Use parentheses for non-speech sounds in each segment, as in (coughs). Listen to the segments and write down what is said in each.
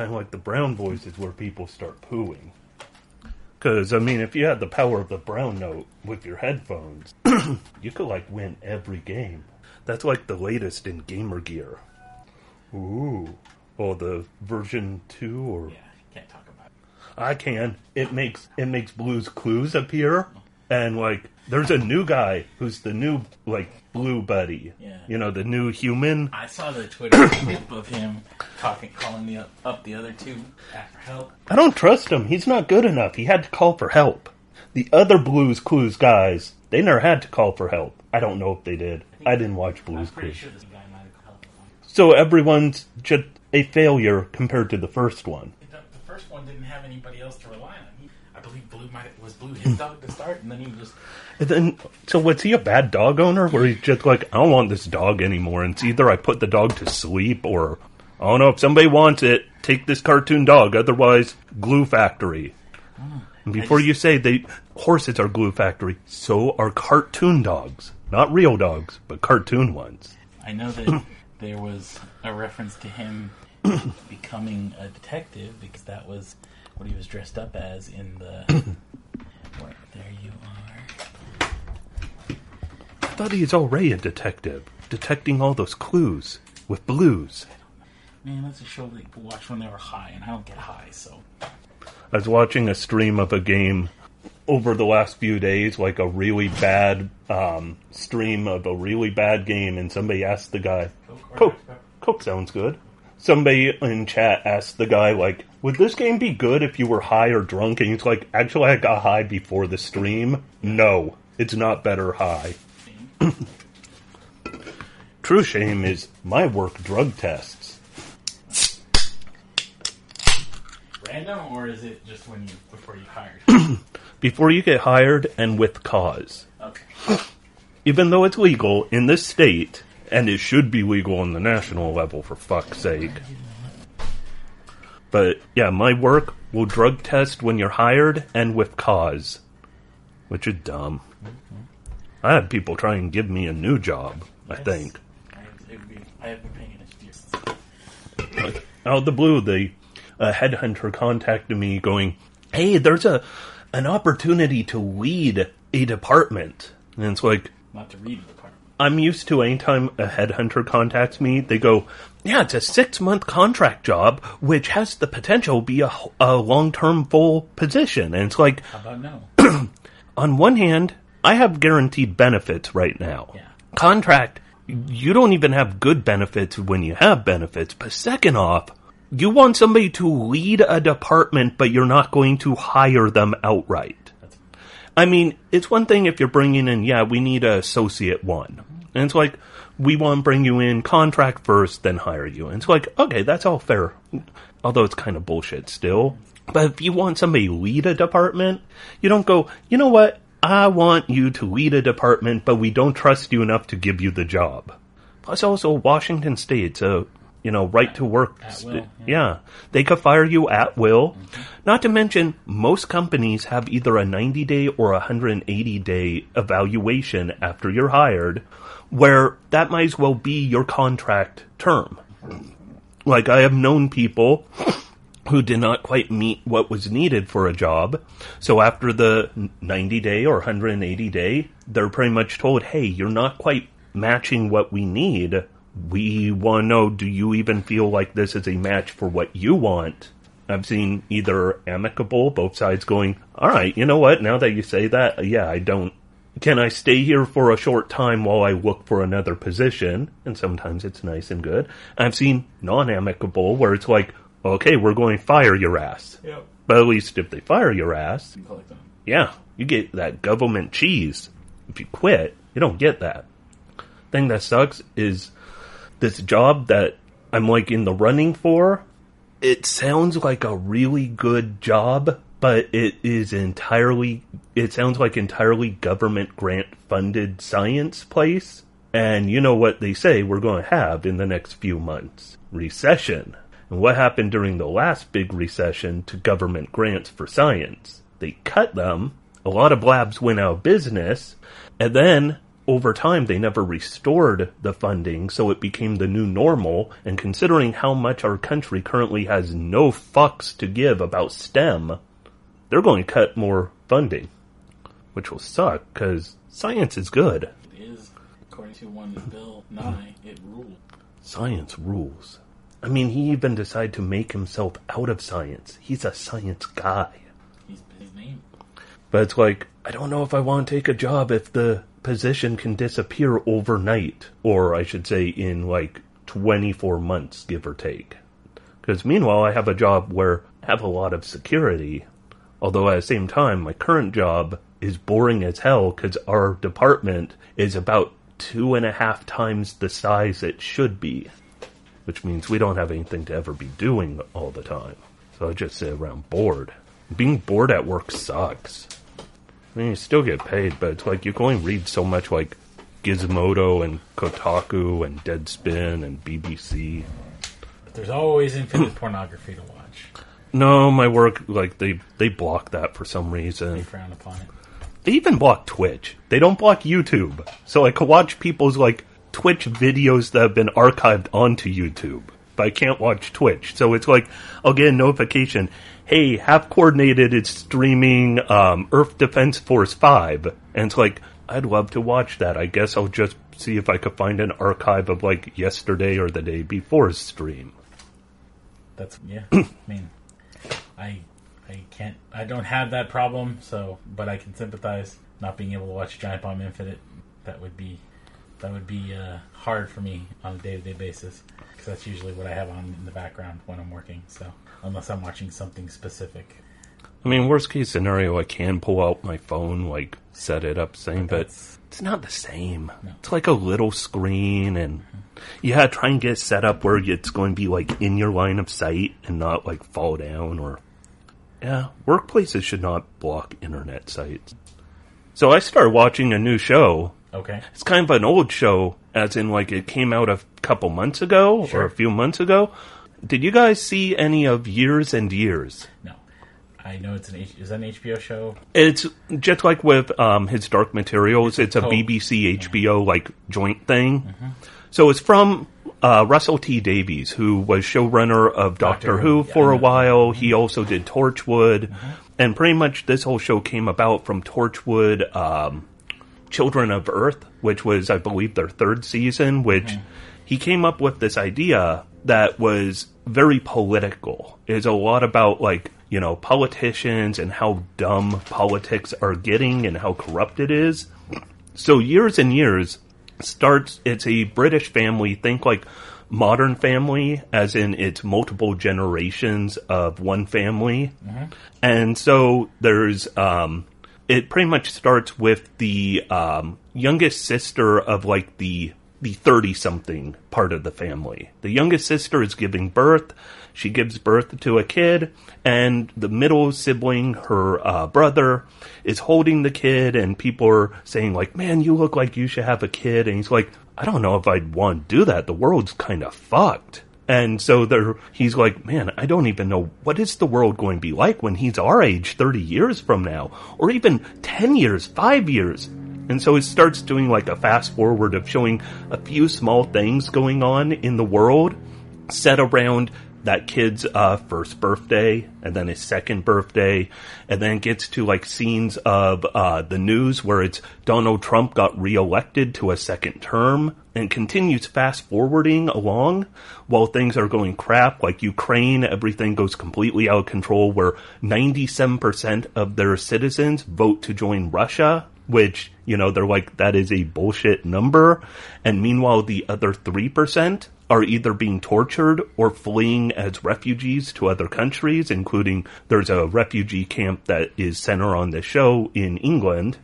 kind of like the brown boys is where people start pooing. Because, I mean, if you had the power of the brown note with your headphones, (clears throat) you could, like, win every game. That's like the latest in Gamer Gear. Ooh. Or the version 2 or. Yeah, can't talk about it. I can. It makes it makes Blue's Clues appear, mm-hmm. And like there's a new guy who's the new like Blue Buddy. Yeah. You know the new human. I saw the Twitter (coughs) clip of him talking, calling the, up the other two for help. I don't trust him. He's not good enough. He had to call for help. The other Blues Clues guys, they never had to call for help. I don't know if they did. I didn't watch I'm Blues pretty Clues. sure this guy might have helped. So everyone's just a failure compared to the first one. The the first one didn't have anybody else to rely on. He, I believe Blue might was Blue his dog to start, and then he just And then, so was he a bad dog owner where he's just like, I don't want this dog anymore. And it's either I put the dog to sleep or, I don't know, if somebody wants it, take this cartoon dog. Otherwise, glue factory. Hmm. And before just- you say they, horses are glue factory, so are cartoon dogs. Not real dogs, but cartoon ones. I know that (clears throat) there was a reference to him becoming a detective because that was what he was dressed up as in the. (coughs) Where, there you are. I thought he was already a detective, detecting all those clues with blues. Man, that's a show they watch when they were high, and I don't get high, so. I was watching a stream of a game over the last few days, like a really bad um, stream of a really bad game, and somebody asked the guy, Coke, Coke sounds good. Somebody in chat asked the guy, like, would this game be good if you were high or drunk? And it's like, actually, I got high before the stream. No, it's not better high. (clears throat) True shame is my work drug tests. Random, or is it just when you before you hired? (clears throat) Before you get hired and with cause. okay. (clears throat) even though it's legal in this state, and it should be legal on the national level for fuck's sake. But yeah, my work will drug test when you're hired and with cause, which is dumb. Mm-hmm. I had people try and give me a new job. I Yes. think I, it would be, I have been paying attention. like, out of the blue, the a headhunter contacted me, going, "Hey, there's a an opportunity to lead a department," and it's like, Not to read the part. I'm used to anytime a headhunter contacts me, they go, "Yeah, it's a six month contract job, which has the potential to be a, a long term full position." And it's like, How about no? (clears throat) on one hand, I have guaranteed benefits right now. Yeah. Contract, you don't even have good benefits when you have benefits. But second off, you want somebody to lead a department, but you're not going to hire them outright. I mean, it's one thing if you're bringing in, yeah, we need an associate one. And it's like, we want to bring you in contract first, then hire you. And it's like, okay, that's all fair. Although it's kind of bullshit still. But if you want somebody to lead a department, you don't go, you know what? I want you to lead a department, but we don't trust you enough to give you the job. Plus also Washington State's a, you know, right to work. Will, yeah. yeah. They could fire you at will. Mm-hmm. Not to mention, most companies have either a 90 day or a 180 day evaluation after you're hired, where that might as well be your contract term. Like, I have known people who did not quite meet what was needed for a job. So after the 90 day or 180 day, they're pretty much told, hey, you're not quite matching what we need. We want to know, do you even feel like this is a match for what you want? I've seen either amicable, both sides going, all right, you know what, now that you say that, yeah, I don't. Can I stay here for a short time while I look for another position? And sometimes it's nice and good. I've seen non amicable where it's like, okay, we're going to fire your ass. Yep. But at least if they fire your ass, them. yeah, you get that government cheese. If you quit, you don't get that. Thing that sucks is this job that I'm like in the running for. It sounds like a really good job, but it is entirely, it sounds like entirely government grant funded science place. And you know what they say we're going to have in the next few months? Recession. And what happened during the last big recession to government grants for science? They cut them. A lot of labs went out of business. And then over time they never restored the funding, so it became the new normal. And considering how much our country currently has no fucks to give about STEM, they're going to cut more funding, which will suck because science is good. It is, according to one Bill Nye, it ruled. Science rules. I mean, he even decided to make himself out of science. He's a science guy. He's his name. But it's like, I don't know if I want to take a job if the position can disappear overnight, or I should say in like 24 months, give or take. Because meanwhile, I have a job where I have a lot of security. Although at the same time, my current job is boring as hell because our department is about two and a half times the size it should be. Which means we don't have anything to ever be doing all the time. So I just sit around bored. Being bored at work sucks. I mean, you still get paid, but it's like you can only read so much like Gizmodo and Kotaku and Deadspin and BBC. But there's always infinite pornography to watch. No, my work like they they block that for some They reason. frown upon it. They even block Twitch. They don't block YouTube. So I could watch people's like Twitch videos that have been archived onto YouTube. But I can't watch Twitch. So it's like I'll get a notification, hey, half coordinated is streaming um, Earth Defense Force 5. And it's like, I'd love to watch that. I guess I'll just see if I could find an archive of like yesterday or the day before's stream. That's yeah. (clears throat) I mean, I I can't. I don't have that problem. So, but I can sympathize not being able to watch Giant Bomb Infinite. That would be that would be uh, hard for me on a day to day basis because that's usually what I have on in the background when I'm working. So, unless I'm watching something specific, I mean, worst case scenario, I can pull out my phone, like set it up same, but that's it's not the same. No. It's like a little screen, and you gotta try and get set up where it's going to be like in your line of sight and not like fall down or. Yeah, workplaces should not block internet sites. So I started watching a new show. okay. It's kind of an old show, as in like it came out a couple months ago Sure. or a few months ago. Did you guys see any of Years and Years? No, I know it's an H- is that an HBO show? It's just like with um, his Dark Materials. It's a Oh. BBC HBO like joint thing. So it's from uh, Russell T Davies, who was showrunner of Doctor, Doctor Who Who, yeah, for I a while. He also did Torchwood, and pretty much this whole show came about from Torchwood. Um, Children of Earth, which was, I believe, their third season, which he came up with this idea that was very political. It's a lot about, like, you know, politicians and how dumb politics are getting and how corrupt it is. So, years and years starts, it's a British family, think like modern family, as in it's multiple generations of one family. And so there's, um, it pretty much starts with the um, youngest sister of like the the 30 something part of the family. The youngest sister is giving birth. She gives birth to a kid, and the middle sibling, her uh, brother, is holding the kid, and people are saying, like, man, you look like you should have a kid. And he's like, I don't know if I'd want to do that. The world's kind of fucked. And so there, he's like, man, I don't even know what is the world going to be like when he's our age 30 years from now, or even 10 years, 5 years. And so it starts doing like a fast forward of showing a few small things going on in the world set around that kid's uh, first birthday and then his second birthday and then gets to like scenes of uh, the news where it's donald trump got reelected to a second term and continues fast forwarding along while things are going crap like ukraine everything goes completely out of control where 97% of their citizens vote to join russia which, you know, they're like, that is a bullshit number. And meanwhile, the other 3% are either being tortured or fleeing as refugees to other countries, including there's a refugee camp that is center on the show in England.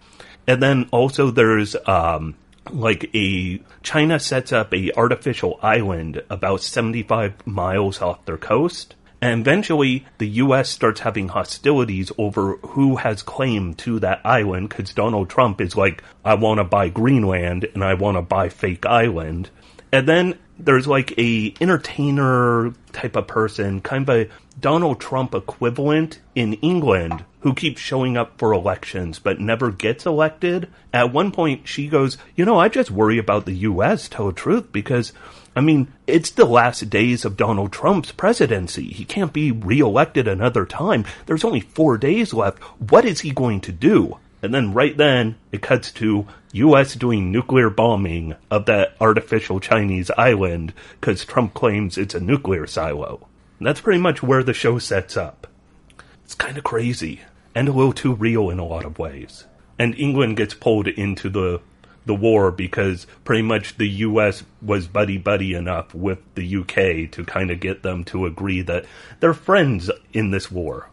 And then also there's, um, like a China sets up a artificial island about 75 miles off their coast. And eventually, the U.S. starts having hostilities over who has claim to that island because Donald Trump is like, I want to buy Greenland and I want to buy fake island. And then there's like a entertainer type of person, kind of a Donald Trump equivalent in England who keeps showing up for elections but never gets elected. At one point, she goes, You know, I just worry about the U.S., tell the truth, because, I mean, it's the last days of Donald Trump's presidency. He can't be reelected another time. There's only four days left. What is he going to do? And then right then, it cuts to U.S. doing nuclear bombing of that artificial Chinese island because Trump claims it's a nuclear silo. And that's pretty much where the show sets up. It's kind of crazy and a little too real in a lot of ways. And England gets pulled into the the war because pretty much the US was buddy buddy enough with the UK to kind of get them to agree that they're friends in this war.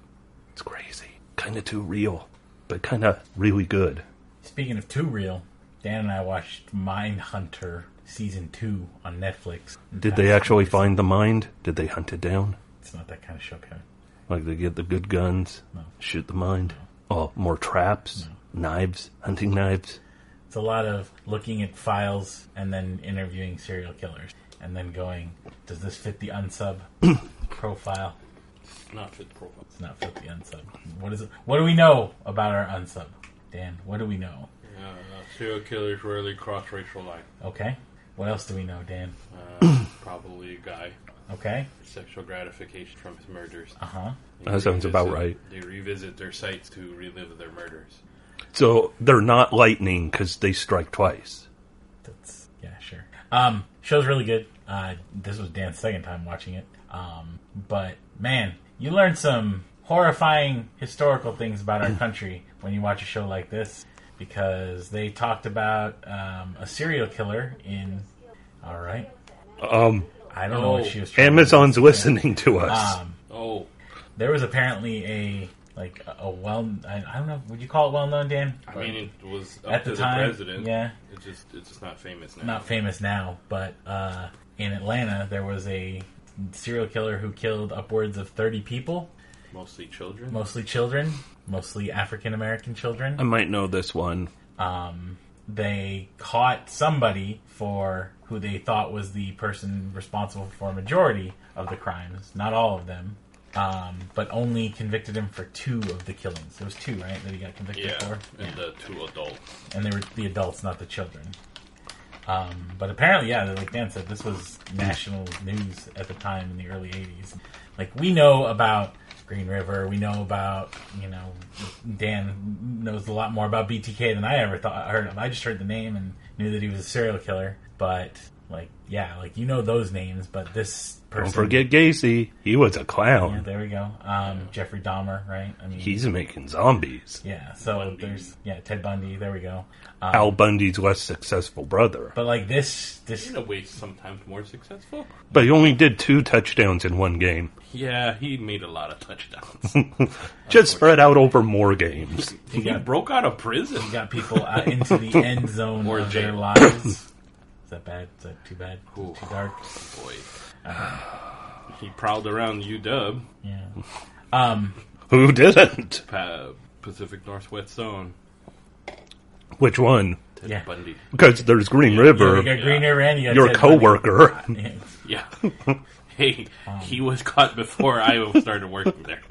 It's crazy. Kind of too real, but kind of really good. Speaking of too real, Dan and I watched Mind Hunter season two on Netflix. Did they actually find the mind? Did they hunt it down? It's not that kind of show, Kevin. Like they get the good guns, No. shoot the mind? Oh, more traps, knives, hunting knives. It's a lot of looking at files and then interviewing serial killers, and then going, "Does this fit the unsub (clears throat) profile?" Not fit the profile. It's not fit the unsub. What is it? What do we know about our unsub, Dan? What do we know? Uh, serial killers rarely cross racial line. Okay. What else do we know, Dan? Uh, (clears throat) probably a guy. Okay. Sexual gratification from his murders. Uh huh. They That sounds about right. They revisit their sites to relive their murders. So they're not lightning because they strike twice. That's yeah, sure. Um, show's really good. Uh, this was Dan's second time watching it. Um, but man, you learn some horrifying historical things about our country when you watch a show like this because they talked about um, a serial killer in. All right, Um, I don't know what Oh, she was. Trying Amazon's to do. listening to us. Um, Oh, there was apparently a like a, a well. I, I don't know. Would you call it well known, Dan? I mean, it was up At to the the, time, president. yeah. It's just, it's just not famous now. not famous now, but uh, in Atlanta there was a serial killer who killed upwards of 30 people, Mostly children. mostly children, mostly African American children. I might know this one. Um, they caught somebody for who they thought was the person responsible for a majority of the crimes, not all of them. Um, but only convicted him for two of the killings. There was two, right, that he got convicted yeah, for. and the two adults. and they were the adults, not the children. Um, but apparently, yeah, like Dan said, this was national news at the time in the early '80s. Like we know about Green River, we know about you know Dan knows a lot more about BTK than I ever thought I heard of. I just heard the name and knew that he was a serial killer, but like yeah, like you know those names, but this person. Don't forget Gacy. He was a Yeah, clown. there we go. Um, Jeffrey Dahmer, right? I mean, He's making zombies. yeah. So Bundy. there's yeah Ted Bundy. There we go. Um, Al Bundy's less successful brother. But like this, this In a way, sometimes more successful. But he only did two touchdowns in one game. Yeah, he made a lot of touchdowns. (laughs) Just spread out over more games. he got- broke out of prison. He got people out into the (laughs) end zone Or of their jail. lives. Is that bad? Is that too bad? Ooh. Too dark? Boy, (sighs) he prowled around UW, Yeah. Um. Who didn't? Pa- Pacific Northwest Zone. Which one? Ted Yeah. Bundy. Because there's Green Yeah, River. you got Green River and you got Your Ted Bundy. coworker. (laughs) Yeah. Yeah. (laughs) hey, Um. he was caught before I (laughs) started working there.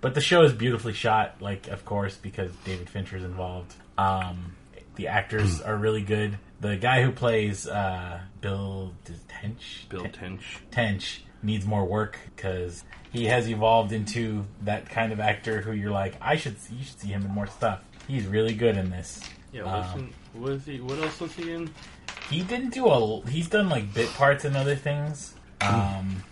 But the show is beautifully shot, like of course because David Fincher's involved. Um, the actors (clears throat) are really good. The guy who plays uh, Bill Tench, Bill Tench. Tench needs more work because he has evolved into that kind of actor who you're like, I should you should see him in more stuff. He's really good in this. Yeah, Um, he? What else was he in? He didn't do a. He's done like bit parts and other things. Um,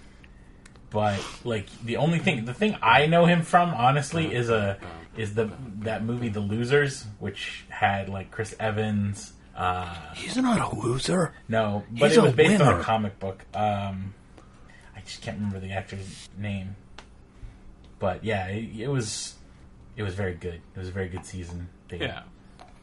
but like the only thing, the thing I know him from, honestly, is a is the that movie The Losers, which had like Chris Evans. Uh, He's not a loser. no, but He's it was a based on winner. a comic book. Um, I just can't remember the actor's name. But yeah, it, it was it was very good. It was a very good season. They, Yeah.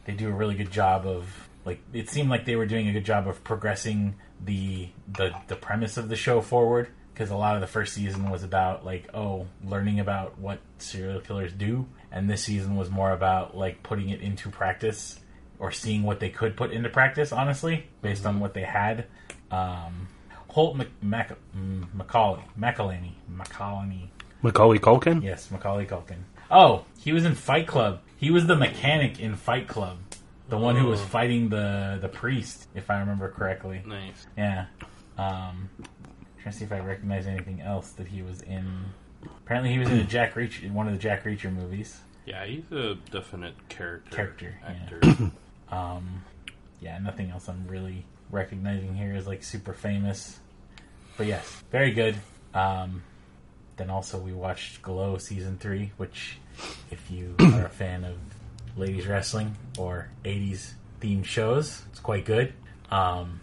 they do a really good job of like it seemed like they were doing a good job of progressing the the the premise of the show forward because a lot of the first season was about like oh learning about what serial killers do and this season was more about like putting it into practice or seeing what they could put into practice honestly based on what they had um Holt Mc, Mac, mm, Macaulay McElhaney McElhaney Macaulay Culkin. Yes, Macaulay Culkin. Oh, he was in Fight Club. He was the mechanic in Fight Club. The one who was Oh. fighting the the priest, if I remember correctly. Nice. Yeah. Um, trying to see if I recognize anything else that he was in. Apparently, he was in a Jack Reacher, in one of the Jack Reacher movies. Yeah, he's a definite character. Character, yeah. (clears throat) Um, yeah, nothing else I'm really recognizing here is like super famous. But yes, very good. Um, then also we watched Glow season three, which, if you (coughs) are a fan of ladies wrestling or '80s themed shows, it's quite good. Um,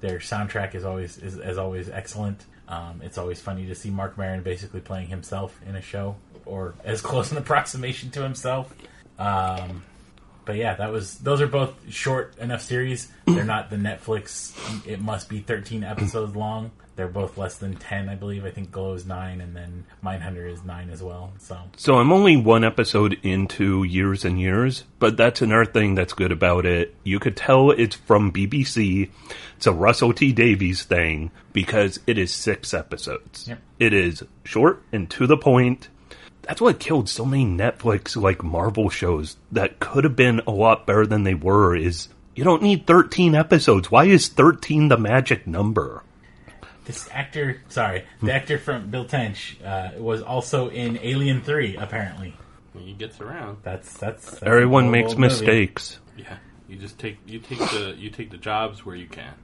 their soundtrack is always is, is always excellent. Um, it's always funny to see Marc Maron basically playing himself in a show, or as (laughs) close an approximation to himself. Um, but yeah, that was those are both short enough series. They're not the Netflix. It must be thirteen episodes long. They're both less than ten, I believe. I think Glow is nine, and then Mindhunter is nine as well. So So I'm only one episode into Years and Years, but that's another thing that's good about it. You could tell it's from BBC. It's a Russell T Davies thing because it is six episodes. Yep. It is short and to the point. That's what killed so many Netflix like Marvel shows that could have been a lot better than they were is you don't need 13 episodes. Why is 13 the magic number? this actor, sorry, the actor from Bill Tench uh, was also in Alien Three. Apparently, he gets around. that's that's, that's Everyone makes old movie. mistakes. Yeah. You just take you take the you take the jobs where you can.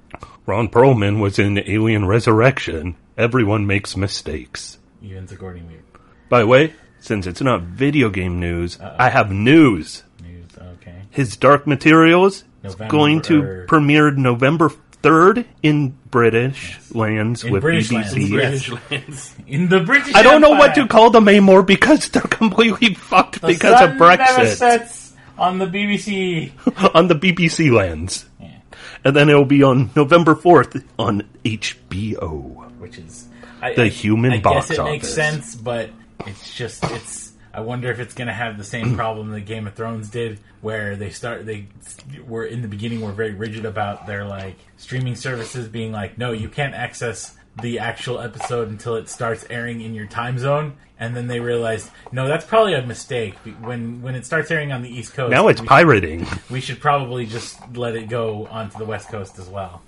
Ron Perlman was in Alien Resurrection. Everyone makes mistakes. Even Sigourney Weaver. By the way, since it's not video game news, I have news. News. Okay. His Dark Materials is going to premiere November 3rd in British lands In with British BBC. lands, yes. British lands. In the British. I don't know what to call them anymore because they're completely (laughs) fucked the because of Never Brexit sets on the BBC. (laughs) on the BBC lands. Yeah. And then it'll be on November 4th on HBO. which is I, The I- human I box guess it makes sense, but it's just it's. I wonder if it's going to have the same (clears throat) problem that Game of Thrones did, where they start they were in the beginning were very rigid about their like streaming services being like, no, you can't access the actual episode until it starts airing in your time zone, and then they realized, no, that's probably a mistake. When when it starts airing on the East Coast, Now it's we, pirating. we should probably just let it go onto the West Coast as well.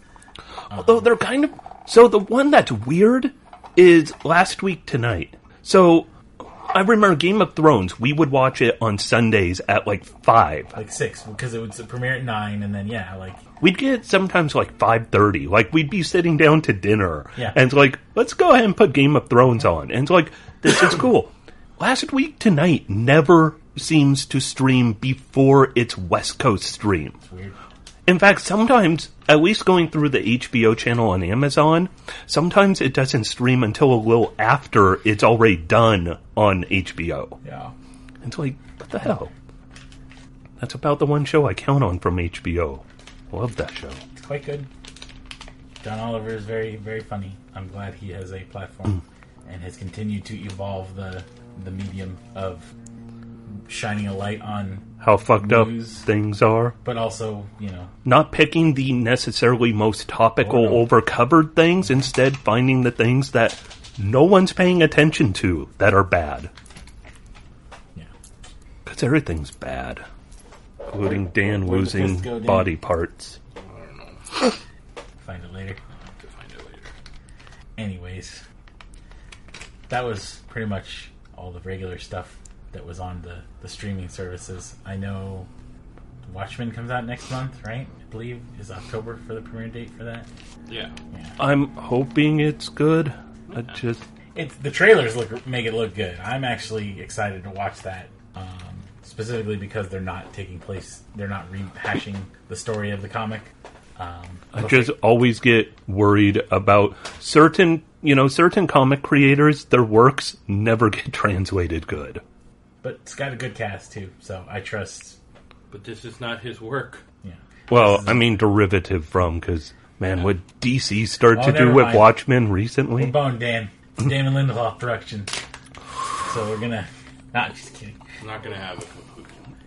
Although um, they're kind of so the one that's weird is last week tonight. So I remember Game of Thrones. We would watch it on Sundays at like five. Like six, because it would premiere at nine, and then yeah, like We'd get sometimes like five thirty. Like we'd be sitting down to dinner, Yeah. and it's like let's go ahead and put Game of Thrones on. And it's like this is cool. (coughs) Last week tonight never seems to stream before its West Coast stream. weird. In fact, sometimes, at least going through the HBO channel on Amazon, sometimes it doesn't stream until a little after it's already done on HBO. Yeah. It's like, what the hell? That's about the one show I count on from HBO. Love that show. It's quite good. John Oliver is very, very funny. I'm glad he has a platform mm. and has continued to evolve the the medium of shining a light on, How fucked up things are. but also, you know, Not picking the necessarily most topical, Oh, no. over-covered things, instead finding the things that no one's paying attention to that are bad. yeah. Because everything's bad, including Dan fist losing go, Dan? body parts. Find it later. to find it later. Anyways, that was pretty much all the regular stuff that was on the the streaming services. I know Watchmen comes out next month, right? I believe is October for the premiere date for that. Yeah. Yeah. I'm hoping it's good. I just It's the trailers look make it look good. I'm actually excited to watch that, um, specifically because they're not taking place. They're not rehashing the story of the comic. Um, I just like- always get worried about certain, you know, certain comic creators. Their works never (laughs) get translated good. But it's got a good cast too, so I trust. But this is not his work. Yeah, Well, I mean, derivative from because man, what DC start Oh, to do with mind. Watchmen we're recently? bone Dan, It's Damon Lindelof production. So we're gonna. Not just kidding. I'm not going to have it.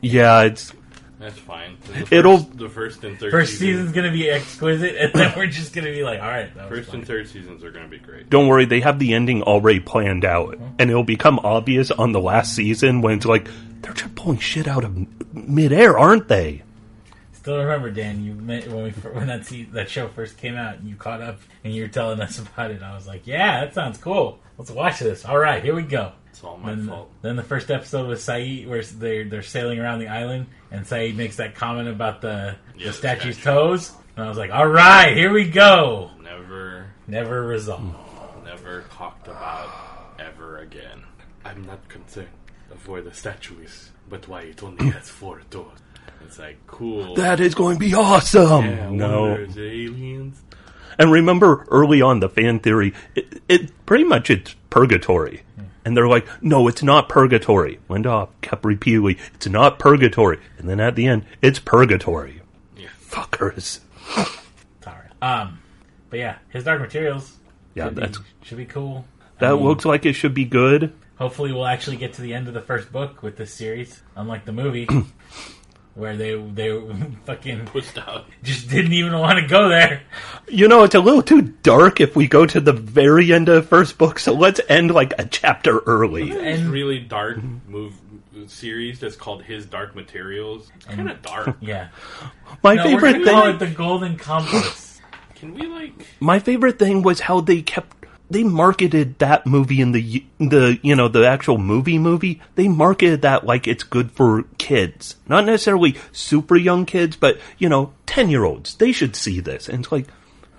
Yeah, it's That's fine. The first, It'll- the first and third First season, season's gonna be exquisite, and then we're just gonna be like, all right, that First fine. and third seasons are going to be great. Don't worry, they have the ending already planned out, Mm-hmm. and it'll become obvious on the last season when it's like they're just pulling shit out of midair, aren't they? Still remember, Dan, you met, when we when that se- that show first came out, and you caught up and you were telling us (laughs) about it. I was like, yeah, that sounds cool. Let's watch this. All right, here we go. It's all my Then, fault. then the first episode was Sayid, where they're they're sailing around the island, and Sayid makes that comment about the Yeah, the the statue's statue. toes, and I was like, all right, here we go. Never, Never resolved. never talked about ever again. I'm not concerned of where the statue is, but why it only (laughs) has four doors. It's like cool. That is going to be awesome. yeah, no. wonder aliens. And remember early on the fan theory, it, it pretty much it's purgatory. And they're like, no, it's not purgatory. Linda kept repeatedly, it's not purgatory. And then at the end, it's purgatory. Yeah. Fuckers. Right. Um, but yeah, his Dark Materials. Yeah, should be, should be cool. that I mean, looks like it should be good. Hopefully, we'll actually get to the end of the first book with this series, unlike the movie, (clears throat) where they they (laughs) fucking Pushed out. just didn't even want to go there. You know, it's a little too dark if we go to the very end of the first book, so let's end like a chapter early. This And- really dark move series that's called His Dark Materials. It's kind of dark. (laughs) Yeah, My no, we're favorite gonna call thing it the Golden Compass. Can we like? my favorite thing was how they kept they marketed that movie in the the you know the actual movie movie. They marketed that like it's good for kids. Not necessarily super young kids but you know 10 year olds they should see this. And it's like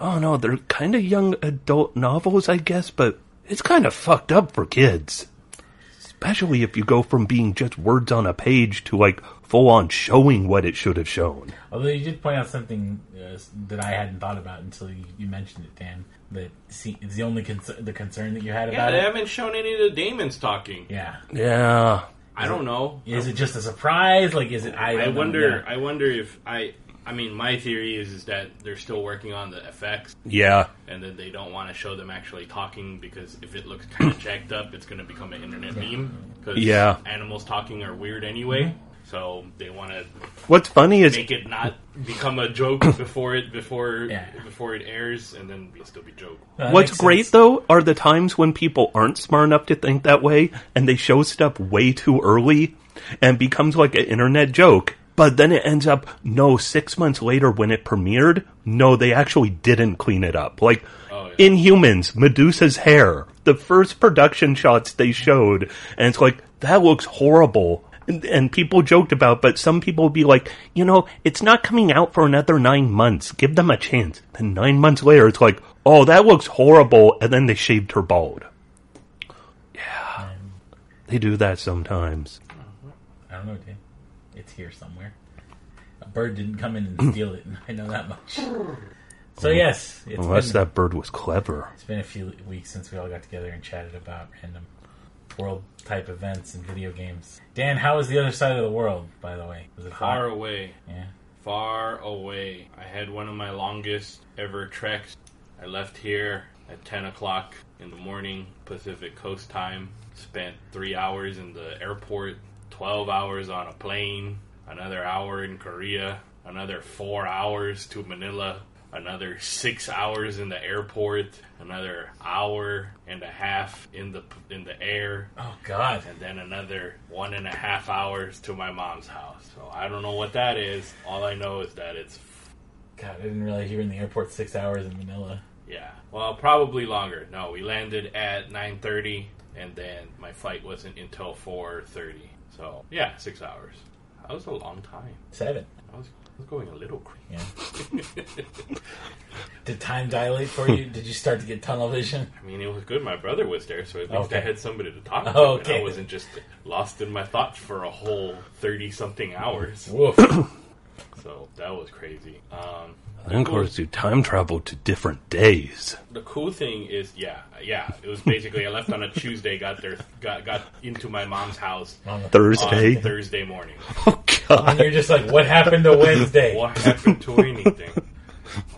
oh no they're kind of young adult novels i guess but it's kind of fucked up for kids especially if you go from being just words on a page to like full on showing what it should have shown Although you did point out something uh, that I hadn't thought about until you, you mentioned it, Dan. That see, it's the only concern, the concern that you had Yeah, about they it. haven't shown any of the daemons talking. Yeah, yeah I don't know. is it just a surprise? Like, is it? I, I don't know. wonder. I wonder if I. I mean, my theory is is that they're still working on the effects, yeah and that they don't want to show them actually talking because if it looks kind of (coughs) jacked up, it's going to become an internet meme. Because Yeah. animals talking are weird anyway. So they want to what's funny is make it not become a joke (coughs) before it before Yeah. before it airs, and then it'll still be joke. No, that What's great sense. though are the times when people aren't smart enough to think that way and they show stuff way too early and becomes like an internet joke. But then it ends up, no, six months later when it premiered, no, they actually didn't clean it up. Like, Oh, yeah. Inhumans, Medusa's hair, the first production shots they showed, and it's like, that looks horrible. And, and people joked about, but some people would be like, you know, it's not coming out for another nine months. Give them a chance. Then nine months later, it's like, oh, that looks horrible. And then they shaved her bald. Yeah. They do that sometimes. Mm-hmm. I don't know, Dan. It's here somewhere. A bird didn't come in and (clears throat) steal it. I know that much. (laughs) So yes, it's Unless been, that bird was clever. it's been a few weeks since we all got together and chatted about random world type events and video games. Dan, how was the other side of the world? By the way, was it Far hot? away, Yeah. far away. I had one of my longest ever treks. I left here at 10 o'clock in the morning, Pacific Coast time. Spent three hours in the airport, 12 hours on a plane, another hour in Korea, another four hours to Manila, another six hours in the airport, another hour and a half in the in the air, Oh God. and then another one and a half hours to my mom's house. So I don't know what that is. All I know is that it's God, I didn't realize you were in the airport six hours in Manila. yeah. Well, probably longer. No, we landed at nine thirty, and then my flight wasn't until four thirty. So yeah, six hours. That was a long time. Seven. I was, I was going a little crazy. Yeah. (laughs) Did time dilate for you? Did you start to get tunnel vision? I mean, it was good. My brother was there, so at least Okay. I had somebody to talk to. Oh, and okay. I wasn't just lost in my thoughts for a whole thirty something hours. Woof. (coughs) So that was crazy. Um, And of course, you time travel to different days. the cool thing is, yeah, yeah. It was basically I left on a Tuesday, got there, got got into my mom's house On the- on Thursday. Thursday morning. (laughs) Oh, God. and you're just like, what happened to Wednesday? What happened to anything?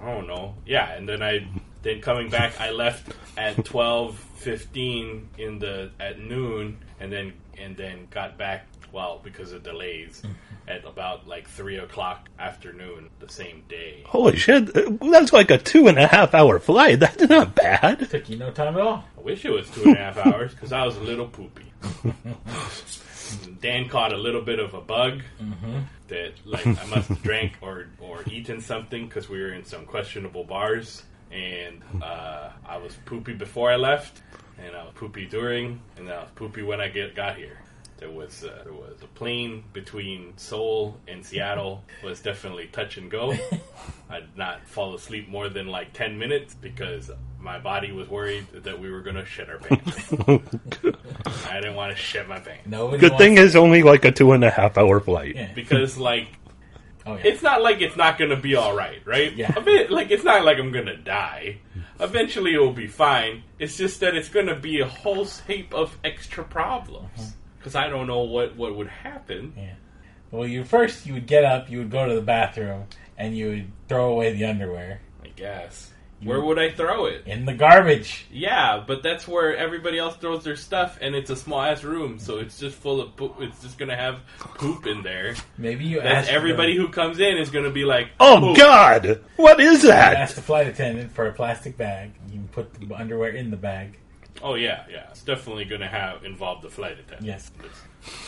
I don't know. Yeah, and then I then coming back, I left at twelve fifteen in the at noon, and then and then got back well, because of delays, hmm. at about like three o'clock afternoon the same day. Holy shit, uh, that's like a two and a half hour flight. (laughs) That's not bad. Took you no time at all. I wish it was two and a half (laughs) hours because I was a little poopy. Dan caught a little bit of a bug mm-hmm. that, like, I must have drank or or eaten something because we were in some questionable bars, and uh, I was poopy before I left, and I was poopy during, and I was poopy when I get got here. There was uh, there was a plane between Seoul and Seattle was definitely touch and go. (laughs) I did not fall asleep more than like ten minutes because my body was worried that we were going to shit our pants. (laughs) I didn't want to shit my pants Nobody Good wants- thing is only like a two and a half hour flight. Yeah. because like (laughs) Oh yeah. it's not like it's not going to be all right, right? Yeah. A bit like it's not like I'm going to die. Eventually it will be fine. It's just that it's going to be a whole heap of extra problems because I don't know what what would happen. Yeah. Well, you first you would get up, you would go to the bathroom, and you would throw away the underwear I guess. Where would I throw it? in the garbage. Yeah, but that's where everybody else throws their stuff, and it's a small ass room, so it's just full of poop. It's just gonna have poop in there. Maybe you That's ask everybody the, who comes in is gonna be like, Oh "Poop." god! What is that? You ask the flight attendant for a plastic bag. You can put the underwear in the bag. Oh yeah, yeah. It's definitely gonna have involve the flight attendant. Yes.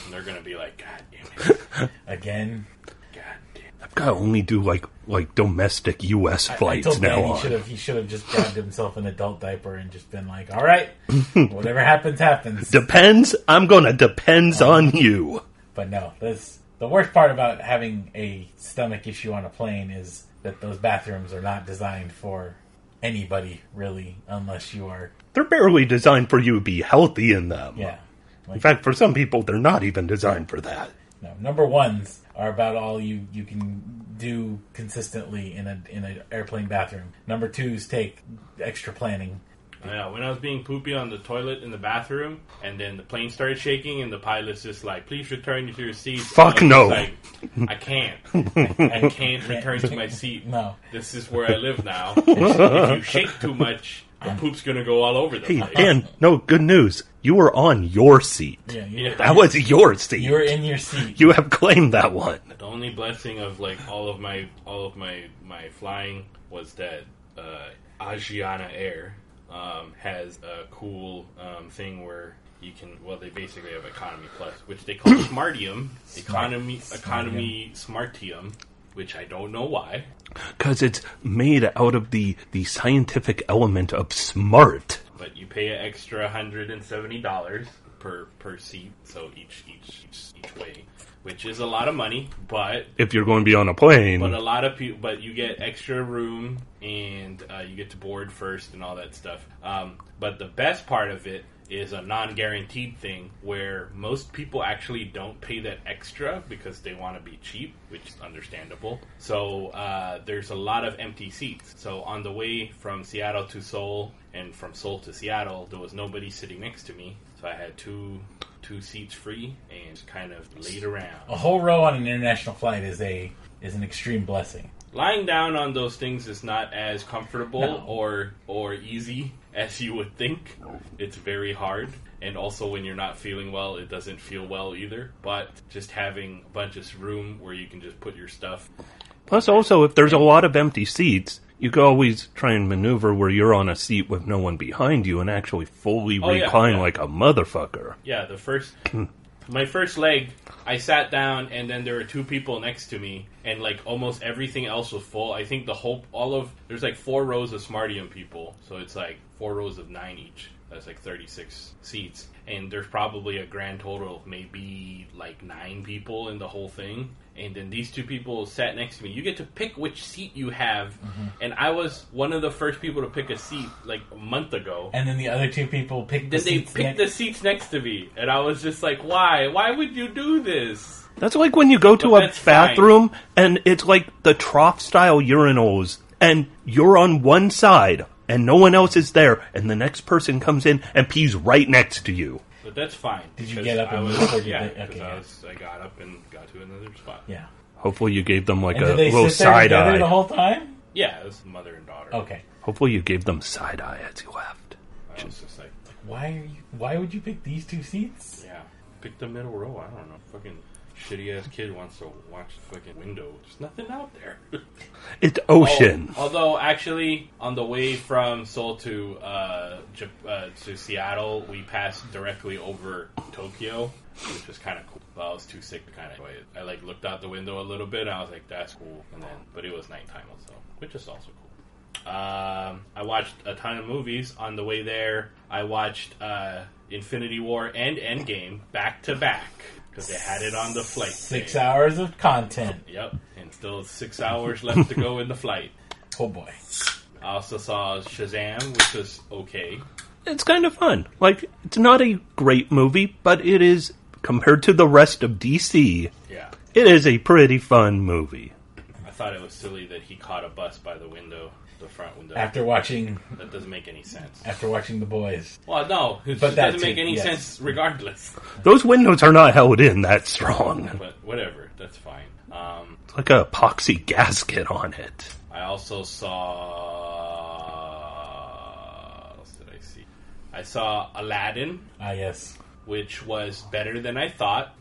and they're gonna be like, God damn it, (laughs) Again, God damn. I've got to only do like like domestic U.S. I- I flights told now Dan he on. should have he should have just grabbed himself an adult diaper and just been like, "All right, (laughs) whatever happens, happens." Depends. I'm gonna depends oh. on you. But no, that's the worst part about having a stomach issue on a plane is that those bathrooms are not designed for anybody really, unless you are They're barely designed for you to be healthy in them. yeah. Like, In fact, for some people, they're not even designed for that. no, number ones are about all you you can do consistently in a in an airplane bathroom. Number twos take extra planning. Yeah, when I was being poopy on the toilet in the bathroom, and then the plane started shaking, and the pilot's just like, "Please return to your seat." Fuck And no. Like, I can't. I can't return to my seat. (laughs) No, This is where I live now. (laughs) if you shake too much, the poop's gonna go all over the Hey, place. Dan, no, good news. You were on your seat. yeah, you, Yeah. That was your seat. you're in your seat. You have claimed that one. The only blessing of like all of my all of my my flying was that uh, Asiana Air um, has a cool um, thing where you can well they basically have economy plus which they call (coughs) smartium economy economy smartium which I don't know why Because it's made out of the, the scientific element of smart. but you pay an extra hundred and seventy dollars per per seat so each each each each way which is a lot of money but If you're going to be on a plane. But a lot of people, but you get extra room and uh, you get to board first and all that stuff. Um, but the best part of it is a non-guaranteed thing where most people actually don't pay that extra because they want to be cheap, which is understandable. So uh, there's a lot of empty seats. So on the way from Seattle to Seoul and from Seoul to Seattle, there was nobody sitting next to me, so I had two two seats free and kind of laid around. A whole row on an international flight is a is an extreme blessing. lying down on those things is not as comfortable No. or or easy as you would think. It's very hard. And also when you're not feeling well, it doesn't feel well either. But just having a bunch of room where you can just put your stuff. Plus, also, if there's a lot of empty seats, you could always try and maneuver where you're on a seat with no one behind you and actually fully Oh, yeah, recline yeah. like a motherfucker. Yeah, the first (laughs) my first leg, I sat down and then there were two people next to me and like almost everything else was full. I think the whole all of there's like four rows of Smartium people, so it's like four rows of nine each. That's like 36 seats. And there's probably a grand total of maybe like nine people in the whole thing. And then these two people sat next to me. You get to pick which seat you have. Mm-hmm. And I was one of the first people to pick a seat like a month ago. And then the other two people pick the Then they picked next- the seats next to me, and I was just like, "Why? Why would you do this?" That's like when you go to But a that's fine. bathroom and it's like the trough style urinals and you're on one side and no one else is there and the next person comes in and pees right next to you. But that's fine. Did you get up I and was, move, or did yeah, they- because okay, I, yeah. was, I got up and got to another spot. Yeah. Hopefully you gave them like And a did they little sit there side together the eye. whole time? Yeah, it was mother and daughter. Okay. Hopefully you gave them side eye as you left. I was just like, Why are you? Why would you pick these two seats? yeah, Pick the middle row. I don't know. Fucking shitty ass kid wants to watch the fucking window. There's nothing out there. (laughs) It's ocean. Oh, although actually, on the way from Seoul to uh, Jap- uh, to Seattle, we passed directly over Tokyo, which was kind of cool. But I was too sick to kind of enjoy it. I like looked out the window a little bit. and I was like, "That's cool," and then, but it was nighttime also, which is also cool. Um, I watched a ton of movies on the way there. I watched uh, Infinity War and Endgame back to back because they had it on the flight. Six today. hours of content. Yep, and still six hours left to go in the flight. Oh boy. I also saw Shazam, which was okay. It's kind of fun. Like, it's not a great movie, but it is, compared to the rest of DC, Yeah. it is a pretty fun movie. I thought it was silly that he caught a bus by the window, the front window. After watching that doesn't make any sense. after watching the boys. Well, no, it But that doesn't make too, any yes. sense regardless. Those windows are not held in that strong. But whatever, that's fine. Um, It's like a epoxy gasket on it. I also saw. What else did I see? I saw Aladdin, Ah yes. which was better than I thought.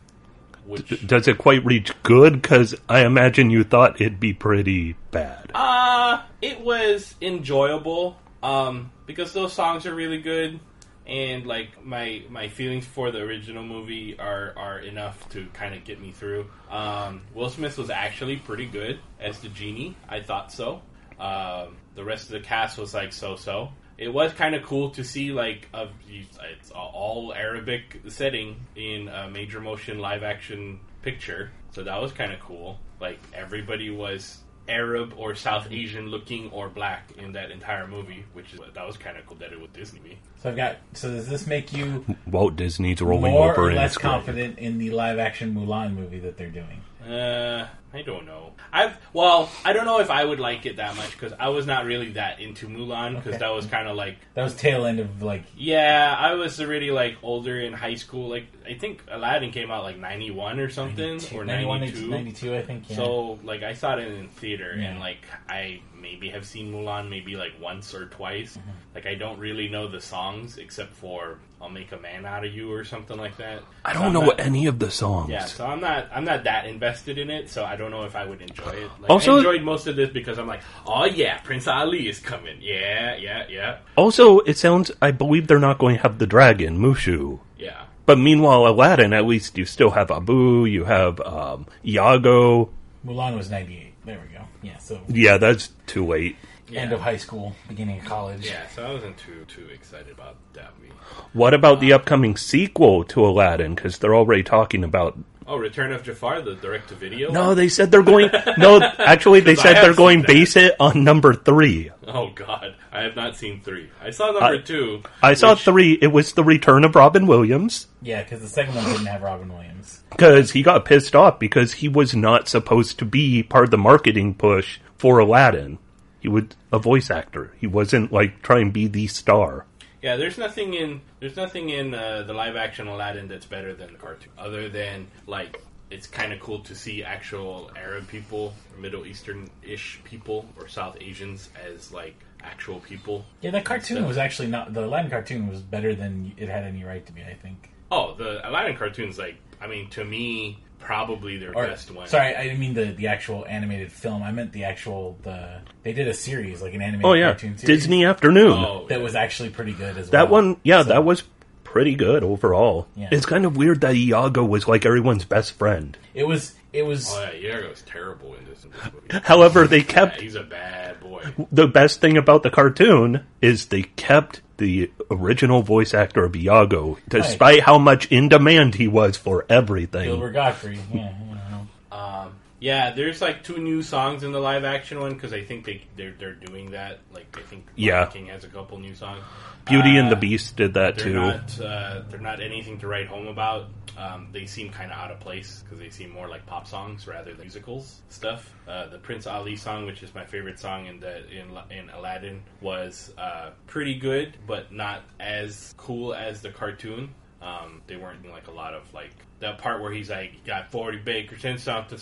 Which Does it quite reach good? Because I imagine you thought it'd be pretty bad. Uh, it was enjoyable. Um, because those songs are really good, and like my my feelings for the original movie are are enough to kind of get me through. Um, Will Smith was actually pretty good as the genie. I thought so. Um, the rest of the cast was like so so. It was kind of cool to see like a it's a all Arabic setting in a major motion live action picture. So that was kind of cool. Like everybody was Arab or South Asian looking or black in that entire movie, which is that was kind of cool that it was Disney. So I've got. So does this make you Walt Disney's rolling more over or in less confident in the live action Mulan movie that they're doing? Uh, I don't know. I've well, I don't know if I would like it that much because I was not really that into Mulan because Okay. that was kind of like That was tail end of like yeah, I was already like older in high school. Like I think Aladdin came out like ninety one or something or 91, ninety two. 92, I think. Yeah. So like I saw it in theater Yeah. and like I maybe have seen Mulan maybe like once or twice. Mm-hmm. Like I don't really know the songs except for I'll make a man out of you or something like that. I don't I'm know not- any of the songs. Yeah, so I'm not I'm not that invested in it, so I don't know if I would enjoy it. Like, Also- I enjoyed most of this because I'm like, oh yeah, Prince Ali is coming. Yeah, yeah, yeah, Also, it sounds. I believe they're not going to have the dragon Mushu. yeah. But meanwhile, Aladdin, at least you still have Abu. You have um, Iago. Mulan was ninety eight. There we go. Yeah. So Yeah, that's too late. End of high school, beginning of college. Yeah, so I wasn't too too excited about that movie. What about the upcoming sequel to Aladdin? Because they're already talking about. Oh, Return of Jafar, the direct to video. No, they said they're going. (laughs) no, actually, they (laughs) said they're going that. base it on number three. Oh God, I have not seen three. I saw number I- two. I saw three. It was the return of Robin Williams Yeah, because the second one didn't have Robin Williams. because he got pissed off because he was not supposed to be part of the marketing push for Aladdin. He was a voice actor. He wasn't like trying to be the star. Yeah, there's nothing in there's nothing in uh, the live action Aladdin that's better than the cartoon, other than like it's kind of cool to see actual Arab people, or Middle Eastern ish people, or South Asians as like actual people. Yeah, that cartoon So- was actually not the Aladdin cartoon was better than it had any right to be. I think. Oh, the Aladdin cartoons, like I mean, to me, probably their Or, best one. sorry, I didn't mean the the actual animated film. I meant the actual the they did a series like an animated Oh yeah, cartoon series Disney Afternoon. Oh, that yeah. was actually pretty good as well. That one, yeah, So- that was pretty good overall. Yeah. It's kind of weird that Iago was like everyone's best friend. It was it was Oh yeah, Iago's terrible in this, in this movie. (laughs) However, they Yeah, kept he's a bad boy. the best thing about the cartoon is they kept the original voice actor of Iago, despite how much in demand he was for everything. Gilbert Gottfried. Yeah, you know. Um, yeah, there's like two new songs in the live action one because I think they they're, they're doing that. Like I think Lion Yeah. King has a couple new songs. Beauty and the Uh, Beast did that They're too. not uh, they're not anything to write home about. Um, they seem kind of out of place because they seem more like pop songs rather than musicals stuff. Uh, the Prince Ali song, which is my favorite song in the in, in Aladdin, was uh, pretty good, but not as cool as the cartoon. Um, they weren't doing like a lot of like that part where he's like got forty bakers and something,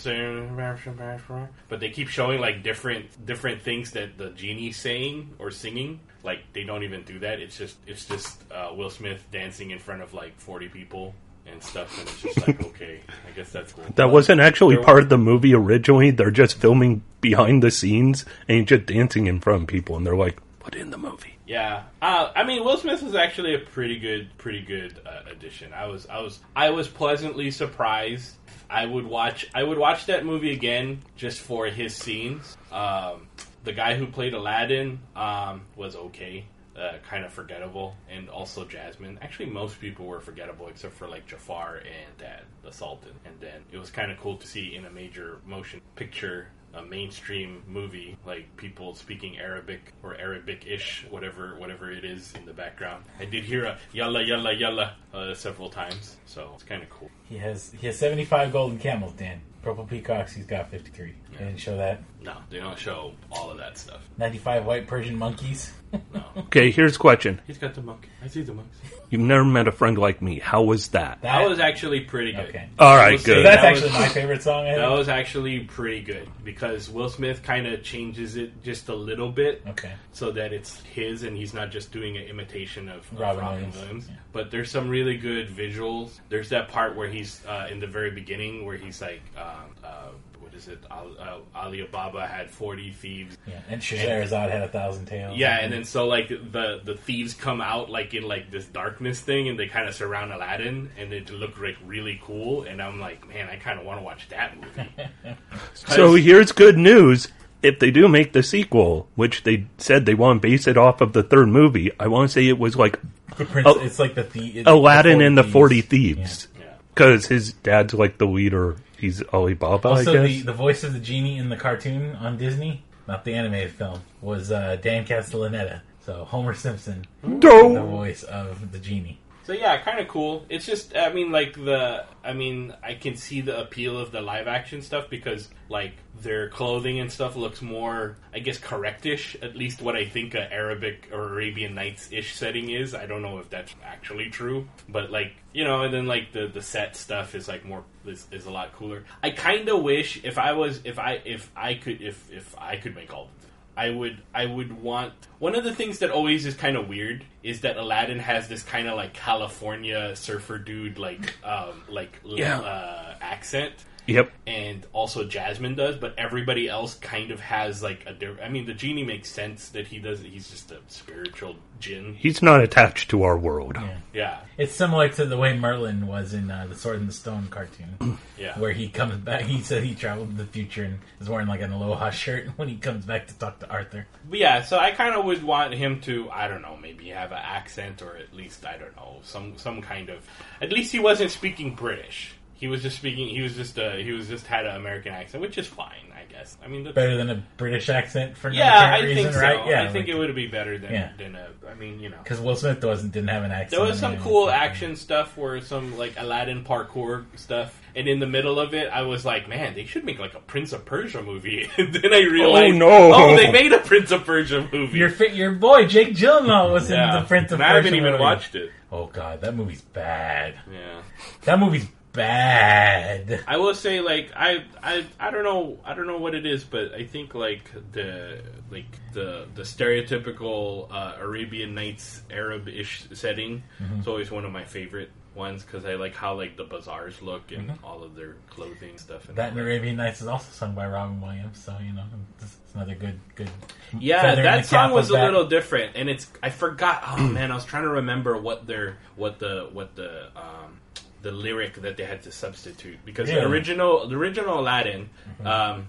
but they keep showing like different different things that the genie's saying or singing. Like they don't even do that. It's just it's just uh, Will Smith dancing in front of like forty people and stuff, and it's just like (laughs) okay, I guess that's cool. That wasn't actually part of the movie originally. They're just filming behind the scenes and just dancing in front of people, and they're like, "Put in the movie." Yeah, uh, I mean, Will Smith was actually a pretty good, pretty good uh, addition. I was, I was, I was pleasantly surprised. I would watch, I would watch that movie again just for his scenes. Um, the guy who played Aladdin um, was okay, uh, kind of forgettable, and also Jasmine. Actually, most people were forgettable except for like Jafar and Dad, the Sultan. And then it was kind of cool to see in a major motion picture a mainstream movie, like people speaking Arabic or Arabic-ish, whatever whatever it is in the background. I did hear a yalla yalla yalla uh, several times, so it's kind of cool. He has he has seventy five golden camels. Dan purple peacocks. He's got fifty three. They didn't show that. No, they don't show all of that stuff. Ninety five white Persian monkeys. No, (laughs) Okay, here's a question: he's got the monkey. I see the monkeys. You've never met a friend like me. How was that? That was actually pretty good. Okay. All I right, will say good. That's that was- actually my favorite song. I That think. was actually pretty good because Will Smith kind of changes it just a little bit Okay. so that it's his and he's not just doing an imitation of, of Robin Robin, Williams. Williams. Yeah. But there's some really good visuals. There's that part where he's uh, in the very beginning where he's like, um, uh, what is it? Al- uh, Ali Ababa had 40 thieves. Yeah, and Scheherazade had a thousand tales. Yeah, and then so like the the thieves come out like in like this darkness thing, and they kind of surround Aladdin, and it looked like really cool. And I'm like, man, I kind of want to watch that movie. (laughs) So here's good news. If they do make the sequel, which they said they want to base it off of the third movie, I want to say it was like the prince, Oh, it's like the, the Aladdin the and the 40 Thieves. Thieves. yeah. Because his dad's like the leader. He's Alibaba, Also, I the, the voice of the genie in the cartoon on Disney, not the animated film, was uh, Dan Castellaneta. So Homer Simpson, the voice of the genie. So yeah, kind of cool. It's just, I mean, like the, I mean, I can see the appeal of the live action stuff because like their clothing and stuff looks more, I guess, correctish. At least what I think a Arabic or Arabian Nights ish setting is. I don't know if that's actually true, but like you know, and then like the the set stuff is like more is, is a lot cooler. I kind of wish if I was if I if I could if if I could make all of them. I would I would want one of the things that always is kind of weird is that Aladdin has this kind of like California surfer dude like um like Yeah. uh, accent Yep. and also Jasmine does, but everybody else kind of has like a different. I mean, the genie makes sense that he does. He's just a spiritual jinn. He's not attached to our world. Yeah. Yeah, It's similar to the way Merlin was in uh, the Sword in the Stone cartoon, (clears throat) yeah. where he comes back. He said he traveled to the future and is wearing like an aloha shirt (laughs) when he comes back to talk to Arthur. But yeah, so I kind of would want him to, I don't know, maybe have an accent or at least I don't know, some some kind of. At least he wasn't speaking British. He was just speaking. He was just uh, he was just had an American accent, which is fine, I guess. I mean, that's, Better than a British accent for no yeah, I apparent think so. right? Yeah, I think it would be better than Yeah. than a. I mean, you know. because Will Smith wasn't didn't have an accent. There was some it. cool action stuff where some like Aladdin parkour stuff, and in the middle of it, I was like, "Man, they should make like a Prince of Persia movie." (laughs) and then I realized, oh no. oh, they made a Prince of Persia movie." Your fi- your boy Jake Gyllenhaal was in the Prince of and I haven't even movie. watched it. Oh god, that movie's bad. Yeah, That movie's bad. I will say, like, I, I, I don't know, I don't know what it is, but I think like the, like the, the stereotypical uh, Arabian Nights Arab-ish setting Mm-hmm. is always one of my favorite ones because I like how like the bazaars look and all of their clothing stuff. And Mm-hmm. That and Arabian Nights is also sung by Robin Williams, so you know it's it's another good good. Yeah, that song was a that. little different, and it's I forgot. Oh man, I was trying to remember what their what the what the um, the lyric that they had to substitute because the Yeah. Mm-hmm. original the original Aladdin. Um,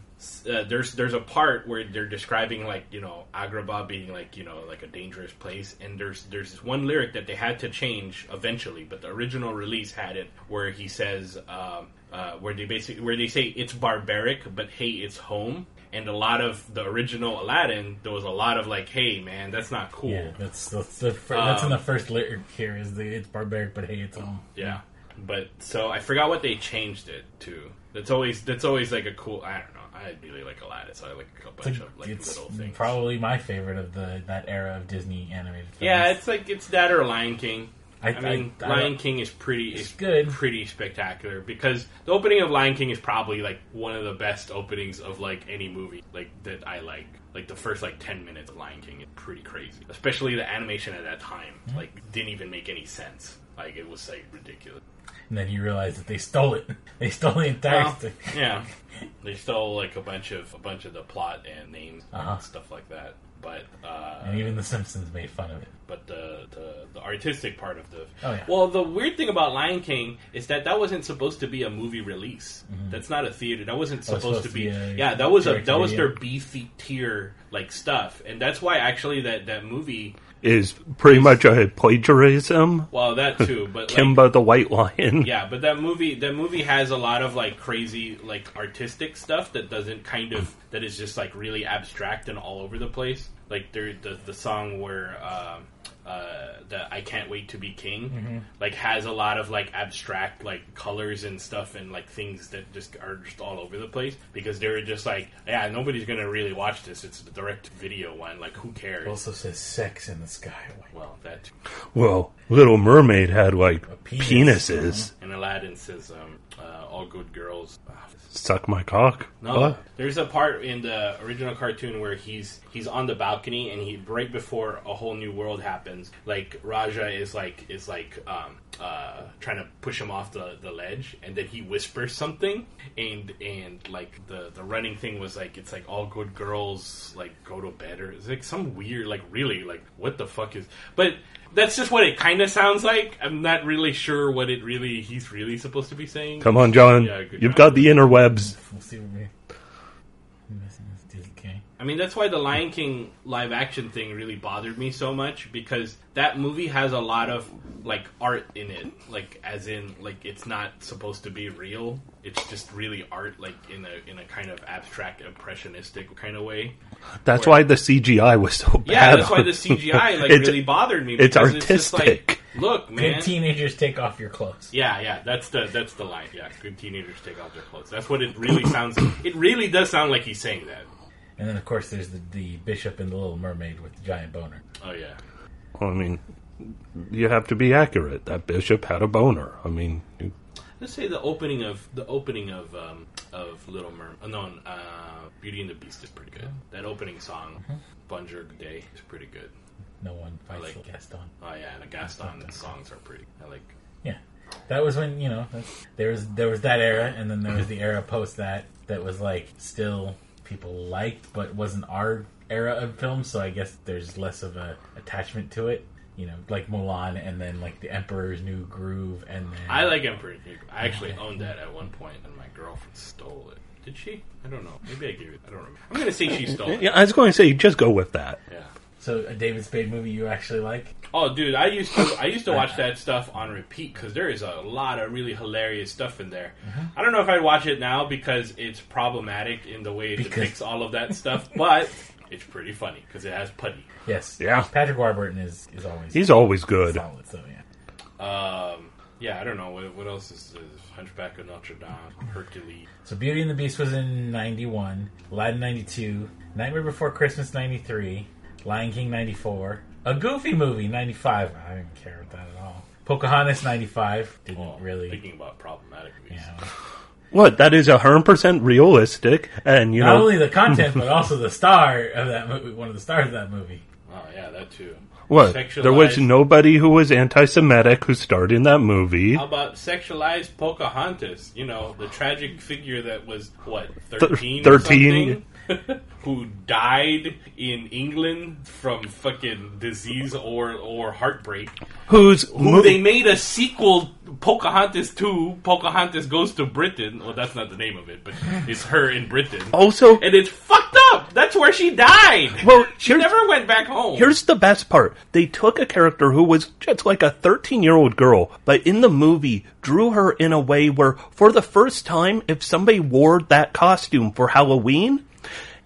uh, there's there's a part where they're describing like you know Agrabah being like you know like a dangerous place, and there's there's this one lyric that they had to change eventually, but the original release had it where he says um, uh, where they basically where they say it's barbaric, but hey, it's home. And a lot of the original Aladdin, there was a lot of like, "Hey, man, that's not cool." Yeah, that's that's the fir- that's in Um, the first lyric here. Is the it's barbaric, but hey, it's home. Yeah, but so I forgot what they changed it to. That's always that's always like a cool. I don't know. I really like Aladdin, so I like a bunch It's, of like little things. probably my favorite of the that era of Disney animated. Films. yeah, it's like it's that or Lion King. I- I, mean, I- Lion King is pretty It's is good. pretty spectacular because the opening of Lion King is probably like one of the best openings of like any movie like that I like. Like the first like ten minutes of Lion King is pretty crazy, especially the animation at that time. Mm-hmm. Like didn't even make any sense. Like it was like ridiculous. And then you realize that they stole it. (laughs) They stole the entire Well, thing. yeah, (laughs) they stole like a bunch of a bunch of the plot and names Uh-huh. and stuff like that. But uh, And even The Simpsons made fun of it. but the, the the artistic part of the Oh, yeah. well the weird thing about Lion King is that that wasn't supposed to be a movie release that's not a theater that wasn't Mm-hmm. Oh, supposed, to supposed be, to be a yeah that was a that was their B th- tier like stuff and that's why actually that that movie Is pretty much a plagiarism. well that too but like, Kimba the White Lion. (laughs) yeah but that movie that movie has a lot of like crazy like artistic stuff that doesn't kind of that is just like really abstract and all over the place like there the the song where um uh, the I can't wait to be king, like has a lot of like abstract like colors and stuff and like things that just are just all over the place because they're just like, yeah, nobody's gonna really watch this. It's the direct video one. Like, who cares? It also says sex in the sky. well, that too. Well, Little Mermaid had like penis. penises. and Aladdin says, um, uh, "All good girls." ah, Suck my cock. No, What? there's a part in the original cartoon where he's he's on the balcony and he right before a whole new world happens, like Rajah is like is like um uh trying to push him off the, the ledge and then he whispers something and and like the the running thing was like it's like all good girls like go to bed or it's like some weird like really like what the fuck is but that's just what it kind of sounds like. I'm not really sure what it really he's really supposed to be saying. Come on, John. Yeah, You've job. got the interwebs. I mean, that's why the Lion King live action thing really bothered me so much because that movie has a lot of like art in it, like as in like it's not supposed to be real. It's just really art, like in a in a kind of abstract, impressionistic kind of way. That's Where- why the CGI was so bad. Yeah, that's why the CGI like (laughs) It's- really bothered me. it's because just artistic. like, look, man. Good teenagers take off your clothes. Yeah, yeah, that's the that's the line. Yeah, good teenagers take off their clothes. That's what it really sounds. It really does sound like he's saying that. And then, of course, there's the, the bishop and the little mermaid with the giant boner. Oh yeah. Well, I mean, you have to be accurate. That bishop had a boner. I mean, you- Let's say the opening of the opening of um, of Little Mermaid. Uh, no, uh, Beauty and the Beast is pretty good. That opening song, Bonjour Good Day, is pretty good. No one fights like- the Gaston. Oh yeah, and the Gaston songs are pretty. I like. Yeah, that was when you know that's, there was there was that era, and then there was the era post that that was like still people liked, but wasn't our era of film. So I guess there's less of a attachment to it. You know, like Mulan, and then like the Emperor's New Groove, and then I like Emperor. New. Groove. I actually owned that at one point, and my girlfriend stole it. Did she? I don't know. Maybe I gave it. I don't remember. I'm gonna say she stole it. yeah, I was going to say, just go with that. Yeah. So a David Spade movie you actually like? Oh, dude, I used to I used to watch (laughs) that stuff on repeat because there is a lot of really hilarious stuff in there. I don't know if I'd watch it now because it's problematic in the way it Because- depicts all of that (laughs) stuff, but it's pretty funny because it has Puddy. Yes. Yeah. Patrick Warburton is is always He's always good. solid. So yeah. Um, yeah, I don't know what, what else is, is Hunchback of Notre Dame, Hercules. So Beauty and the Beast was in '91, Aladdin '92, Nightmare Before Christmas '93, Lion King '94, a Goofy movie '95. I didn't care about that at all. Pocahontas '95 didn't Well, really. thinking about problematic movies. know, (laughs) What? That is hundred percent realistic, and you not know only the content but (laughs) also the star of that movie. One of the stars of that movie. Oh yeah, that too. what? There was nobody who was anti-Semitic who starred in that movie. How about sexualized Pocahontas? You know, the tragic figure that was what thirteen, or 13. (laughs) who died in England from fucking disease or or heartbreak. Who's Who mo- they made a sequel, Pocahontas Two. Pocahontas goes to Britain. Well, that's not the name of it, but it's her in Britain. also And it's fucked up. That's where she died. Well, she never went back home. Here's the best part. They took a character who was just like a 13 year old girl, but in the movie drew her in a way where, for the first time, if somebody wore that costume for Halloween,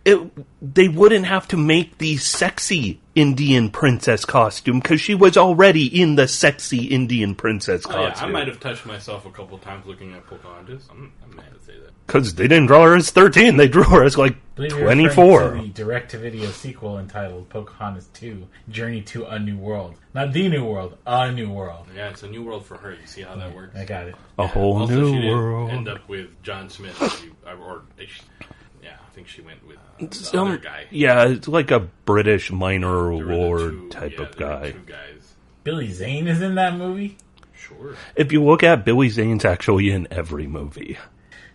it, they wouldn't have to make the sexy Indian princess costume because she was already in the sexy Indian princess Oh, yeah, I might have touched myself a couple times looking at Pocahontas. I'm, I'm mad to say that. Because they didn't draw her as 13, they drew her as like I believe you're referring 24. to the direct-to-video sequel entitled Pocahontas 2: Journey to a New World. Not the New World, a New World. Yeah, it's a new world for her. You see how that works? I got it. A whole also, new didn't world. end up with John Smith, she, or she, yeah, I think she went with uh, the Some- other guy. Yeah, it's like a British minor There lord two- type yeah, of guy. Two guys. Billy Zane is in that movie. Sure. If you look at Billy Zane's actually in every movie.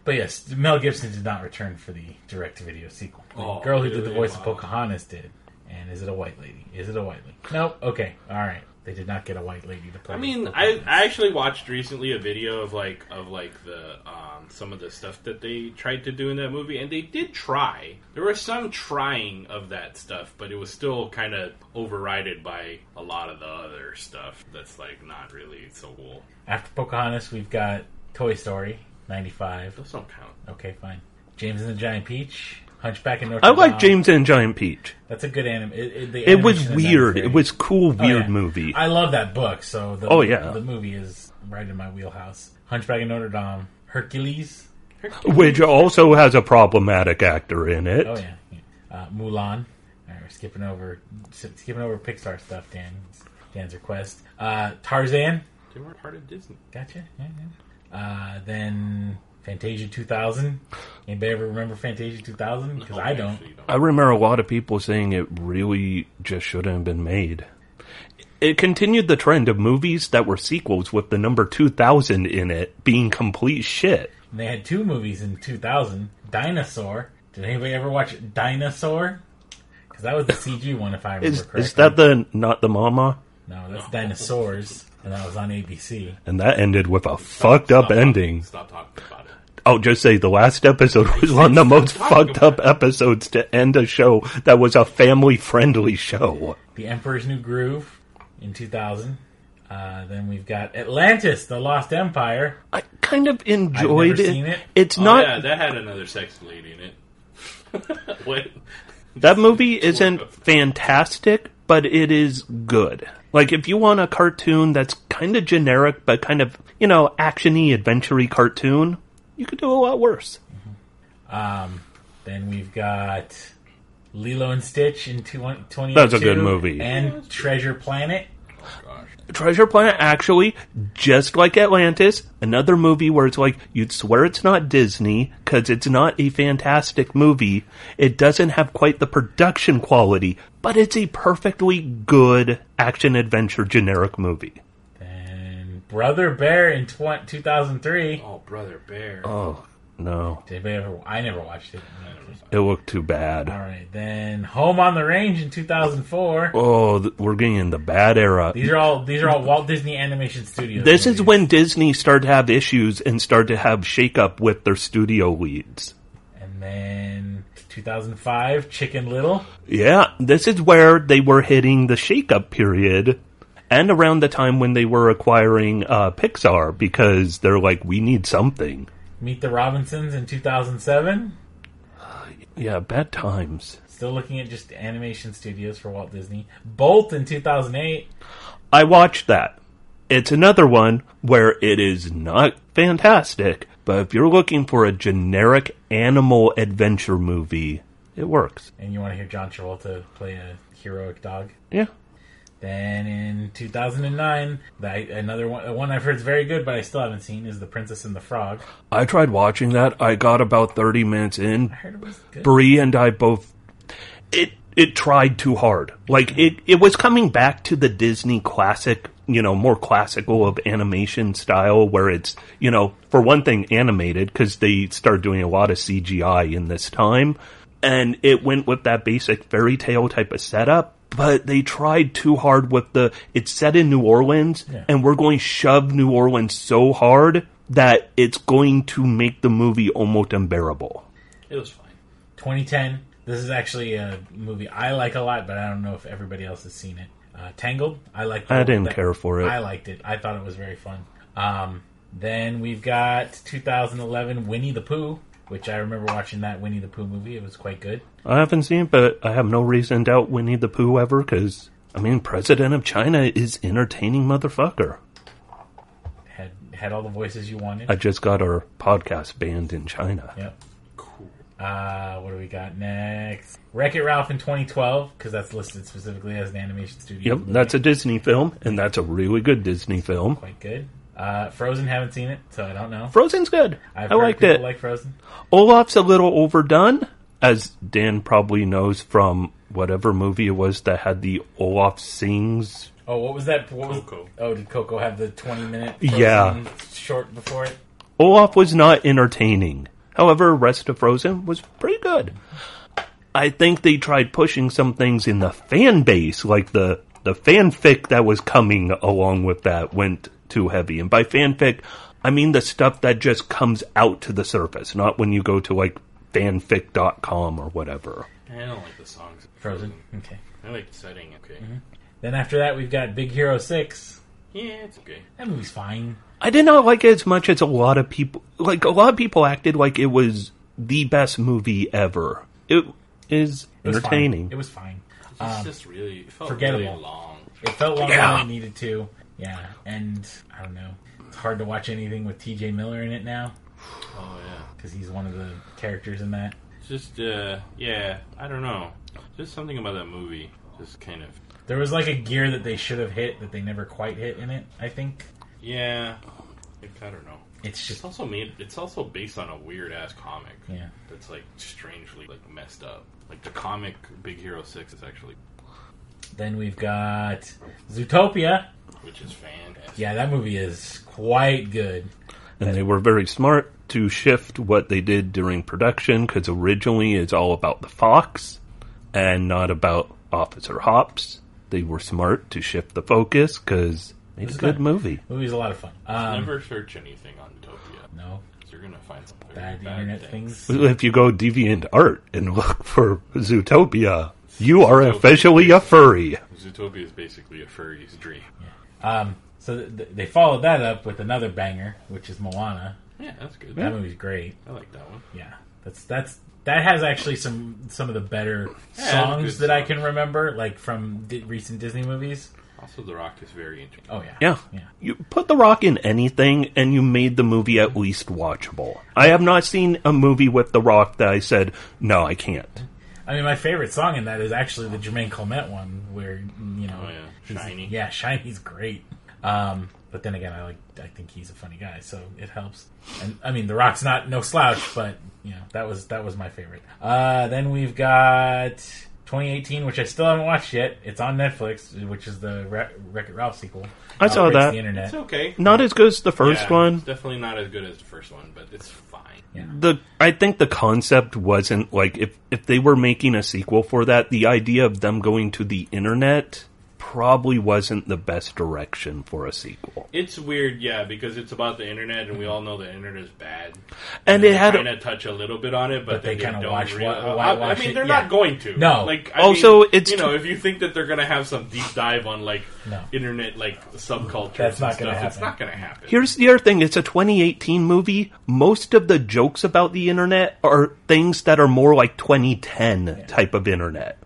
But yes, Mel Gibson did not return for the direct-to-video sequel. The Oh, girl who did the really? voice of Pocahontas did. And is it a white lady? Is it a white lady? Nope. Okay. All right. They did not get a white lady to play. I mean, I, I actually watched recently a video of like of like the um, some of the stuff that they tried to do in that movie, and they did try. There was some trying of that stuff, but it was still kind of overridden by a lot of the other stuff that's like not really so cool. After Pocahontas, we've got Toy Story '95. Those don't count. Okay, fine. James and the Giant Peach, Hunchback and Notre Dame. I like Dame. James and Giant Peach. That's a good anime. It, it, the It was animation in that weird. It was cool, Oh, weird yeah. movie. I love that book. So the, Oh, yeah. the movie is right in my wheelhouse. Hunchback of Notre Dame, Hercules. Which also has a problematic actor in it. Oh yeah, yeah. Uh, Mulan. All right, we're skipping over skipping over Pixar stuff. Dan Dan's request. Uh, Tarzan. They weren't part of Disney. Gotcha. Yeah, yeah. Uh, then Fantasia 2000. Anybody ever remember Fantasia 2000? Because No, I don't. actually I remember a lot of people saying it really just shouldn't have been made. It continued the trend of movies that were sequels with the number 2000 in it being complete shit. And they had two movies in 2000. Dinosaur. Did anybody ever watch Dinosaur? Because that was the CG one, if I remember Is, correctly. is that the not the mama? No, that's Dinosaurs, and that was on ABC. And that ended with a fucked up Stop ending. Talking, stop talking about it. I'll just say the last episode was one of the most fucked up episodes to end a show that was a family friendly show. The Emperor's New Groove in 2000. Uh, then we've got Atlantis, The Lost Empire. I kind of enjoyed never it. seen it. It's Oh, not yeah, that had another sex lady in it. (laughs) what? that movie (laughs) isn't fantastic, but it is good. Like if you want a cartoon that's kind of generic but kind of, you know, actiony, adventure cartoon, you could do a lot worse. Um, then we've got Lilo and Stitch in 2002. That's a good movie. And Treasure Planet. Gosh. Treasure Planet actually, just like Atlantis, another movie where it's like you'd swear it's not Disney because it's not a fantastic movie. It doesn't have quite the production quality, but it's a perfectly good action adventure generic movie. And Brother Bear in tw- 2003. Oh, brother bear. Oh no, Did anybody ever? I never watched it. it looked too bad. All right, then Home on the Range in 2004. Oh, th- we're getting in the bad era. These are all these are all Walt Disney Animation Studios. This is when Disney started to have issues and started to have shakeup with their studio leads. And then 2005, Chicken Little. Yeah, this is where they were hitting the shakeup period and around the time when they were acquiring uh, Pixar because they're like, we need something. Meet the Robinsons in 2007. (sighs) Yeah, bad times. Still looking at just animation studios for Walt Disney. Bolt in 2008. I watched that. It's another one where it is not fantastic, but if you're looking for a generic animal adventure movie, it works. And you want to hear John Travolta play a heroic dog. Yeah. Then in 2009, the, another one, one I've heard is very good, but I still haven't seen, is The Princess and the Frog. I tried watching that. I got about 30 minutes in. I heard it was good. Bree and I both it it tried too hard. Like it it was coming back to the Disney classic, you know, more classical of animation style where it's, you know, for one thing animated cuz they started doing a lot of CGI in this time and it went with that basic fairy tale type of setup. But they tried too hard with the. It's set in New Orleans, Yeah. and we're going to shove New Orleans so hard that it's going to make the movie almost unbearable. It was fine. 2010. This is actually a movie I like a lot, but I don't know if everybody else has seen it. Uh, Tangled. I like. I didn't care for it. I liked it. I thought it was very fun. Um, then we've got 2011 Winnie the Pooh, which I remember watching that Winnie the Pooh movie. It was quite good. I haven't seen it, but I have no reason to doubt Winnie the Pooh ever, because, I mean, President of China is entertaining motherfucker. Had had all the voices you wanted. I just got our podcast banned in China. Yep. Cool. Uh, what do we got next? Wreck It Ralph in 2012 because that's listed specifically as an animation studio. Yep, that's a Disney film, and that's a really good Disney film. quite good. Uh, Frozen haven't seen it, so I don't know. Frozen's good. I've I heard liked it. Like Frozen. Olaf's a little overdone, as Dan probably knows from whatever movie it was that had the Olaf sings Oh, what was that? What was? Coco. Oh, did Coco have the twenty minute? Yeah. Short before it. Olaf was not entertaining. However, rest of Frozen was pretty good. I think they tried pushing some things in the fan base, like the the fanfic that was coming along with that went too heavy. And by fanfic, I mean the stuff that just comes out to the surface, not when you go to like fanfic.com or whatever. I don't like the songs. Frozen. Okay. I like the setting. Okay. Then after that, we've got Big Hero Six. Yeah, it's okay. That movie's fine. I did not like it as much as a lot of people. Like a lot of people acted like it was the best movie ever. It is It was fine. entertaining. It was fine. It's Um, just really it felt forgettable. really long. It felt longer Yeah. than it needed to. Yeah, and I don't know. It's hard to watch anything with T.J. Miller in it now Oh yeah. because he's one of the characters in that. Just uh yeah, I don't know. Just something about that movie. Just kind of There was like a gear that they should have hit that they never quite hit in it. I think yeah. I don't know. it's It's just also made. It's also based on a weird ass comic. yeah. That's like strangely like messed up. Like the comic Big Hero Six is actually, Then we've got Zootopia. Which is fantastic. Yeah, that movie is quite good. And they were very smart to shift what they did during production because originally it's all about the fox and not about Officer Hopps. They were smart to shift the focus because it's a good fun. movie. Movie's a lot of fun. Um, Never search anything on Utopia. No. You're gonna find some bad bad internet things. things. If you go Deviant Art and look for Zootopia, you are officially a furry. Zootopia is basically a furry's dream. Um, so th- th- they followed that up with another banger, which is Moana. Yeah, that's good. That movie's great. I like that one. Yeah, that's that's that has actually some some of the better Yeah, songs good that I can remember, like from di- recent Disney movies. Also, The Rock is very interesting. Oh yeah, Yeah. yeah. You put The Rock in anything and you made the movie at least watchable. I have not seen a movie with The Rock that I said, no, I can't. I mean, my favorite song in that is actually the Jermaine Clement one, where you know, Oh, yeah. Shiny. yeah, (laughs) Shiny's great. Um, but then again, I like, I think he's a funny guy, so it helps. And I mean, The Rock's not no slouch, but you know, that was that was my favorite. Uh, then we've got 2018, which I still haven't watched yet. It's on Netflix, which is the Wreck Wreck-It Ralph sequel. I saw Outbreaks that. The internet. It's okay. Not as good as the first Yeah, one. It's definitely not as good as the first one, but it's fine. The I think the concept wasn't like if if they were making a sequel for that, the idea of them going to the internet probably wasn't the best direction for a sequel. It's weird, yeah, because it's about the internet, and we all know the internet is bad. And it had kind of touch a little bit on it, but, But they then kinda don't watch- really- wa- I- I, watch mean, they're yeah. not going to. No. like I oh, Also, mean, it's you know, if you think that they're going to have some deep dive on like No. internet like subcultures, That's and not gonna stuff, It's not going to happen. Here's the other thing, it's a 2018 movie. Most of the jokes about the internet are things that are more like 2010 type of internet.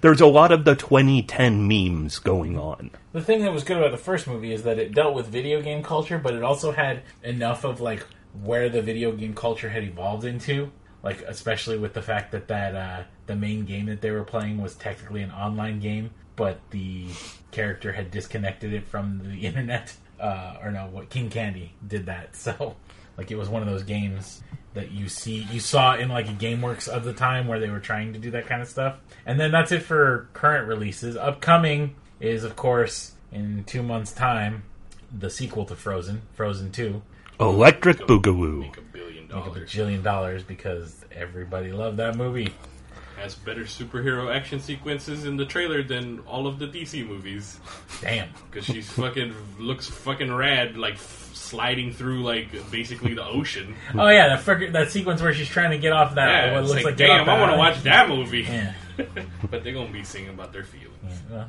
There's a lot of the 2010 memes going on. The thing that was good about the first movie is that it dealt with video game culture, but it also had enough of like where the video game culture had evolved into. Like especially with the fact that that uh, the main game that they were playing was technically an online game, but the character had disconnected it from the (laughs) internet. Uh, or no, what King Candy did that. So like it was one of those games that you see you saw in like a GameWorks of the time where they were trying to do that kind of stuff. And then that's it for current releases. Upcoming is of course in two months' time the sequel to Frozen, Frozen Two, Electric Boogaloo. Make a billion dollars. make a bajillion dollars because everybody loved that movie. Has better superhero action sequences in the trailer than all of the DC movies. Damn. Because she's fucking looks fucking rad, like f- sliding through like basically the ocean. Oh yeah, that frickin- that sequence where she's trying to get off that Yeah, what it's looks like, like, damn, I want to watch that movie. Yeah. (laughs) but they're gonna be singing about their feelings. Well,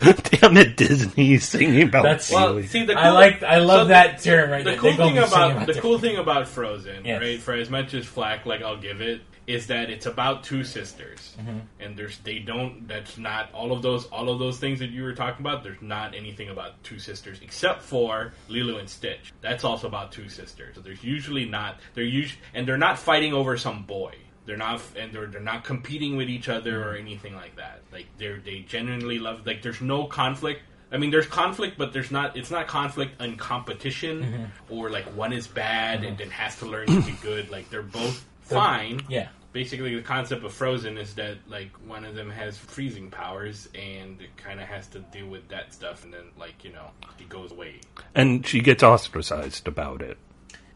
(laughs) Damn it, Disney singing about That's- Well, feelings. see, the I like I love so that term right The there. cool thing be about the their- cool thing about Frozen, Yes. right? For as much as flack like I'll give it, is that it's about two sisters, Mm-hmm. and there's they don't. That's not all of those all of those things that you were talking about. There's not anything about two sisters except for Lilo and Stitch. That's also about two sisters. So there's usually not they're usually and they're not fighting over some boy. They're not, and they're they're not competing with each other or mm-hmm. anything like that. Like they're they genuinely love. Like there's no conflict. I mean, there's conflict, but there's not. It's not conflict and competition, mm-hmm. or like one is bad mm-hmm. and then has to learn to be good. Like they're both fine, Yeah. basically the concept of Frozen is that like one of them has freezing powers and it kind of has to deal with that stuff, and then like you know he goes away. And she gets ostracized about it.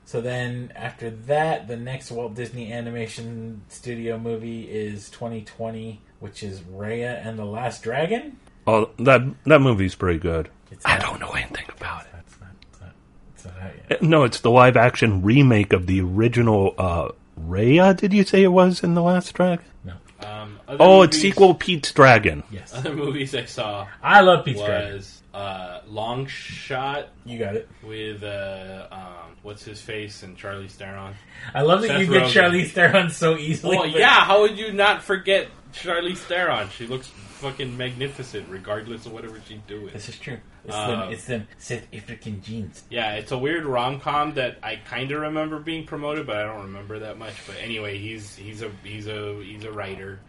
So then, after that, the next Walt Disney Animation Studio movie is 2020, which is Raya and the Last Dragon. Oh, that that movie's pretty good. It's I don't know anything about it. That's not. It's not, it's not out yet. No, it's the live action remake of the original uh Raya, did you say it was in The Last Dragon? No. Um, other Oh, it's movies- sequel Pete's Dragon. Yes. Other movies I saw I love Pete's Dragon. was uh, Long Shot You got it. with uh, um, what's his face and Charlie Theron. I love that Seth you get Rogen. Charlize Theron so easily. Well, but- yeah. How would you not forget Charlie Theron? She looks fucking magnificent, regardless of whatever she's doing. This is true. It's Uh, them. It's them South African genes. Yeah, it's a weird rom com that I kind of remember being promoted, but I don't remember that much. But anyway, he's he's a he's a he's a writer.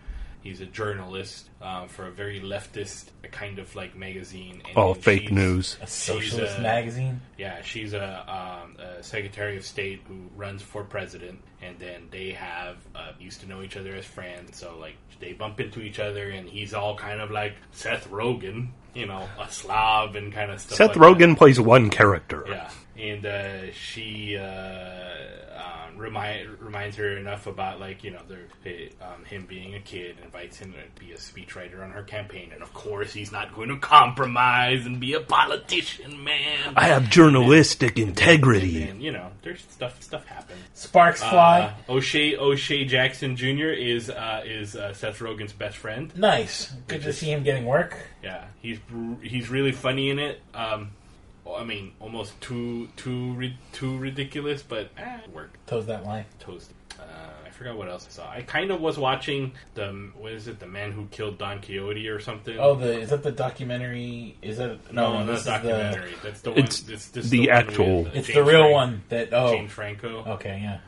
He's a journalist um, for a very leftist kind of like magazine. And Oh, fake news. A socialist a- magazine. Yeah, she's a, um, a Secretary of State who runs for president, and then they have uh, used to know each other as friends. So like they bump into each other, and he's all kind of like Seth Rogen, you know, a Slav and kind of stuff. Seth like that. Rogen plays one character. Yeah, and uh, she uh, um, remind, reminds her enough about like you know their, um, him being a kid, and invites him to be a speechwriter on her campaign, and of course he's not going to compromise and be a politician, man. I have journalistic integrity. And you know, there's stuff stuff happens. Sparks fly. Uh, O'Shea O'Shea Jackson Jr. is uh, is uh, Seth Rogen's best friend. nice. Good to see him getting work. Yeah, he's he's really funny in it. Um, I mean, almost too too ri- too ridiculous, but eh, it worked. Toes that line. Toast. Uh, I forgot what else I saw. I kind of was watching the what is it, the man who killed Don Quixote or something. Oh, the is that the documentary? Is that no, no? no, this not the documentary. That's the one. It's it's this the one actual- with, uh, it's James the real Franco- one that oh James Franco. okay yeah.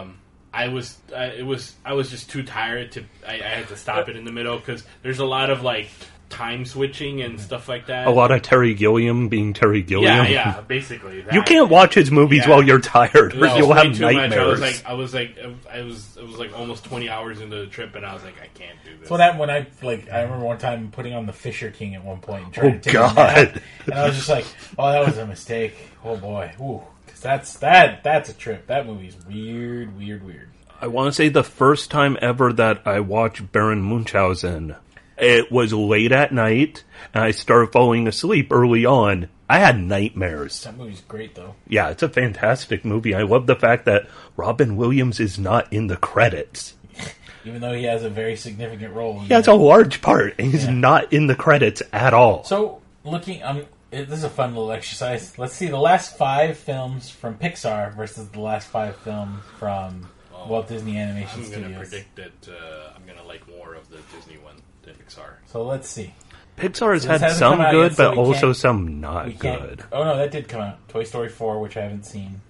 Um, I was, I, it was, I was just too tired to. I, I had to stop it in the middle because there's a lot of like time switching and stuff like that. A lot of Terry Gilliam being Terry Gilliam. yeah, yeah, (laughs) basically. That. You can't watch his movies Yeah. while you're tired, or was you'll have too much. nightmares. I was like, I was like, I was, it was like almost 20 hours into the trip, and I was like, I can't do this. So that when I like, I remember one time putting on the Fisher King at one point. And trying Oh, to take a nap, God. and I was just like, oh, that was a mistake. Oh boy, ooh, because that's that that's a trip. That movie's weird, weird, weird. I want to say the first time ever that I watched Baron Munchausen, it was late at night, and I started falling asleep early on. I had nightmares. That movie's great though. Yeah, it's a fantastic movie. I love the fact that Robin Williams is not in the credits. (laughs) Even though he has a very significant role. In He has that. a large part, and he's Yeah. not in the credits at all. So looking, um, it, this is a fun little exercise. Let's see the last five films from Pixar versus the last five films from Walt Disney Animation I'm gonna Studios. predict that uh, I'm gonna like more of the Disney one than Pixar. So let's see. Pixar has So had some good, yet, so but we also some not good. Oh no, that did come out. Toy Story four, which I haven't seen.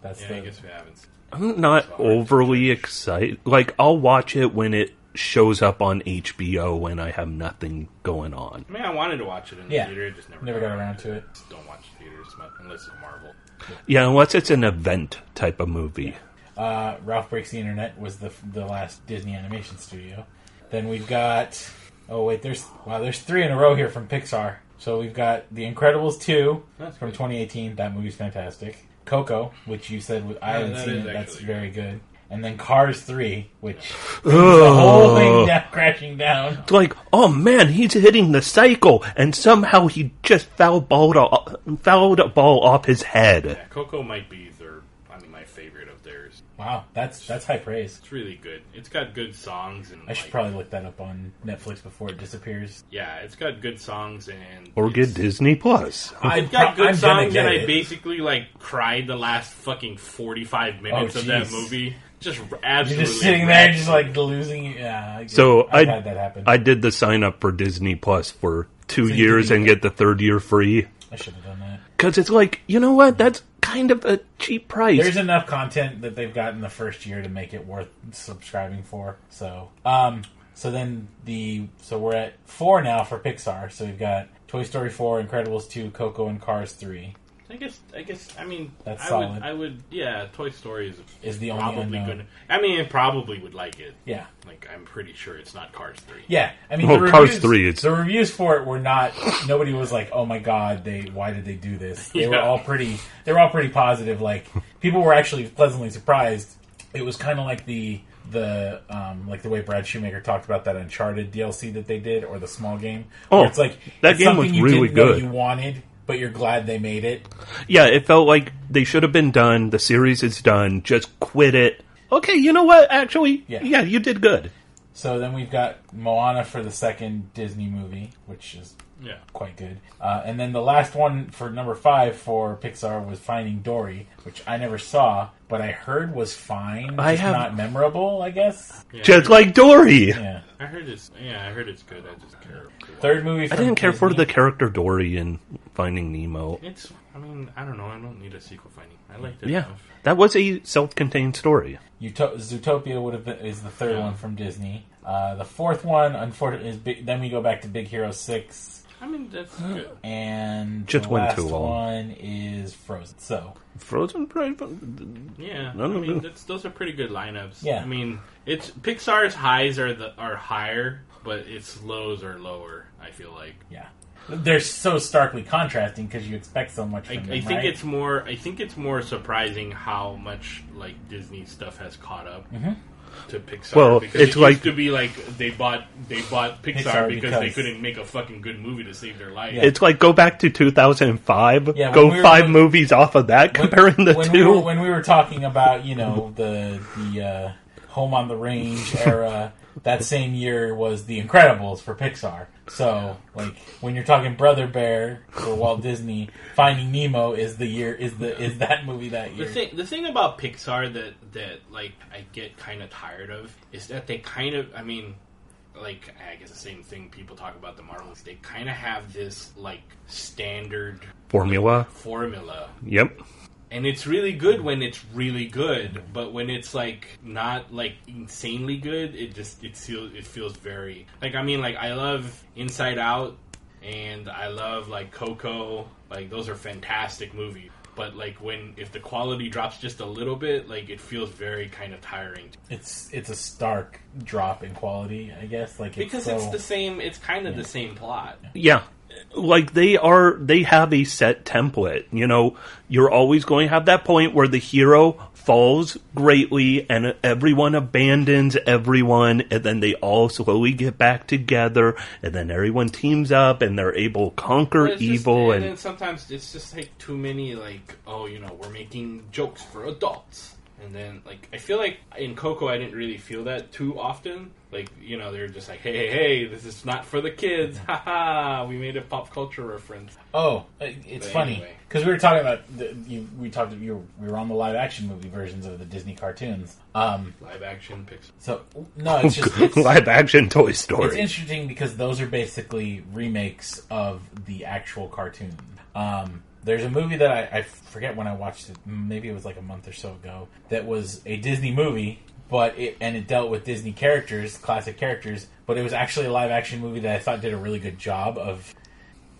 That's Yeah, the I guess we haven't. seen- I'm not Sorry. overly excited. Like, I'll watch it when it shows up on HBO when I have nothing going on. I mean, I wanted to watch it in the Yeah. theater, just never, never got around to it. Don't watch theaters much unless it's Marvel. Yeah, unless it's an event type of movie. Uh, Ralph Breaks the Internet was the the last Disney animation studio. Then we've got oh wait, there's wow, there's three in a row here from Pixar. So we've got The Incredibles two That's from good. 2018. That movie's fantastic. Coco, which you said was, I Yeah, haven't that seen is it. That's actually very good. And then Cars three, which brings the whole thing down, (laughs) crashing down. It's like, oh man, he's hitting the cycle, and somehow he just fouled ball off, fouled a ball off his head. Yeah, Coco might be their, I mean, my favorite of theirs. Wow, that's that's high praise. It's really good. It's got good songs and I should like, probably look that up on Netflix before it disappears. yeah, it's got good songs and Or get Disney Plus. (laughs) I- It's got good I'm songs, and I it. basically like cried the last fucking forty five oh, minutes Oh, of that movie. Just You're absolutely. just sitting there, just like losing. Yeah. I- So I've had that happen. I did the sign up for Disney Plus for two So years and get the third year free. I should have done that. Because it's like, you know what? That's kind of a cheap price. There's enough content that they've got in the first year to make it worth subscribing for. So, um, so then the so we're at four now for Pixar. So we've got Toy Story four, Incredibles two, Coco, and Cars three. I guess. I guess. I mean, That's I solid. would. I would. Yeah, Toy Story is Is the only probably unknown. good. I mean, it probably would like it. Yeah. Like, I'm pretty sure it's not Cars Three. Yeah, I mean, Well, the Cars reviews, 3, it's- the reviews for it were not. Nobody was like, "Oh my god, they why did they do this?" (laughs) They were Yeah. all pretty. They were all pretty positive. Like people were actually pleasantly surprised. It was kind of like the the um, like the way Brad Shoemaker talked about that Uncharted DLC that they did, or the small game. Oh, it's like that it's game something was you really didn't know good. You wanted, but you're glad they made it. Yeah, it felt like they should have been done. The series is done. Just quit it. Okay, you know what? Actually, Yeah. yeah, you did good. So then we've got Moana for the second Disney movie, which is Yeah. quite good. Uh, and then the last one for number five for Pixar was Finding Dory, which I never saw, but I heard was fine. I have- not memorable, I guess. yeah Just I heard, like Dory. Yeah. I heard it's. Yeah, I heard it's good. I just care. Third movie. I didn't care for the character Dory in Finding Nemo. It's. I mean, I don't know. I don't need a sequel finding. I liked it Yeah, enough. that was a self-contained story. Uto- Zootopia would have been is the third Yeah. one from Disney. Uh, the fourth one, unfortunately, is big, then we go back to Big Hero Six, I mean, that's good. and Just the went last too long. one is Frozen. So Frozen. Yeah, No, I no, mean no. that's those are pretty good lineups. Yeah. I mean it's Pixar's highs are the are higher, but its lows are lower. I feel like. yeah, they're so starkly contrasting because you expect so much I, from them. I think right? it's more. I think it's more surprising how much like Disney stuff has caught up mm-hmm. To Pixar. Well, because it's it like- used to be like they bought they bought Pixar, Pixar because, they couldn't make a fucking good movie to save their life. Yeah. It's like go back to 2005. Yeah, go we were- five when- movies off of that, comparing the when two. We were, when we were talking about you know the the uh, Home on the Range era, that same year was The Incredibles for Pixar. So like when you're talking Brother Bear for Walt Disney, Finding Nemo is the year is the is that movie that year. The thing, the thing about Pixar that that like I get kind of tired of is that they kind of, I mean, like I guess the same thing people talk about the Marvels. They kind of have this like standard Formula. formula, Yep. And it's really good when it's really good. But when it's like not like insanely good, it just it feels it feels very like I mean like I love Inside Out and I love like Coco. Like those are fantastic movies. But like when if the quality drops just a little bit, like it feels very kind of tiring. It's it's a stark drop in quality, I guess. Like it's Because so, it's the same it's kind of the same plot. Yeah. Like they are, they have a set template. You know, you're always going to have that point where the hero falls greatly and everyone abandons everyone and then they all slowly get back together and then everyone teams up and they're able to conquer it's just- evil and, and then sometimes it's just like too many like oh you know we're making jokes for adults and then like I feel like in Coco I didn't really feel that too often like you know they're just like hey hey hey this is not for the kids haha we made a pop culture reference Oh, it's But funny anyway. because we were talking about the, you. We talked. You were, we were on the live action movie versions of the Disney cartoons. Um, live action Pixar so no, it's just (laughs) it's, live action Toy story it's interesting because those are basically remakes of the actual cartoon. Um, there's a movie that I, I forget when I watched it. Maybe it was like a month or so ago. That was a Disney movie, but it and it dealt with Disney characters, classic characters. But it was actually a live action movie that I thought did a really good job of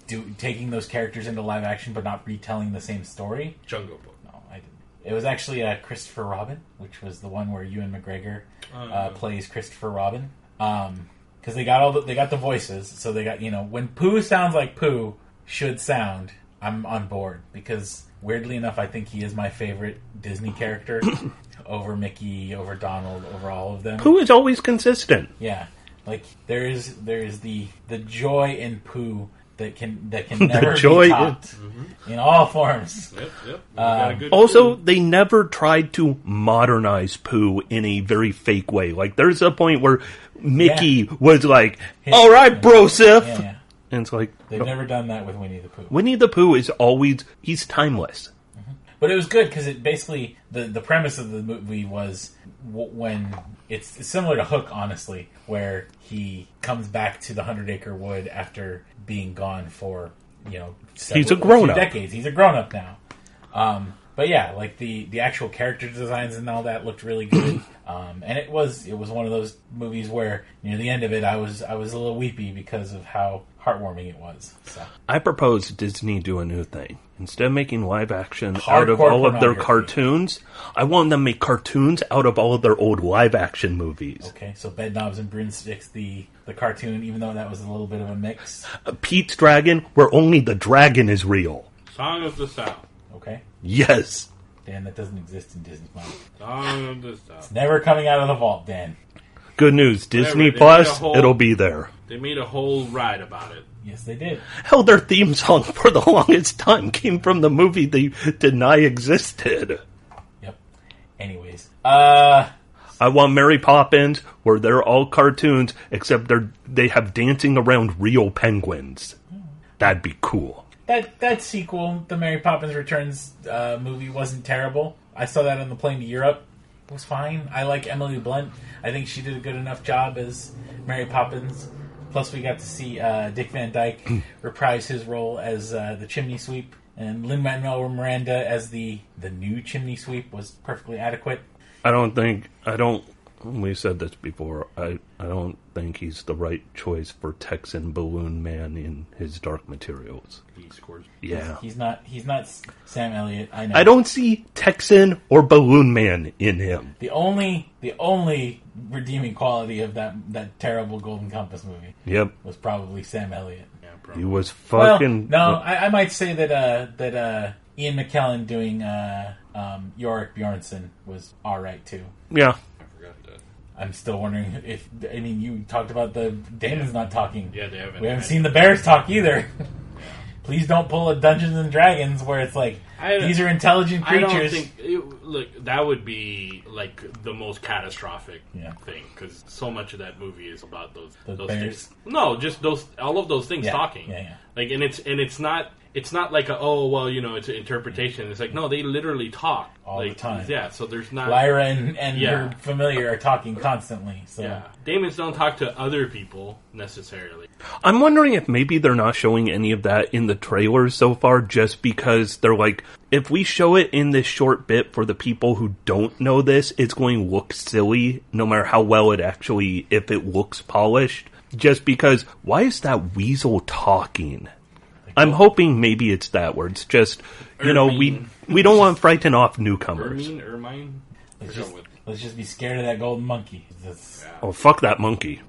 do, taking those characters into live action, but not retelling the same story. Jungle Book No, I didn't. It was actually uh, Christopher Robin, which was the one where Ewan McGregor uh, plays Christopher Robin. Because they got all the, they got the voices, so they got you know when Pooh sounds like Pooh should sound. I'm on board because weirdly enough, I think he is my favorite Disney character (coughs) over Mickey, over Donald, over all of them. Who is always consistent? Yeah, like there is there is the the joy in Pooh that can that can (laughs) never joy be in- topped in all forms. yep yep We got a Um, Also, clue. they never tried to modernize Pooh in a very fake way. Like, there's a point where Mickey was like, "All right, bro, Sif," Yeah, yeah. and it's like, They've never done that with Winnie the Pooh. Winnie the Pooh is always he's timeless. But it was good because it basically the the premise of the movie was w- when it's similar to Hook, honestly, where he comes back to the Hundred Acre Wood after being gone for you know several- He's a grown-up. few decades. He's a grown up now. Um, but yeah, like the the actual character designs and all that looked really good. (coughs) um, and it was it was one of those movies where near the end of it, I was I was a little weepy because of how heartwarming it was. So I propose Disney do a new thing. Instead of making live action out of all of their cartoons, I want them to make cartoons out of all of their old live action movies. okay, so Bedknobs and Broomsticks, the the cartoon, even though that was a little bit of a mix. Uh, Pete's Dragon, where only the dragon is real. Song of the South. Okay, Yes. Dan, that doesn't exist in Disney's mind. Song of the South. Never coming out of the vault, Dan. Good news. Disney they Plus, whole- it'll be there. They made a whole ride about it. Yes, they did. Hell, their theme song for the (laughs) longest time came from the movie they deny existed. Yep. Anyways, uh, I want Mary Poppins, where they're all cartoons, except they're they have dancing around real penguins. That'd be cool. that that sequel, the Mary Poppins Returns uh, movie, wasn't terrible. I saw that on the plane to Europe. It was fine. I like Emily Blunt. I think she did a good enough job as Mary Poppins. Plus, we got to see uh, Dick Van Dyke reprise his role as uh, the chimney sweep, and Lin Manuel Miranda as the the new chimney sweep was perfectly adequate. I don't think I don't. We said this before. I I don't think he's the right choice for Texan Balloon Man in his Dark Materials. He scores. Yeah, He's not he's not Sam Elliott. I know. I don't see Texan or Balloon Man in him. The only the only redeeming quality of that that terrible Golden Compass movie Yep, was probably Sam Elliott. Yeah, he probably. was Well, fucking. no, I, I might say that uh, that uh, Ian McKellen doing uh, um, Iorek Byrnison was all right too. yeah. I forgot that. I'm still wondering if I mean you talked about the daemons not talking. Yeah, they haven't. we haven't seen it. the Bears talk either. (laughs) Please don't pull a Dungeons and Dragons where it's like these are intelligent creatures. I don't think it, look that would be like the most catastrophic Yeah. thing because so much of that movie is about those Those those things. No, just those all of those things Yeah, talking. yeah, yeah. Like and it's and it's not it's not like a, oh well you know it's an interpretation. It's like no they literally talk All the time. Yeah, so there's not Lyra and, and Yeah. her familiar are talking constantly. So yeah. Daemons don't talk to other people necessarily. I'm wondering if maybe they're not showing any of that in the trailers so far just because they're like, if we show it in this short bit for the people who don't know this, it's going to look silly no matter how well it actually, if it looks polished. Just because, why is that weasel talking? I'm hoping maybe it's that where it's just, you know, we we don't want to frighten off newcomers. Ermine, Ermine. Let's just, let's just be scared of that golden monkey. That's- Oh, fuck that monkey.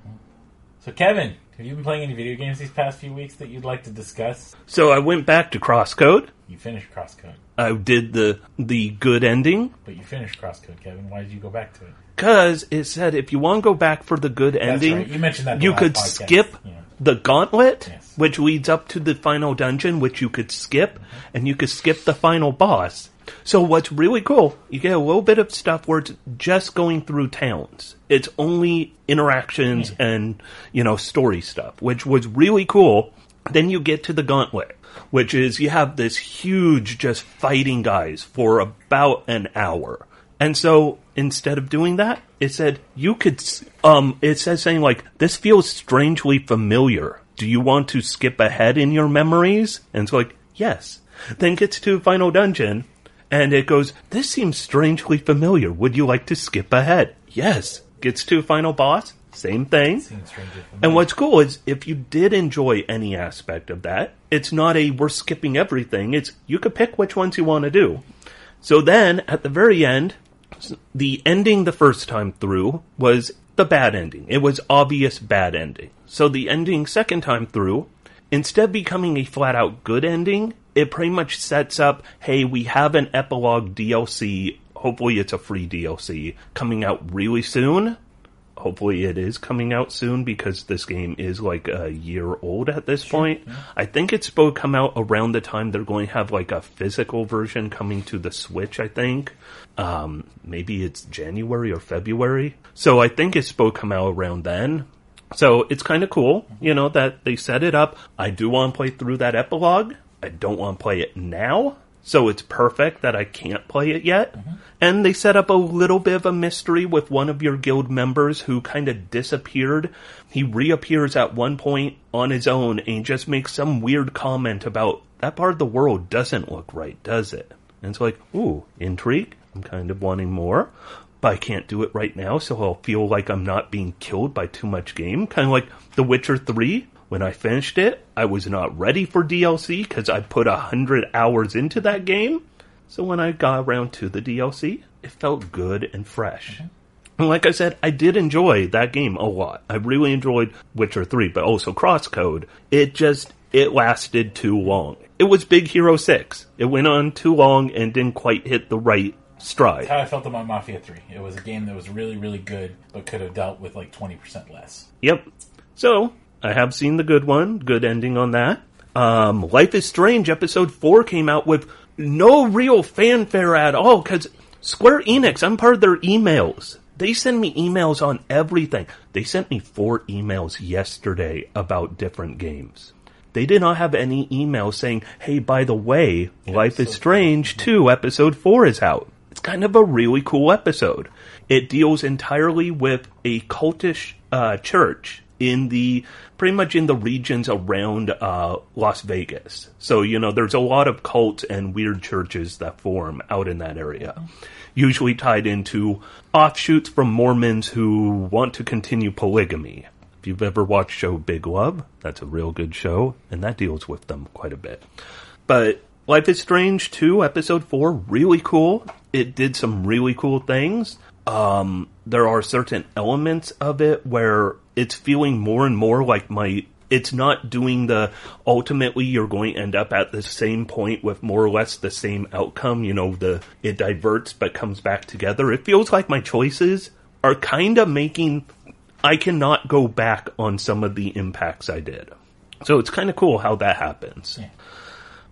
So, Kevin, have you been playing any video games these past few weeks that you'd like to discuss? So I went back to Crosscode. You finished Crosscode, I did the the good ending. but you finished Crosscode, Kevin. Why did you go back to it? Because it said if you want to go back for the good ending, right. You mentioned that the you last could podcast. skip Yeah. The gauntlet, Yes. which leads up to the final dungeon, which you could skip, and you could skip the final boss. So what's really cool, you get a little bit of stuff where it's just going through towns. It's only interactions and, you know, story stuff, which was really cool. Then you get to the gauntlet, which is you have this huge just fighting guys for about an hour. And so instead of doing that, it said you could, um, it says saying like, this feels strangely familiar. Do you want to skip ahead in your memories? And it's like, yes. Then gets to final dungeon and it goes, this seems strangely familiar. Would you like to skip ahead? Yes. Gets to final boss. Same thing. Seems strangely familiar. And what's cool is if you did enjoy any aspect of that, it's not a we're skipping everything. It's you could pick which ones you want to do. So then at the very end, the ending the first time through was the bad ending. It was obvious bad ending. So the ending second time through, instead of becoming a flat out good ending, it pretty much sets up, hey, we have an epilogue DLC. Hopefully it's a free DLC coming out really soon hopefully it is coming out soon because this game is like a year old at this point. I think it's supposed to come out around the time they're going to have like a physical version coming to the Switch, I think. Um, maybe it's January or February. So I think it's supposed to come out around then. So it's kind of cool, you know, that they set it up. I do want to play through that epilogue. I don't want to play it now. So it's perfect that I can't play it yet. And they set up a little bit of a mystery with one of your guild members who kind of disappeared. He reappears at one point on his own and just makes some weird comment about that part of the world doesn't look right, does it? And it's like, ooh, intrigue. I'm kind of wanting more. But I can't do it right now, so I'll feel like I'm not being killed by too much game. Kind of like The Witcher 3. When I finished it, I was not ready for DLC because I put a hundred hours into that game. So when I got around to the DLC, it felt good and fresh. Mm-hmm. And like I said, I did enjoy that game a lot. I really enjoyed Witcher 3, but also Crosscode. It just, it lasted too long. It was Big Hero 6. It went on too long and didn't quite hit the right stride. How I felt about Mafia 3. It was a game that was really, really good, but could have dealt with like 20% less. Yep. So, I have seen the good one. Good ending on that. Um, Life is Strange episode 4 came out with no real fanfare at all because Square Enix, I'm part of their emails. They send me emails on everything. They sent me four emails yesterday about different games. They did not have any email saying, hey, by the way, Life is Strange 2 episode 4 is out. Kind of a really cool episode. It deals entirely with a cultish uh, church in the pretty much in the regions around uh, Las Vegas. So you know, there's a lot of cults and weird churches that form out in that area, usually tied into offshoots from Mormons who want to continue polygamy. If you've ever watched show Big Love, that's a real good show, and that deals with them quite a bit. But Life is Strange 2, episode 4, really cool. It did some really cool things. Um, there are certain elements of it where it's feeling more and more like my. It's not doing the ultimately you're going to end up at the same point with more or less the same outcome. You know, the it diverts but comes back together. It feels like my choices are kind of making I cannot go back on some of the impacts I did. So it's kind of cool how that happens. Yeah.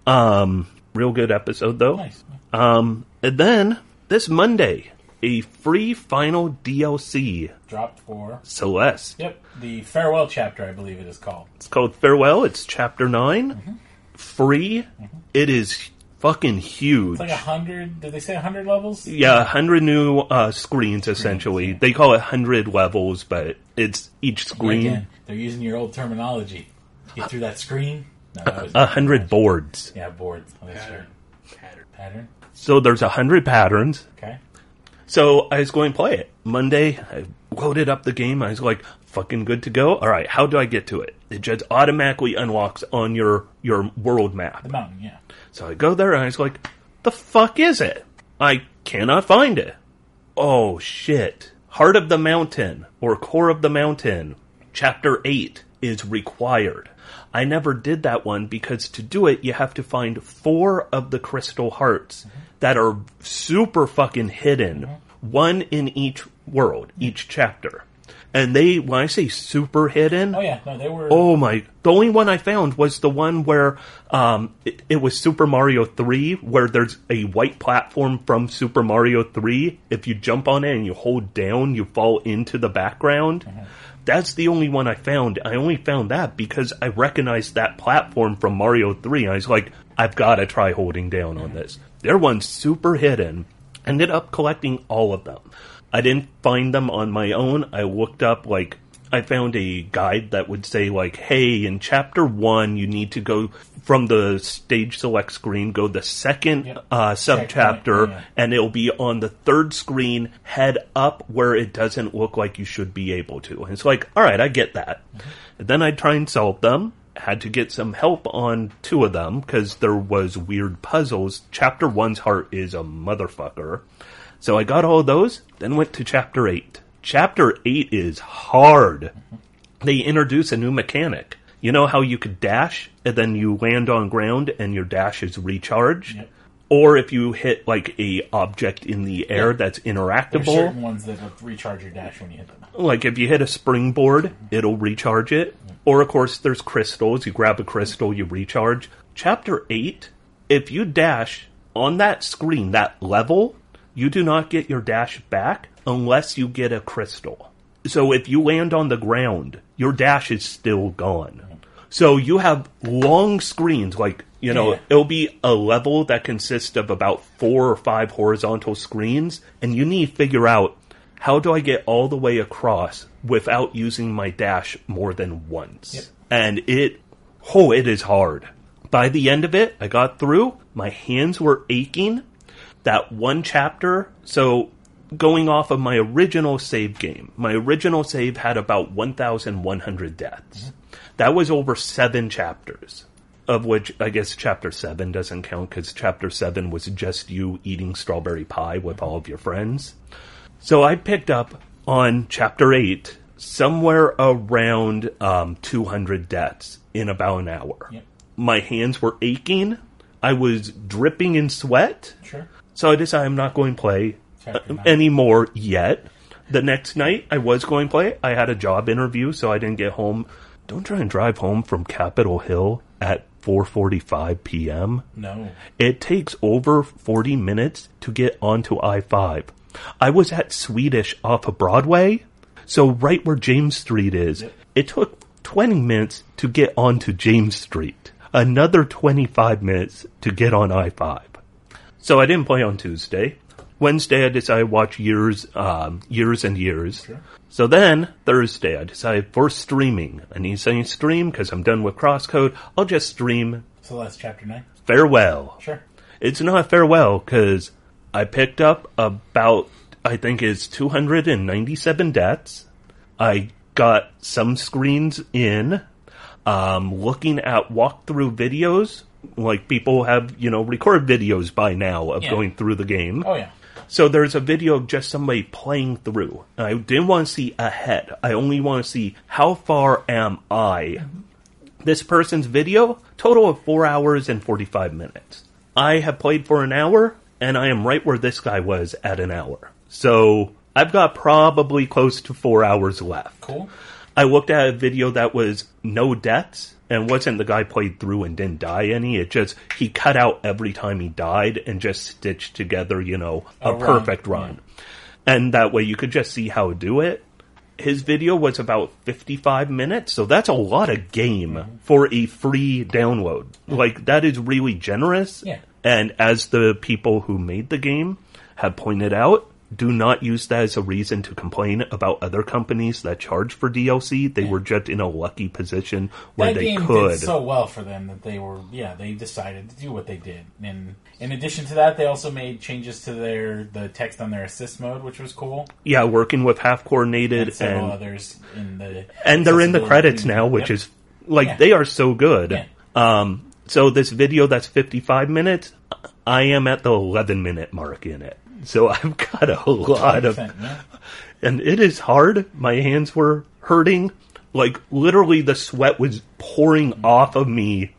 Um, real good episode though. Nice. Um, and then this Monday, a free final DLC, Dropped for. Celeste. Yep. The farewell chapter, I believe it is called. It's called Farewell. It's chapter 9 Free. It is fucking huge. It's like a hundred. Did they say a hundred levels? yeah, a hundred new uh, screens essentially. yeah. They call it hundred levels, but it's each screen Again, they're using your old terminology. Get through that screen. No, that a hundred boards. Yeah, boards. Oh, that's Pattern. right. Pattern. Pattern. So there's a hundred patterns. Okay. So I was going to play it. Monday, I loaded up the game. I was like, fucking good to go. All right, how do I get to it? It just automatically unlocks on your, your world map. The mountain. Yeah. So I go there and I was like, the fuck is it? I cannot find it. Oh shit. Heart of the Mountain or Core of the Mountain, Chapter 8 is required. I never did that one because to do it, you have to find four of the crystal hearts that are super fucking hidden, one in each world, each chapter. And they, when I say super hidden, Oh yeah. No, they were. Oh my! The only one I found was the one where um, it, it was Super Mario Three, where there's a white platform from Super Mario Three. If you jump on it and you hold down, you fall into the background. That's the only one I found. I only found that because I recognized that platform from Mario Three. I was like, I've got to try holding down on this. Their one's super hidden. Ended up collecting all of them. I didn't find them on my own. I looked up like I found a guide that would say like, "Hey, in chapter one, you need to go from the stage select screen, go the second Yep. uh, sub chapter, yeah. and it'll be on the third screen, head up where it doesn't look like you should be able to." And it's like, all right, I get that. And then I try and solve them. Had to get some help on two of them because there was weird puzzles. Chapter one's heart is a motherfucker. So I got all of those, then went to chapter 8. Chapter 8 is hard. They introduce a new mechanic. You know how you could dash and then you land on ground and your dash is recharged? Yep. Or if you hit like a object in the air Yeah. that's There's interactable, certain ones that will recharge your dash when you hit them. like if you hit a springboard, mm-hmm. it'll recharge it. Or of course, there's crystals. You grab a crystal, you recharge. Chapter 8, if you dash on that screen, that level, you do not get your dash back unless you get a crystal. So if you land on the ground, your dash is still gone. So you have long screens, like, you know, Yeah. it'll be a level that consists of about four or five horizontal screens, and you need to figure out how do I get all the way across without using my dash more than once? Yep. And it, oh, it is hard. By the end of it, I got through. My hands were aching. that one chapter. So going off of my original save game, my original save had about 1,100 deaths. That was over seven chapters, of which I guess chapter seven doesn't count because chapter seven was just you eating strawberry pie with all of your friends. So I picked up on chapter eight somewhere around um, 200 deaths in about an hour. Yep. My hands were aching. I was dripping in sweat. Sure. So I decided I'm not going to play. Uh, anymore yet. The next night I was going to play. I had a job interview, so I didn't get home. Don't try and drive home from Capitol Hill at 4:45 p.m. No. It takes over 40 minutes to get onto I-5. I was at Swedish off of Broadway, so right where James Street is. It took 20 minutes to get onto James Street. Another 25 minutes to get on I-5. So I didn't play on Tuesday. Wednesday I decided to watch years, um, years and years. So then Thursday I decided for streaming. I need something to stream because I'm done with Crosscode. I'll just stream So that's chapter nine. Farewell. Sure. It's not farewell because I picked up about I think it's 297 deaths. I got some screens in. Um, looking at walkthrough videos, like people have you know recorded videos by now of Yeah. going through the game. Oh yeah. So there's a video of just somebody playing through. I didn't want to see ahead. I only want to see how far am I. This person's video, total of 4 hours and 45 minutes. I have played for an hour, and I am right where this guy was at an hour. So I've got probably close to 4 hours left. Cool. I looked at a video that was no deaths and wasn't the guy played through and didn't die any. It just he cut out every time he died and just stitched together, you know, a, A run, perfect run. And that way you could just see how to do it. His video was about 55 minutes, so that's a lot of game Mm-hmm. for a free download. Like that is really generous. Yeah. And as the people who made the game have pointed out, do not use that as a reason to complain about other companies that charge for DLC. They were just in a lucky position where that they game could. did so well for them that they were yeah they decided to do what they did and in addition to that they also made changes to their the text on their assist mode which was cool yeah, working with half coordinated and and others in the and they're in the credits now, which Yep. is like Yeah. they are so good. Yeah. Um, so this video that's 55 minutes, I am at the 11 minute mark in it. So I've got a lot of and it is hard. My hands were hurting. Like literally the sweat was pouring mm. off of me.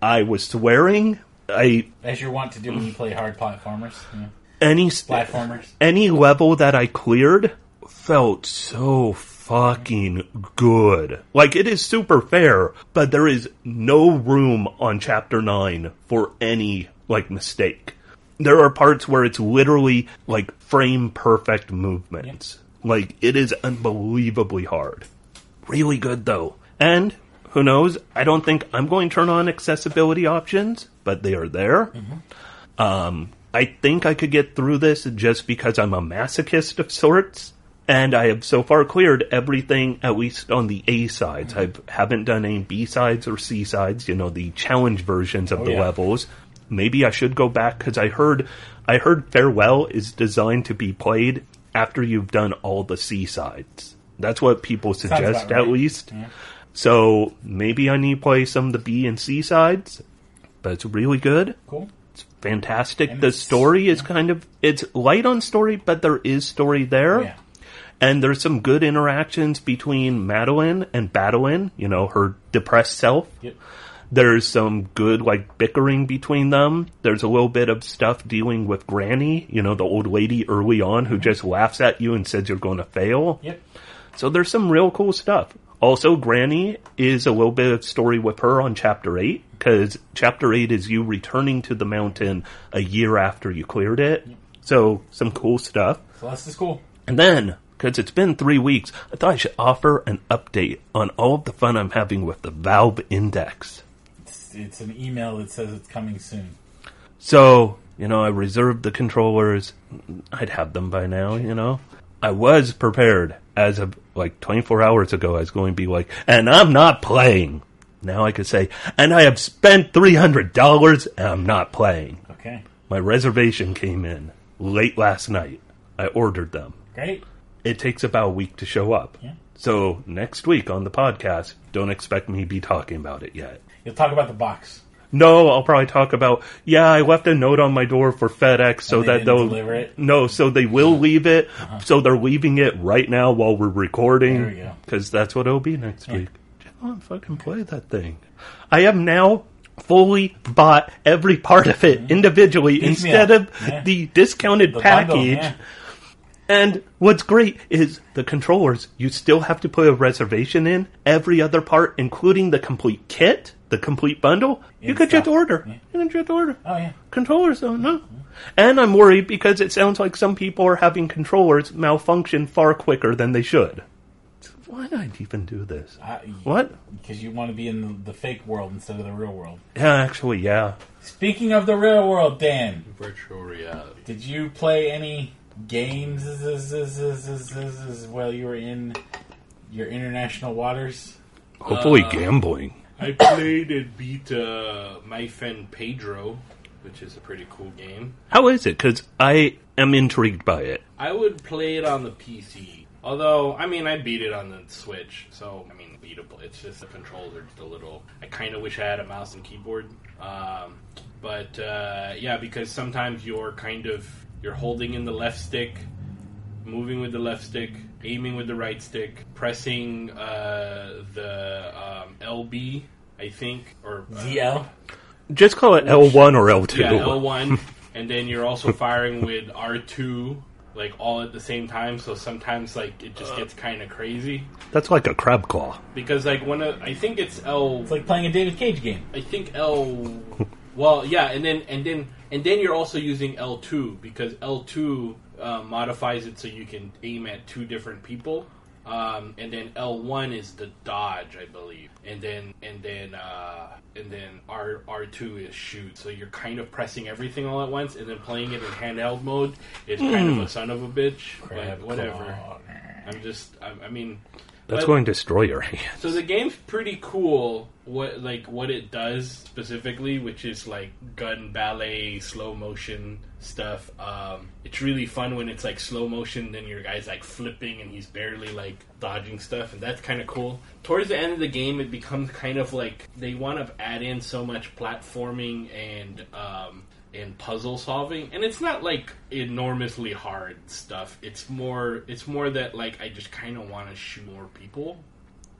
I was swearing. I as you're wont to do when you play hard platformers yeah. any platformers any level that I cleared felt so fucking good. Like it is super fair, but there is no room on chapter 9 for any like mistake. There are parts where it's literally like frame perfect movements. Like it is unbelievably hard. Really good though. And who knows? I don't think I'm going to turn on accessibility options, but they are there. Um, I think I could get through this just because I'm a masochist of sorts. And I have so far cleared everything, at least on the A sides. I haven't done any B sides or C sides, you know, the challenge versions of Oh, the yeah. levels. Maybe I should go back because I heard, I heard Farewell is designed to be played after you've done all the C sides. That's what people suggest, about at right. least. So maybe I need to play some of the B and C sides, but it's really good cool It's fantastic. And the it's- story is kind of it's light on story, but there is story there. Yeah And there's some good interactions between Madeline and Badeline, you know, her depressed self. yep There's some good like bickering between them. There's a little bit of stuff dealing with Granny, you know, the old lady early on who just laughs at you and says you're going to fail. yep So there's some real cool stuff. Also, Granny is a little bit of story with her on chapter 8, because chapter 8 is you returning to the mountain a year after you cleared it. Yep. So, some cool stuff. Celeste is cool And then, because it's been three weeks, I thought I should offer an update on all of the fun I'm having with the Valve Index. It's, it's an email that says it's coming soon So, you know, I reserved the controllers. I'd have them by now, you know. I was prepared as of like 24 hours ago. I was going to be like, and I'm not playing. Now I could say, and I have spent $300 and I'm not playing. okay My reservation came in late last night. I ordered them. Great. It takes about a week to show up. Yeah. So next week on the podcast, don't expect me to be talking about it yet. You'll talk about the box. No, I'll probably talk about. Yeah, I left a note on my door for FedEx so they that they'll deliver it? No, so they will uh-huh. leave it. Uh-huh. So they're leaving it right now while we're There we recording go. because that's what it'll be next week. Come on, fucking play that thing. I have now fully bought every part of it mm-hmm. individually Piecemeal. instead of Yeah. the discounted The bundle, package. yeah. And what's great is the controllers, you still have to put a reservation in. Every other part, including the complete kit, the complete bundle, you In could just order. Yeah. You can just order. Oh yeah. Controllers, though, no. Mm-hmm. And I'm worried because it sounds like some people are having controllers malfunction far quicker than they should. Why did I even do this? I, What? Because you want to be in the, the fake world instead of the real world. Yeah, actually, yeah. Speaking of the real world, Dan, Virtual reality. did you play any games while you were in your international waters? Hopefully, Uh, gambling. I played and beat uh, my friend Pedro, which is a pretty cool game. How is it? Because I am intrigued by it. I would play it on the PC. Although, I mean, I beat it on the Switch, so I mean, beatable. It's just the controls are just a little. I kind of wish I had a mouse and keyboard. Um, but uh, yeah, because sometimes you're kind of you're holding in the left stick, moving with the left stick, aiming with the right stick, pressing uh, the um, LB, I think, or uh, ZL? Just call it L1 or L2. yeah, L1, and then you're also firing with R2, like all at the same time. So sometimes like it just gets kind of crazy That's like a crab claw. because like one of I think it's L. It's like playing a David Cage game. I think L. Well, yeah, and then and then and then you're also using L2 because L2 uh, modifies it so you can aim at two different people. Um, and then L1 is the dodge, I believe, and then and then uh, and then R R2 is shoot. So you're kind of pressing everything all at once, and then playing it in handheld mode is kind of a son of a bitch. Crab but whatever. claw. I'm just, I, I mean, That's But- going to destroy your hands. so the game's pretty cool. What like what it does specifically, which is like gun ballet, slow motion stuff. Um, it's really fun when it's like slow motion. Then your guy's like flipping and he's barely like dodging stuff, and that's kind of cool. Towards the end of the game, it becomes kind of like they want to add in so much platforming and um, and puzzle solving and it's not like enormously hard stuff. It's more it's more that like i just kind of want to shoot more people.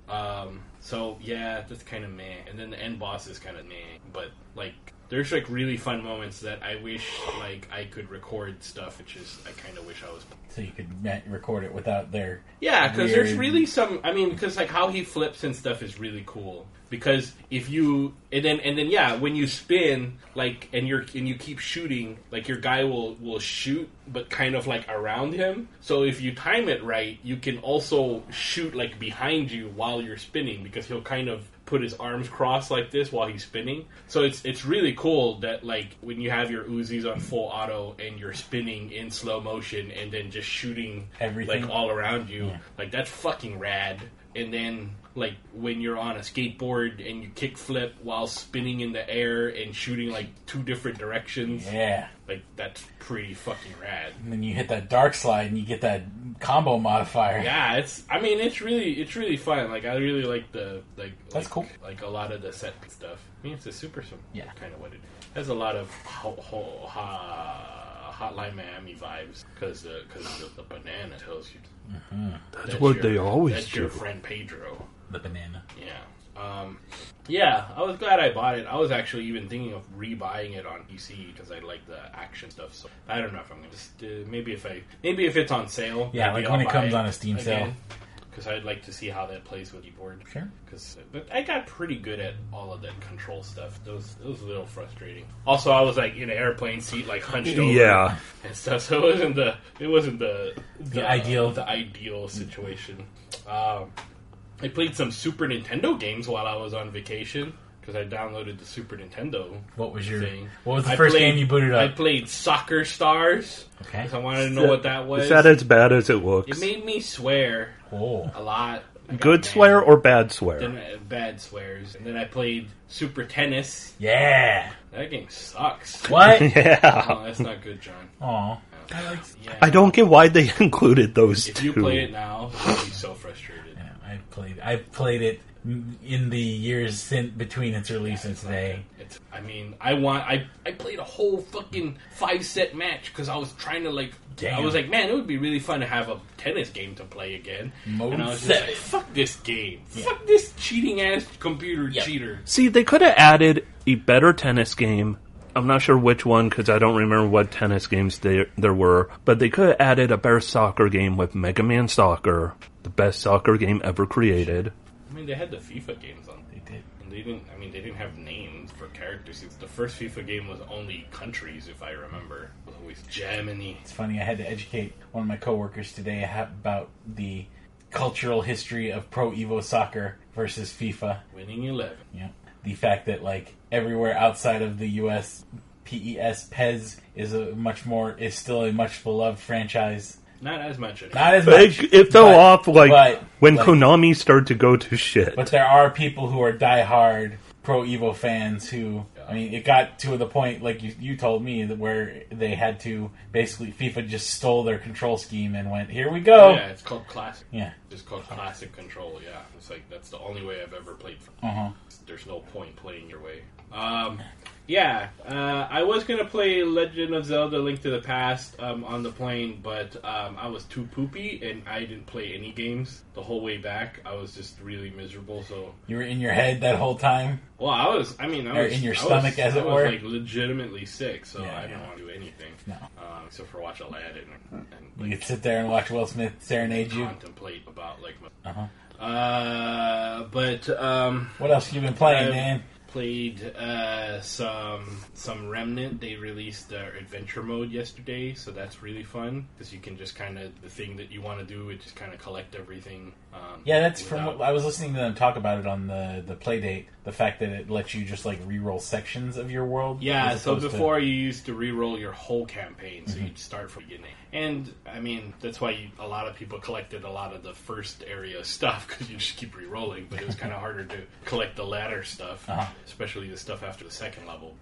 Um so yeah that's kind of meh. And then the end boss is kind of meh. But like there's like really fun moments that i wish like i could record stuff which is i kind of wish i was So you could record it without their. yeah, because there's really some. I mean, because like how he flips and stuff is really cool. Because if you and then and then yeah, when you spin like and you're and you keep shooting, like your guy will will shoot, but kind of like around him. So if you time it right, you can also shoot like behind you while you're spinning because he'll kind of put his arms crossed like this while he's spinning. So it's it's really cool that like when you have your Uzis on full auto and you're spinning in slow motion and then just shooting Everything. like all around you, Yeah. like that's fucking rad. And then like when you're on a skateboard and you kick flip while spinning in the air and shooting like two different directions, Yeah. Like that's pretty fucking rad. And then you hit that dark slide and you get that combo modifier. Yeah, it's. I mean, it's really, it's really fun. Like, I really like the like. That's like, cool. Like a lot of the set stuff. I mean, it's a super sim. Yeah. kind of what it. Has a lot of ho, ho, ha, Hotline Miami vibes because because uh, the, the banana tells you. Mm-hmm. That's what they always That's do. your friend Pedro. The banana. Yeah. Um, yeah, I was glad I bought it. I was actually even thinking of rebuying it on PC because I like the action stuff. So I don't know if I'm gonna just uh, maybe if I maybe if it's on sale. Yeah, like when I'll it buy comes on a Steam sale. Because I'd like to see how that plays with keyboard. Sure. Because but I got pretty good at all of that control stuff. Those it was a little frustrating. Also, I was like in an airplane seat, like hunched over, Yeah. and stuff. So it wasn't the it wasn't the The ideal. the ideal situation. Um, I played some Super Nintendo games while I was on vacation because I downloaded the Super Nintendo What was your? thing. What was the I first played- game you booted up? I played Soccer Stars Okay. because I wanted to know what that was. Is that as bad as it looks? It made me swear Oh. a lot. Good mad. swear or bad swear? Then I, bad swears, and then I played Super Tennis. Yeah. That game sucks. What? (laughs) yeah. Oh, that's not good, Jon. Aw. Yeah. I don't get why they (laughs) included those If two. you play it now, you'll be so frustrated. Yeah, I played. I played it in the years since between its release and It's today. It's, I mean, I want. I I played a whole fucking five set match because I was trying to like. I was like, man, it would be really fun to have a tennis game to play again. Mode and I was just like, fuck this game. Fuck this cheating ass computer Yep. cheater. See, they could have added a better tennis game. I'm not sure which one because I don't remember what tennis games there there were, but they could have added a better soccer game with Mega Man Soccer, the best soccer game ever created. I mean, they had the FIFA games on. They did. And they didn't. I mean, they didn't have names for characters. It's the first FIFA game was only countries, if I remember. It was always Germany. It's funny. I had to educate one of my coworkers today about the cultural history of Pro Evo Soccer versus FIFA. Winning eleven. Yeah, the fact that like everywhere outside of the U.S., PES PES is a much more is still a much beloved franchise. Not as much anymore. Not as It, much. it fell but- off like but, when like- Konami started to go to shit. But there are people who are diehard Pro Evo fans who, I mean, it got to the point, like you, you told me, that where they had to basically FIFA just stole their control scheme and went, "Here we go." Yeah, it's called classic. Yeah. It's called classic control. Yeah, it's like that's the only way I've ever played. Uh huh. There's no point playing your way. Um, yeah, uh, I was gonna play Legend of Zelda: Link to the Past um, on the plane, but um, I was too poopy and I didn't play any games the whole way back. I was just really miserable. So, You were in your head that whole time. well, I was. I mean, I Or was in your I stomach, was, as I it was, were? like legitimately sick, so Yeah, I didn't yeah. want to do anything. No. Um, except for watch Aladdin and, and You could sit there and watch Will Smith serenade you. contemplate about like. My, Uh huh. uh, but um, What else have you been playing, I've man? Played uh, some some Remnant. They released their adventure mode yesterday, so that's really fun because you can just kind of the thing that you want to do is just kind of collect everything. Um, Yeah, that's from what I was listening to them talk about it on the the play date. The fact that it lets you just like re-roll sections of your world. Yeah, so opposed to- before you used to re-roll your whole campaign, so Mhm. you'd start from the beginning. And I mean, that's why you, a lot of people collected a lot of the first area (laughs) stuff because you just keep re-rolling. But it was kind of harder to collect the latter stuff, (laughs) Uh-huh. especially the stuff after the second level.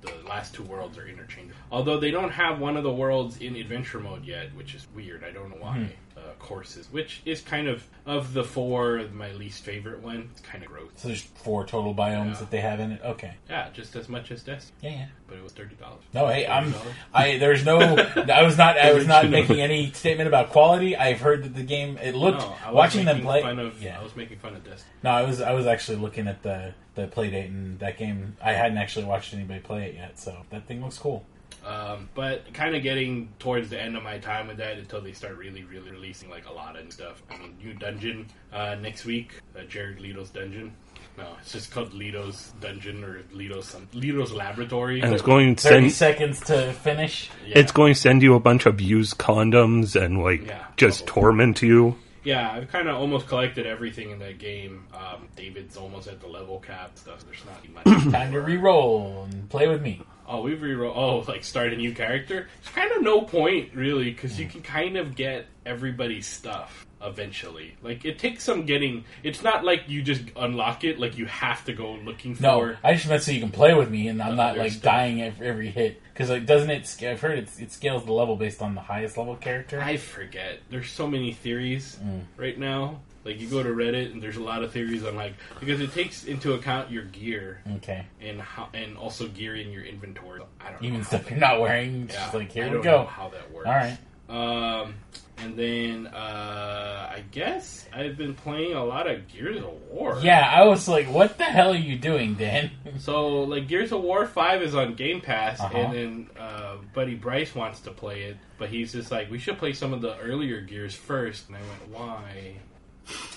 The last two worlds are interchangeable. Although they don't have one of the worlds in adventure mode yet, which is weird. I don't know why. Hmm. Uh, Corsus, which is kind of of the four, my least favorite one. It's kind of gross. so there's four total biomes Yeah. that they have in it. Okay. Yeah, just as much as Destiny, Yeah, yeah. but it was thirty dollars. No, hey, I'm. I there's no. (laughs) I was not. I was not making any statement about quality. I've heard that the game. It looked No, I was watching them play. Fun of, yeah. I was making fun of Destiny. No, I was. I was actually looking at the the play date and that game. I hadn't actually watched anybody play it yet, so that thing looks cool. Um, but kind of getting towards the end of my time with that until they start really, really releasing like a lot of stuff. I mean, new dungeon uh, next week, uh, Jared Leto's dungeon. No, it's just called Leto's dungeon or Leto's some Leto's laboratory. and it's going to Thirty send seconds to finish. yeah. it's going to send you a bunch of used condoms and like Yeah, just probably. torment you. Yeah, I've kind of almost collected everything in that game. Um, David's almost at the level cap stuff. There's not much. (coughs) Time to re-roll and play with me. Oh, we've reroll. Oh, (laughs) like start a new character. There's kind of no point really because you can kind of get everybody's stuff eventually. Like it takes some getting. It's not like you just unlock it. Like you have to go looking for. No, I just meant so you can play with me, and I'm not like stuff. dying every, every hit. Because like, doesn't it? sc- I've heard it's, it scales the level based on the highest level character. I forget. There's so many theories Mm. right now. Like you go to Reddit and there's a lot of theories on like because it takes into account your gear okay, and how and also gear in your inventory. I don't know. even stuff you're not wearing. It's Yeah, just like here I we don't go. know how that works. All right. Um, and then uh, I guess I've been playing a lot of Gears of War. Yeah, I was like, what the hell are you doing, Dan? (laughs) So like Gears of War Five is on Game Pass, Uh-huh. and then uh, Buddy Bryce wants to play it, but he's just like, we should play some of the earlier Gears first. And I went, why?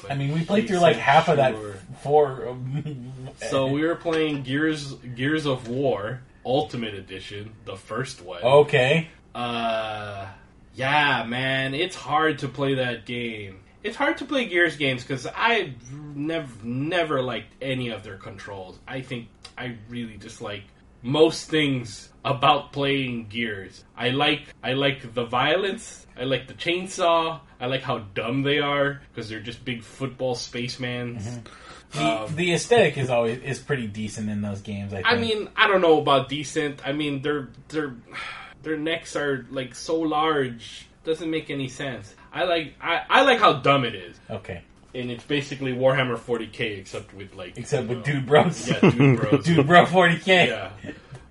But I mean, we played through like said, half of that four. (laughs) So we were playing Gears Gears of War Ultimate Edition, the first one. okay. Uh, yeah, man, it's hard to play that game. It's hard to play Gears games because I never never liked any of their controls. I think I really dislike like most things about playing Gears. I like I like the violence. I like the chainsaw. I like how dumb they are because they're just big football spacemans. The, Um, the aesthetic is always is pretty decent in those games. I, think. I mean, I don't know about decent. I mean, their their (sighs) their necks are like so large. Doesn't make any sense. I like I, I like how dumb it is, okay, and it's basically Warhammer 40k except with like except with Dude Bros. Yeah, dude bros. (laughs) Dude Bro 40k. yeah.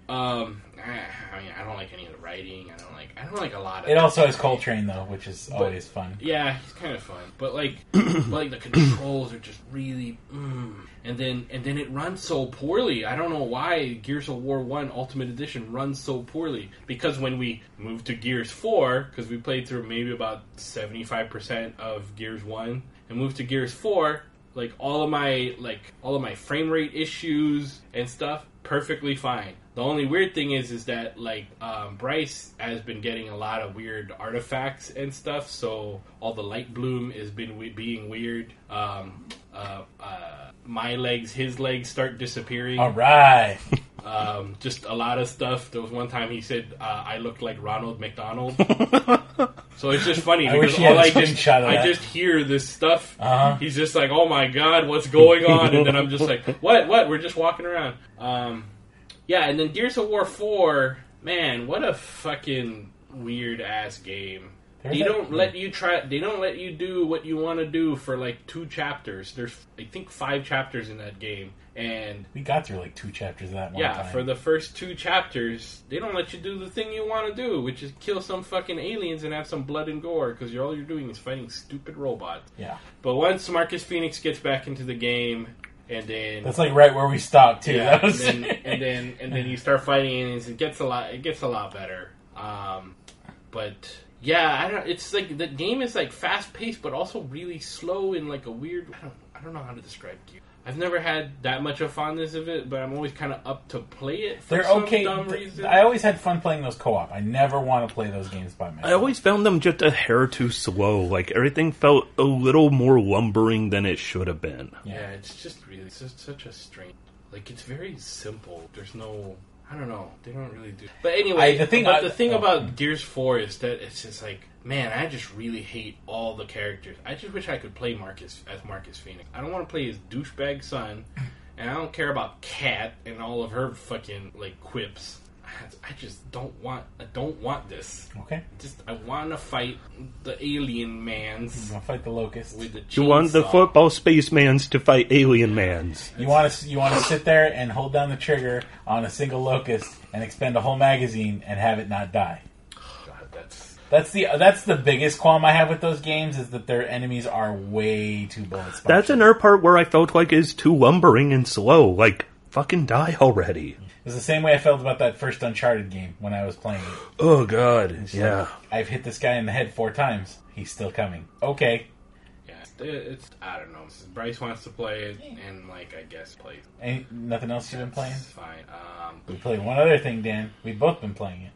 Um, I mean, I don't like any of the writing. I don't like. I don't like a lot of. It also has Cole Train though, which is always fun. Yeah, he's kind of fun, but like, but, (clears throat) like the controls are just really, mm. and then and then it runs so poorly. I don't know why Gears of War One Ultimate Edition runs so poorly. Because when we moved to Gears Four, because we played through maybe about seventy five percent of Gears One, and moved to Gears Four, like all of my like all of my frame rate issues and stuff perfectly fine. The only weird thing is is that like um, Bryce has been getting a lot of weird artifacts and stuff. So all the light bloom has been we- being weird. Um, uh, uh, my legs, his legs start disappearing. All right. (laughs) Um, just a lot of stuff. There was one time he said uh, I looked like Ronald McDonald. (laughs) so it's just funny I because all I just I just hear this stuff. Uh-huh. He's just like, "Oh my god, what's going on?" And then I'm just like, (laughs) "What? What? We're just walking around." Um, yeah, and then Gears of War Four, man, what a fucking weird ass game. There's they don't let you try. They don't let you do what you want to do for like two chapters. There's, I think, five chapters in that game, and We got through like two chapters of that one yeah, time. for the first two chapters, they don't let you do the thing you want to do, which is kill some fucking aliens and have some blood and gore, because all you're doing is fighting stupid robots. yeah, But once Marcus Phoenix gets back into the game, and then that's like right where we stopped too. yeah, and then (laughs) and then and then you start fighting aliens, it gets a lot. It gets a lot better. Um, but yeah, I don't. It's like the game is like fast paced, but also really slow in like a weird. I don't. I don't know how to describe Gears. I've never had that much of fondness of it, but I'm always kind of up to play it for They're some okay. dumb reason. I always had fun playing those co-op. I never want to play those games by myself. I always found them just a hair too slow. Like everything felt a little more lumbering than it should have been. Yeah, it's just really it's just such a strange. Like it's very simple. There's no. I don't know. They don't really do. But anyway, I- the thing But I- the thing oh. about Gears Four is that it's just like, man, I just really hate all the characters. I just wish I could play Marcus as Marcus Phoenix. I don't want to play his douchebag son, and I don't care about Kait and all of her fucking like quips. I just don't want. I don't want this. Okay, Just I want to fight the alien mans I'll fight the locust. with the. You want the chainsaw. football spacemans to fight alien mans. You want to you want to sit there and hold down the trigger on a single locust and expend a whole magazine and have it not die. God, that's That's the that's the biggest qualm I have with those games is that their enemies are way too bullet spongy. That's another part where I felt like is too lumbering and slow. Like fucking die already. It's the same way I felt about that first Uncharted game when I was playing it. Oh god, yeah. I've hit this guy in the head four times. He's still coming. Okay. Yeah, it's, it's I don't know. Bryce wants to play it, and like I guess play. it. Ain't nothing else you've been playing? It's fine. Um, We played one other thing, Dan. We've both been playing it.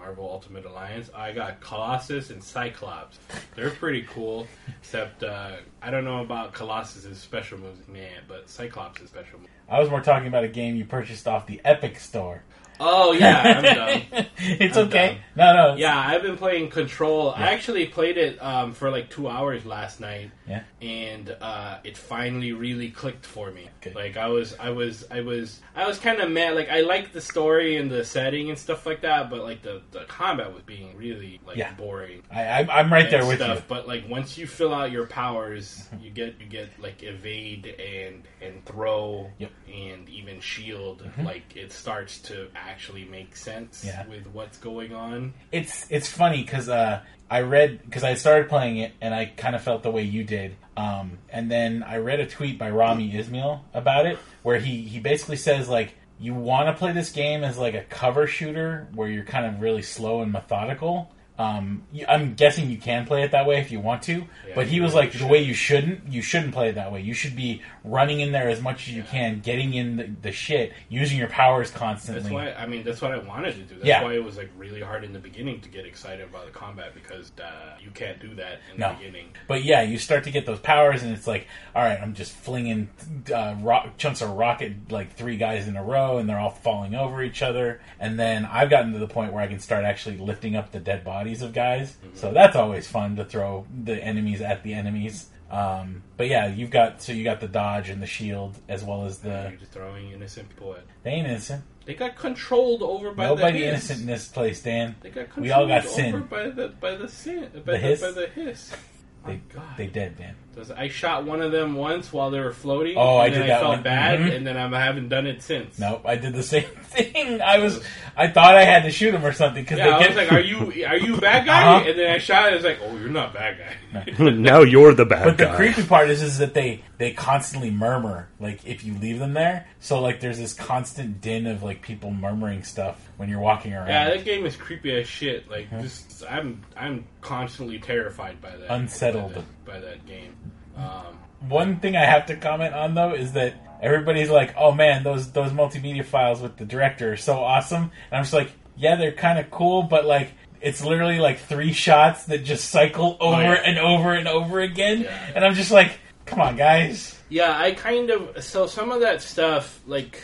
Marvel Ultimate Alliance? I got Colossus and Cyclops. They're pretty cool, except uh, I don't know about Colossus's special moves, man. But Cyclops' special moves. I was more talking about a game you purchased off the Epic Store. Oh yeah, I'm (laughs) done. it's I'm okay. done. No, no. Yeah, I've been playing Control. I actually played it um, for like two hours last night. Yeah. and uh, it finally really clicked for me. Good. Like I was, I was, I was, I was kind of mad. Like I liked the story and the setting and stuff like that, but like the, the combat was being really like Yeah. boring. I, I'm, I'm right there with stuff. you. But like once you fill out your powers, you get you get like evade and and throw Yep. And even shield. Like it starts to actually make sense Yeah. with what's going on. It's it's funny because uh, I read because I started playing it and I kind of felt the way you did. Um, and then I read a tweet by Rami Ismail about it where he he basically says like you want to play this game as like a cover shooter where you're kind of really slow and methodical. Um, I'm guessing you can play it that way if you want to, Yeah, but he was really like, the way you shouldn't, you shouldn't play it that way. You should be running in there as much as you can, getting in the, the shit, using your powers constantly. That's why I mean that's what I wanted to do. That's Yeah. why it was like really hard in the beginning to get excited about the combat because uh, you can't do that in No. the beginning. But yeah, you start to get those powers, and it's like, all right, I'm just flinging uh, rock, chunks of rocket like three guys in a row, and they're all falling over each other. And then I've gotten to the point where I can start actually lifting up the dead bodies of guys. So that's always fun to throw the enemies at the enemies. Um, but yeah, you've got so you got the dodge and the shield as well as the You're just throwing innocent people at. they ain't innocent. They got controlled over by Nobody the hiss. innocent in this place, Dan. They got controlled We all got over sin. by the by the sin by The the, hiss? by the hiss. They My God. they dead, Dan. Does- I shot one of them once while they were floating. Oh, and I then did I that felt one. bad, Mhm. and then I haven't done it since. Nope, I did the (laughs) same thing. I was I thought I had to shoot him or something because Yeah, they I get was like, "Are you are you a bad (laughs) guy?" Uh-huh. And then I shot. it, I was like, "Oh, you're not a bad guy." (laughs) now you're the bad guy. But the creepy part is, is that they they constantly murmur like if you leave them there. So like there's this constant din of like people murmuring stuff when you're walking around. Yeah, that game is creepy as shit. Like, just I'm I'm constantly terrified by that. Unsettled. by that, by that game. Um, One thing I have to comment on though is that everybody's like, "Oh man, those those multimedia files with the director are so awesome," and I'm just like, "Yeah, they're kind of cool, but like." It's literally like three shots that just cycle over yeah. and over and over again, Yeah. and I'm just like, "Come on, guys!" yeah, I kind of so some of that stuff like.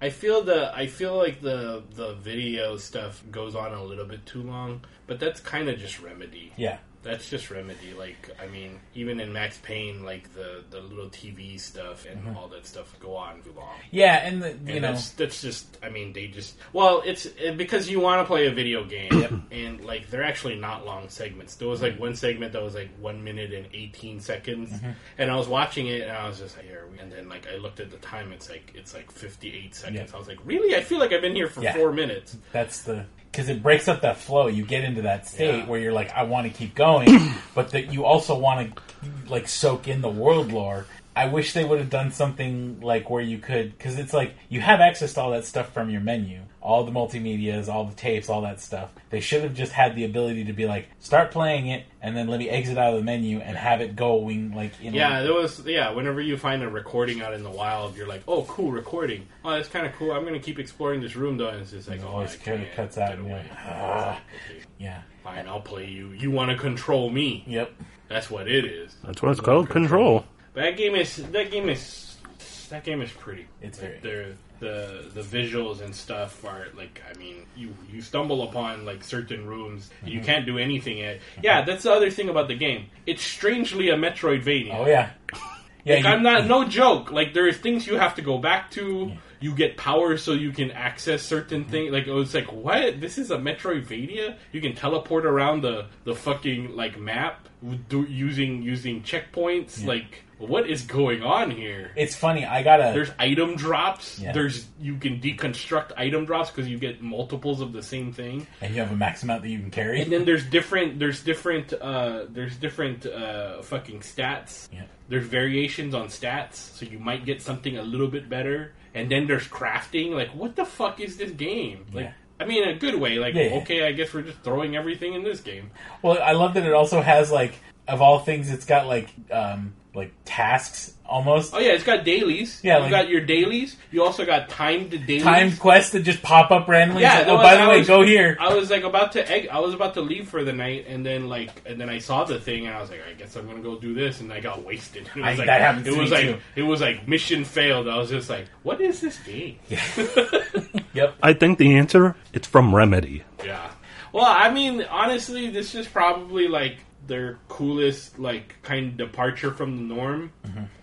I feel the I feel like the the video stuff goes on a little bit too long, but that's kind of just remedy. Yeah, That's just remedy. Like I mean, even in Max Payne, like the the little TV stuff and all that stuff go on too long. yeah, and the, you And know, that's, that's just I mean they just well it's it, because you want to play a video game (coughs) and like they're actually not long segments. There was like one segment that was like one minute and eighteen seconds, Mm-hmm. and I was watching it and I was just like here, and then like I looked at the time, it's like it's like fifty eight seconds. Yeah. I was like really, I feel like I've been here for Yeah. four minutes. That's the because it breaks up that flow. You get into that state Yeah. where you're like, I want to keep going, (clears throat) but that you also want to like soak in the world lore. I wish they would have done something like where you could, because it's like you have access to all that stuff from your menu, all the multimedias, all the tapes, all that stuff. They should have just had the ability to be like, start playing it, and then let me exit out of the menu and have it going like in. Yeah, there was yeah. Whenever you find a recording out in the wild, you're like, oh, cool recording. Oh, that's kind of cool. I'm gonna keep exploring this room though, and it's just like, It oh, always I kinda cuts out get and you're away. like, ah. Yeah, fine, I'll play you. You want to control me? yep. That's what it is. That's what it's called, control. But that game is that game is that game is pretty. It's Like, very- the the the visuals and stuff are like I mean you you stumble upon like certain rooms you Mm-hmm. can't do anything in it. Yeah, that's the other thing about the game. It's strangely a Metroidvania. Oh yeah, (laughs) yeah. Like, you- I'm not (laughs) no joke. Like there are things you have to go back to. You get powers so you can access certain things. Like it was like what? This is a Metroidvania. You can teleport around the the fucking like map do, using using checkpoints. Like what is going on here? It's funny. I got a There's item drops. Yeah. There's you can deconstruct item drops because you get multiples of the same thing. and you have a max amount that you can carry. And then there's different there's different uh there's different uh fucking stats. Yeah. There's variations on stats, so you might get something a little bit better. And then there's crafting. Like, what the fuck is this game? Like, Yeah. I mean, in a good way. Like, yeah. okay, I guess we're just throwing everything in this game. Well, I love that it also has like of all things, it's got like um like tasks almost Oh yeah, it's got dailies. Yeah, you like- got your dailies. You also got timed dailies. timed quests that just pop up randomly. Yeah, like, oh, was- by the I way, was- go here. I was like about to egg. I was about to leave for the night, and then like, and then I saw the thing, and I was like, I guess I'm gonna go do this, and I got wasted. (laughs) It was I- like, that happens It to was me, like too. it was like mission failed. I was just like, what is this game? (laughs) Yep. I think the answer it's from Remedy. Yeah. Well, I mean, honestly, this is probably like their coolest like kind of departure from the norm.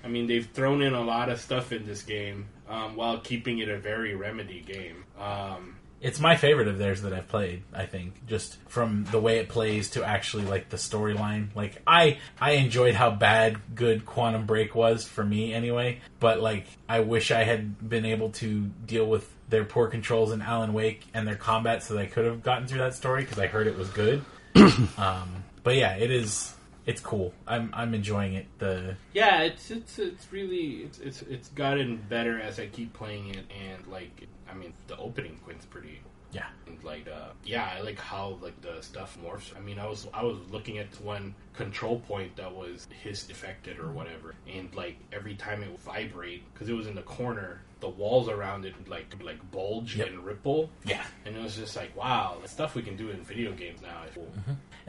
I mean, they've thrown in a lot of stuff in this game um, while keeping it a very remedy game. Um, It's my favorite of theirs that I've played. I think just from the way it plays to actually like the storyline. Like I I enjoyed how bad good Quantum Break was for me anyway. But like I wish I had been able to deal with their poor controls in Alan Wake and their combat so that I could have gotten through that story because I heard it was good. (clears throat) um, but yeah, it is. It's cool. I'm I'm enjoying it. The yeah, it's it's it's really it's it's it's gotten better as I keep playing it, and like I mean, the opening quint's pretty Yeah. And, like uh, yeah, I like how like the stuff morphs. I mean, I was I was looking at one control point that was Hiss affected or whatever, and like every time it would vibrate because it was in the corner, the walls around it would like like bulge Yep. and ripple. Yeah. And it was just like, wow, the stuff we can do in video games now is cool.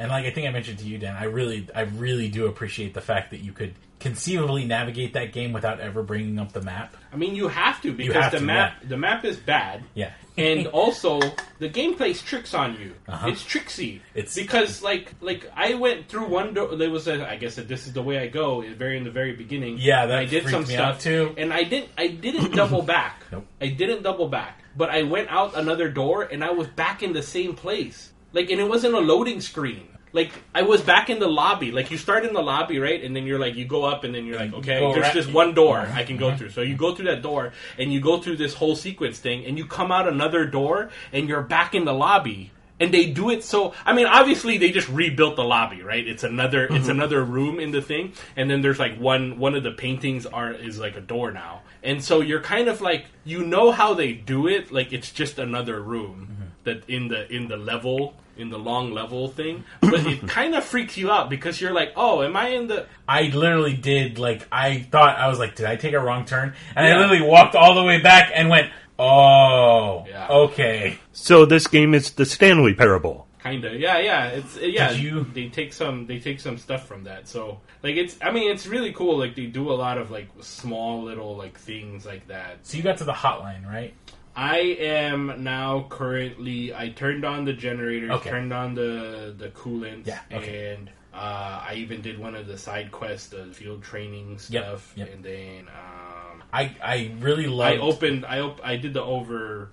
And like I think I mentioned to you, Dan, I really, I really do appreciate the fact that you could conceivably navigate that game without ever bringing up the map. I mean, you have to because have the to, map the map is bad, Yeah. and (laughs) also the game plays tricks on you. Uh-huh. It's tricksy. It's- because like like I went through one door. There was a I guess that this is the way I go. Very in the very beginning. Yeah, that I did some me stuff too. and I didn't I didn't (clears throat) double back. Nope. I didn't double back, but I went out another door and I was back in the same place. Like, and it wasn't a loading screen. Like I was back in the lobby. Like you start in the lobby, right? And then you're like, you go up, and then you're like, okay, there's right- just one door I can go through. So you go through that door, and you go through this whole sequence thing, and you come out another door, and you're back in the lobby. And they do it so. I mean, obviously they just rebuilt the lobby, right? It's another, it's another room in the thing, and then there's like one, one of the paintings are is like a door now, and so you're kind of like, you know how they do it, like it's just another room that in the in the level in the long level thing, but it (laughs) kind of freaks you out because you're like, oh, am I in the? I literally did like I thought I was like, did I take a wrong turn? And Yeah. I literally walked all the way back and went, oh, Yeah. okay. So this game is the Stanley Parable. Kind of, yeah, yeah. It's yeah. Did you- They take some, they take some stuff from that. So like, it's. I mean, it's really cool. Like they do a lot of like small little like things like that. So you got to the hotline, right? I am now currently. I turned on the generators, Okay. turned on the the coolant, Yeah, okay. and uh, I even did one of the side quests, the field training stuff, yep. and then um, I I really like. I opened. I op- I did the over.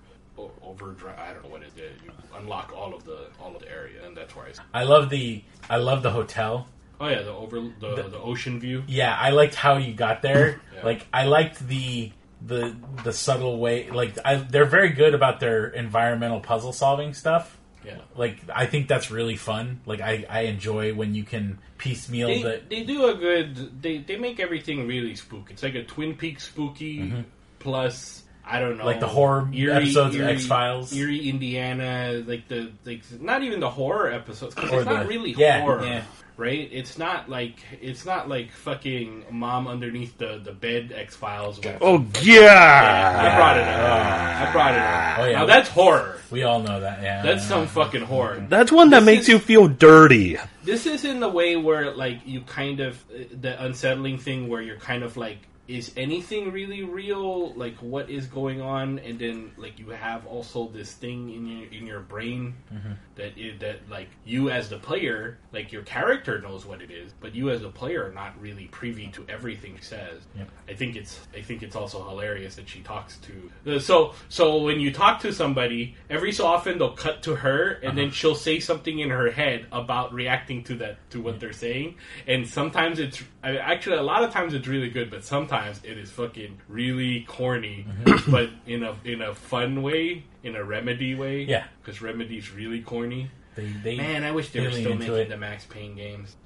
Overdrive. I don't know what it did. You unlock all of the all of the area, and that's where I. I love the I love the hotel. Oh yeah, the over the The- the, ocean view. Yeah, I liked how you got there. (laughs) Yeah. Like I liked the the the subtle way. Like I, they're very good about their environmental puzzle solving stuff. Yeah. Like I think that's really fun. Like I, I enjoy when you can piecemeal They, the they do a good. They they make everything really spooky. It's like a Twin Peaks spooky mm-hmm. plus. I don't know. Like the horror episodes of X-Files? Eerie, Indiana, like the like not even the horror episodes because Or it's not really yeah, horror, yeah. right? It's not like it's not like fucking mom underneath the the bed X Files. Oh I yeah! I brought it up. I brought it up. Oh, yeah. Now that's horror. we all know that. Yeah, That's some fucking horror. That's one that This makes is- you feel dirty. This is in the way where like you kind of uh, the unsettling thing where you're kind of like is anything really real? Like what is going on? And then like you have also this thing in your in your brain mm-hmm. That is, that like you as the player like your character knows what it is but you as the player are not really privy to everything says. Yep. i think it's i think it's also hilarious that she talks to uh, so so when you talk to somebody every so often they'll cut to her and uh-huh. then she'll say something in her head about reacting to that to what they're saying. And sometimes it's I mean, actually a lot of times it's really good but sometimes it is fucking really corny uh-huh. but in a in a fun way in a remedy way Yeah. because remedy's really corny They, they, Man, I wish they were still making it. the Max Payne games.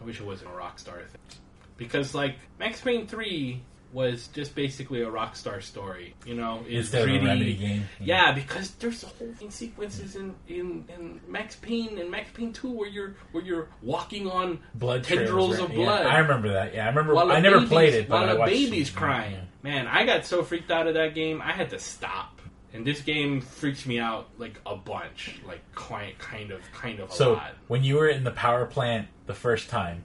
I wish it wasn't a Rockstar thing. Because, like, Max Payne 3 was just basically a Rockstar story. You know, it's instead of a pretty. remedy game. Yeah, because there's whole thing sequences in, in, in Max Payne and Max Payne 2 where you're where you're walking on blood tendrils trails, of blood. Yeah, I remember that. Yeah, I remember. while I never baby's- played it, but while I a baby's crying. Yeah. Man, I got so freaked out of that game, I had to stop. And this game freaks me out like a bunch, like quite kind of kind of a So lot. when you were in the power plant the first time,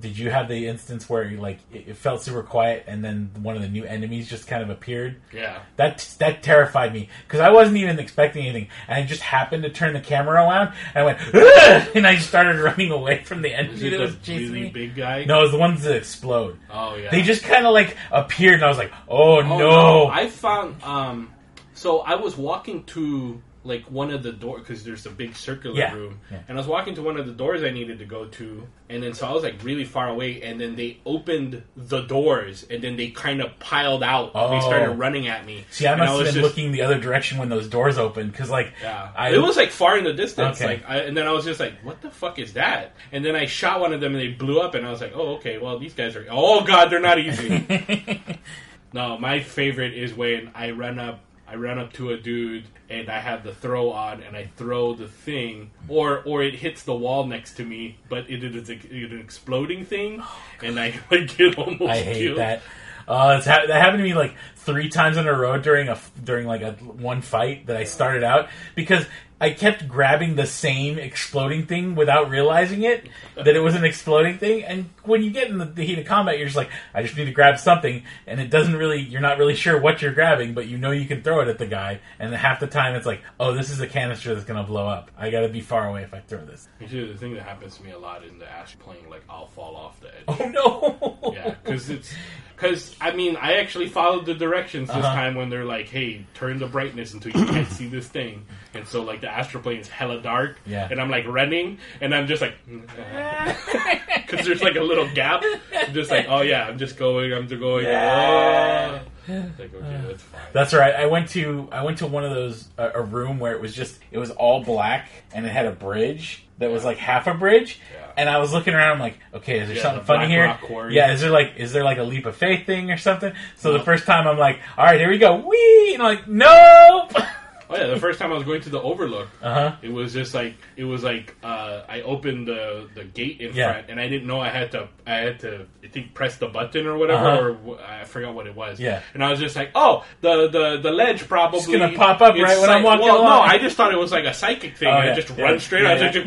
did you have the instance where like it felt super quiet and then one of the new enemies just kind of appeared? Yeah. That that terrified me because I wasn't even expecting anything, and I just happened to turn the camera around and I went, "Ugh!" and I started running away from the enemy that the was chasing really me. big guy? No, it was the ones that explode. Oh yeah. They just kind of like appeared, and I was like, "Oh, Oh, no!" I found um. So I was walking to like one of the doors because there's a big circular Yeah, room, yeah. and I was walking to one of the doors I needed to go to, and then so I was like really far away, and then they opened the doors, and then they kind of piled out. and They Oh. started running at me. See, I must have was been just- looking the other direction when those doors opened because, like, Yeah, I, it was like far in the distance. Okay. Like, I, and then I was just like, "What the fuck is that?" And then I shot one of them, and they blew up, and I was like, "Oh, okay. Well, these guys are. Oh God, they're not easy." (laughs) no, my favorite is when I run up. I I run up to a dude and I have the throw on and I throw the thing, or or it hits the wall next to me, but it is a, an exploding thing, and I like (laughs) get almost I hate killed. that. Uh, it's ha- that happened to me like three times in a row during a during like a one fight that I started out because I kept grabbing the same exploding thing without realizing it that it was an exploding thing. And when you get in the, the heat of combat, you're just like, I just need to grab something, and it doesn't really. You're not really sure what you're grabbing, but you know you can throw it at the guy. And half the time, it's like, oh, this is a canister that's gonna blow up. I got to be far away if I throw this. Actually, the thing that happens to me a lot in the astral plane, like I'll fall off the edge. Oh no! Yeah, because it's because I mean I actually followed the directions this Uh-huh. time when they're like, "Hey, turn the brightness until you can't see this thing," and so like the astral plane is hella dark, Yeah. and I'm like running, and I'm just like, (laughs) because there's like a little gap, I'm just like, oh yeah, I'm just going, I'm just going, Yeah. oh. like okay, that's fine. That's right. I went to I went to one of those a, a room where it was just it was all black and it had a bridge that was like half a bridge. Yeah. And I was looking around. I'm like, okay, is there Yeah, something the funny here? Yeah, is there like is there like a leap of faith thing or something? So the first time I'm like, all right, here we go, wee, and I'm like, nope. (laughs) Oh yeah, the first time I was going to the Overlook, Uh huh. It was just like it was like uh, I opened the the gate in Yeah. front, and I didn't know I had to I had to I think press the button or whatever, Uh-huh. or I forgot what it was. Yeah. and I was just like, oh, the the the ledge probably It's gonna pop up right when I'm walking well, along. No, I just thought it was like a psychic thing. Oh, and yeah. I just Yeah. run straight. I was like,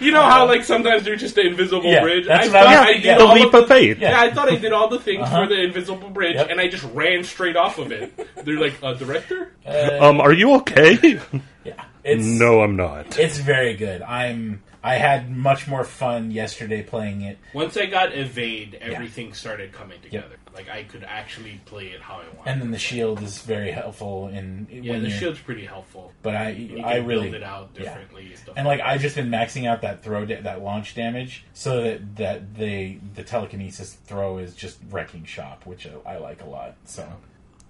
you know how like sometimes you're just the invisible Yeah, bridge. that's I what I thought was I did yeah. The all leap the, of faith. Yeah. yeah, I thought I did all the things Uh-huh. for the invisible bridge, Yep. and I just ran straight off of it. They're like, uh, director? Uh, Um, are you okay? (laughs) yeah. It's no, I'm not. It's very good. I'm. I had much more fun yesterday playing it. Once I got evade, everything started coming together. Like I could actually play it how I wanted. And then the shield is very helpful And yeah, when the shield's pretty helpful. But I, You I really build it out yeah. differently. And, stuff And like I've just been maxing out that throw da- that launch damage so that that the the telekinesis throw is just wrecking shop, which I, I like a lot. So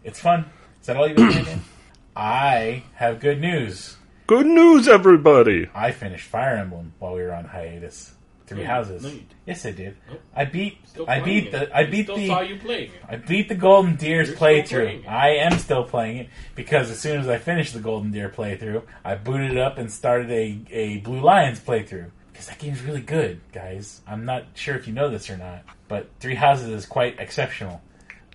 it's fun. Is that all you've been doing? I have good news. Good news, everybody. I finished Fire Emblem while we were on hiatus. Three No, houses. no, you didn't. yes, I did. Nope. I beat. Still I playing beat it. the. I beat still the. saw you playing it. I beat the Golden Deer's You're still playing playthrough. it. I am still playing it because as soon as I finished the Golden Deer playthrough, I booted it up and started a, a Blue Lions playthrough. Because that game's really good, guys. I'm not sure if you know this or not, but Three Houses is quite exceptional.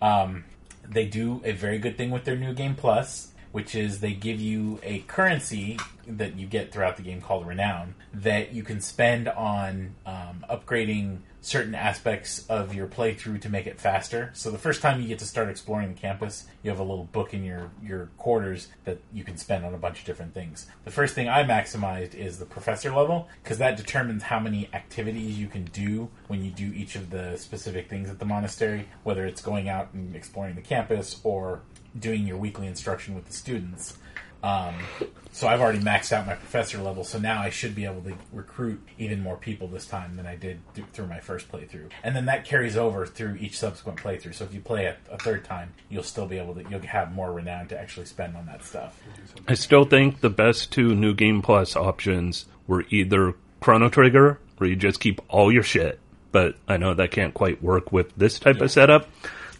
Um, they do a very good thing with their new game plus, which is they give you a currency that you get throughout the game called renown that you can spend on um, upgrading certain aspects of your playthrough to make it faster. So the first time you get to start exploring the campus, you have a little book in your your quarters that you can spend on a bunch of different things. The first thing I maximized is the professor level because that determines how many activities you can do when you do each of the specific things at the monastery, whether it's going out and exploring the campus or doing your weekly instruction with the students. Um, so I've already maxed out my professor level, so now I should be able to recruit even more people this time than I did th- through my first playthrough. And then that carries over through each subsequent playthrough. So if you play it a third time, you'll still be able to you'll have more renown to actually spend on that stuff. I still think the best two New Game Plus options were either Chrono Trigger, where you just keep all your shit, but I know that can't quite work with this type of setup.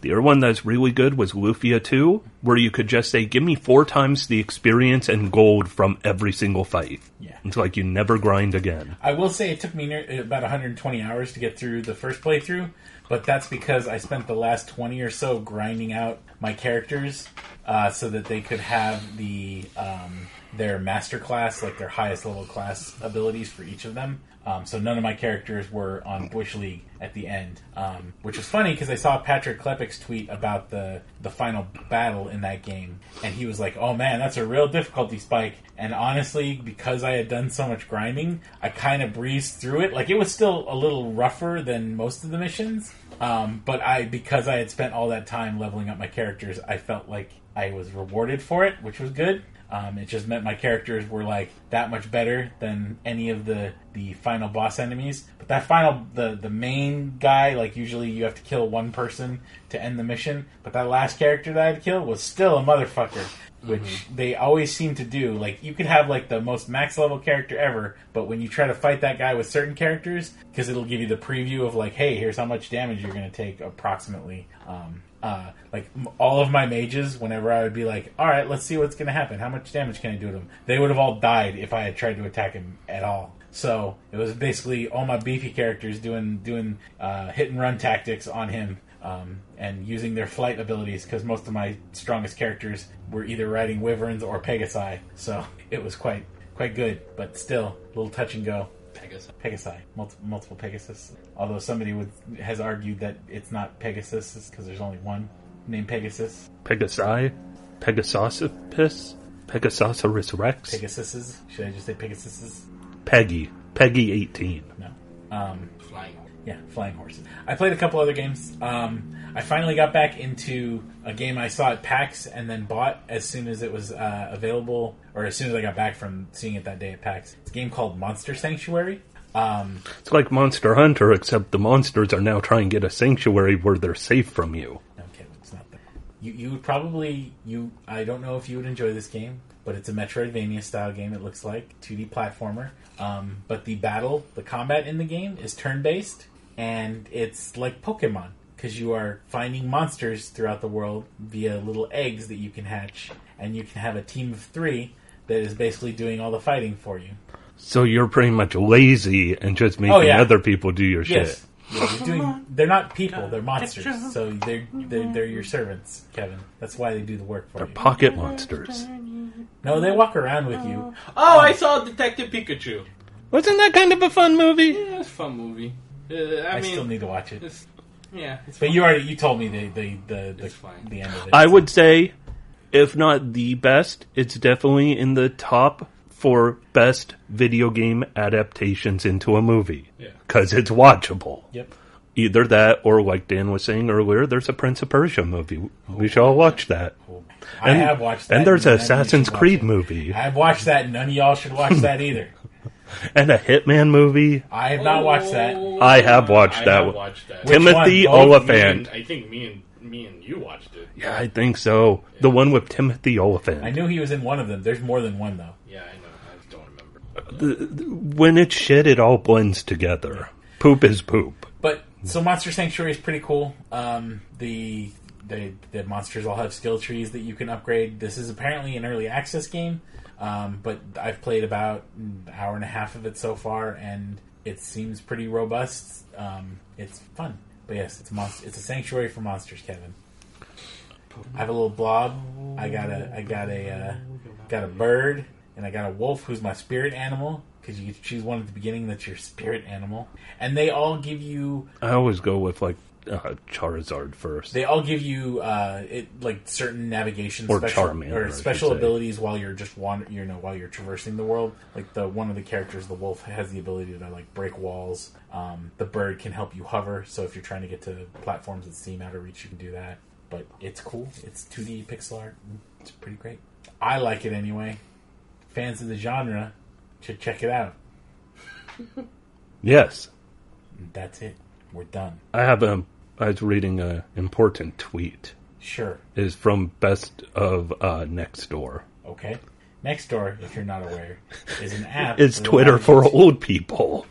The other one that's really good was Lufia 2, where you could just say, give me four times the experience and gold from every single fight. Yeah. It's like you never grind again. I will say it took me near, about 120 hours to get through the first playthrough, but that's because I spent the last 20 or so grinding out my characters uh, so that they could have the um, their master class, like their highest level class abilities for each of them. Um, so none of my characters were on Bush League at the end, um, which was funny because I saw Patrick Klepek's tweet about the the final battle in that game, and he was like, "Oh man, that's a real difficulty spike." And honestly, because I had done so much grinding, I kind of breezed through it. Like it was still a little rougher than most of the missions, um, but I because I had spent all that time leveling up my characters, I felt like I was rewarded for it, which was good. Um, it just meant my characters were like that much better than any of the the final boss enemies. But that final the the main guy, like usually you have to kill one person to end the mission. But that last character that I had killed was still a motherfucker. Which they always seem to do. Like you could have like the most max level character ever, but when you try to fight that guy with certain characters, because it'll give you the preview of like, hey, here's how much damage you're going to take approximately. Um, Uh, like all of my mages, whenever I would be like, "All right, let's see what's going to happen. How much damage can I do to him?" They would have all died if I had tried to attack him at all. So it was basically all my beefy characters doing doing uh, hit and run tactics on him um, and using their flight abilities because most of my strongest characters were either riding wyverns or pegasi. So (laughs) it was quite quite good, but still a little touch and go. Pegasus. Pegasi, multi- multiple Pegasus. Although somebody would has argued that it's not Pegasus because there's only one named Pegasus. Pegasi? Pegasusipus? Pegasaurus Rex? Pegasuses. Should I just say Pegasuses? Peggy. Peggy 18. No. Um, Flying. yeah, flying horses. I played a couple other games. Um, I finally got back into a game I saw at PAX and then bought as soon as it was uh, available, or as soon as I got back from seeing it that day at PAX. It's a game called Monster Sanctuary. Um, It's like Monster Hunter, except the monsters are now trying to get a sanctuary where they're safe from you. Okay, it's not that. You you would probably you. I don't know if you would enjoy this game, but it's a Metroidvania style game. It looks like 2D platformer. Um, but the battle, the combat in the game is turn based, and it's like Pokemon because you are finding monsters throughout the world via little eggs that you can hatch, and you can have a team of three that is basically doing all the fighting for you. So you're pretty much lazy and just making Oh, yeah. other people do your Yes. shit. Yeah, you're doing, they're not people; they're monsters. So they're, they're they're your servants, Kevin. That's why they do the work for you. They're you. pocket monsters. No, they walk around with you. Oh, I saw Detective Pikachu. Wasn't that kind of a fun movie? Yeah, it's a fun movie. Uh, I, I, mean, still need to watch it. it's, yeah, But fun. you already you told me the the the the, fine. the end of it. I would say, if not the best, it's definitely in the top for best video game adaptations into a movie. Yeah. Because it's watchable. Yep. Either that, or like Dan was saying earlier, there's a Prince of Persia movie. We should all watch that. I And- have watched that. And there's an Assassin's Creed movie. I've watched that. None of y'all should watch that either. (laughs) And a Hitman movie. I have not watched that. I have watched I that have one. watched that. Which Timothy one? Both? Me Olyphant. I think me and me and you watched it. Yeah, I think so. The one with Timothy Olyphant. I knew he was in one of them. There's more than one though. Yeah, I know. I just don't remember. when it's shit, it all blends together. Poop is poop. But so Monster Sanctuary is pretty cool. Um, the the the monsters all have skill trees that you can upgrade. This is apparently an early access game, um, but I've played about an hour and a half of it so far, and it seems pretty robust. Um, it's fun, but yes, it's a monster. It's a sanctuary for monsters, Kevin. I have a little blob. I got a I got a uh, got a bird, and I got a wolf who's my spirit animal because you choose one at the beginning that's your spirit animal, and they all give you I always go with like uh, Charizard first. they all give you uh, it like certain navigation Or special Charmander, I or should special say. abilities while you're just wander, you know, while you're traversing the world. Like the one of the characters, the wolf, has the ability to like break walls. Um, the bird can help you hover, so if you're trying to get to platforms that seem out of reach, you can do that. But it's cool. It's 2D pixel art. It's pretty great. I like it anyway. Fans of the genre should check it out. yes, That's it. We're done. I have a. I was reading a important tweet. Sure. Is from Best of uh, Next Door. Okay. Next door, if you're not aware, is an (laughs) app. It's Twitter for old people.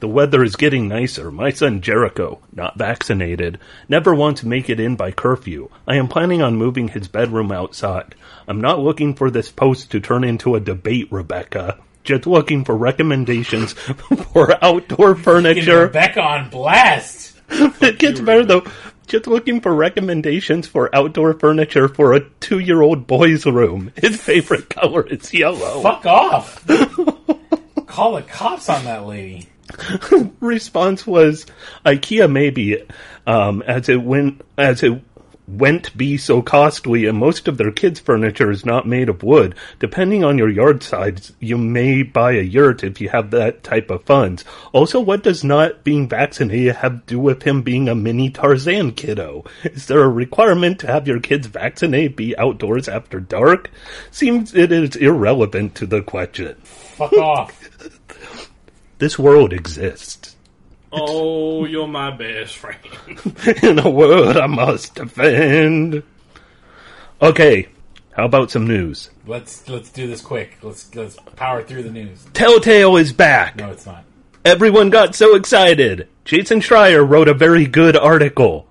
The weather is getting nicer. My son Jericho, not vaccinated, never wants to make it in by curfew. I am planning on moving his bedroom outside. I'm not looking for this post to turn into a debate, Rebecca. Just looking for recommendations (laughs) for outdoor furniture. Rebecca on blast. (laughs) it gets better though. Just looking for recommendations for outdoor furniture for a two-year-old boy's room. (laughs) His favorite color is yellow. Fuck off. (laughs) Call the cops on that lady. response was IKEA maybe, um, as it went as it went be so costly, and most of their kids' furniture is not made of wood. Depending on your yard size, you may buy a yurt if you have that type of funds. Also, what does not being vaccinated have to do with him being a mini Tarzan kiddo? Is there a requirement to have your kids vaccinated be outdoors after dark? Seems it is irrelevant to the question. Fuck off. (laughs) This world exists. Oh, you're my best friend. (laughs) in a world I must defend. Okay, how about some news? Let's let's do this quick. Let's let's power through the news. Telltale is back. No, it's not. Everyone got so excited. Jason Schreier wrote a very good article.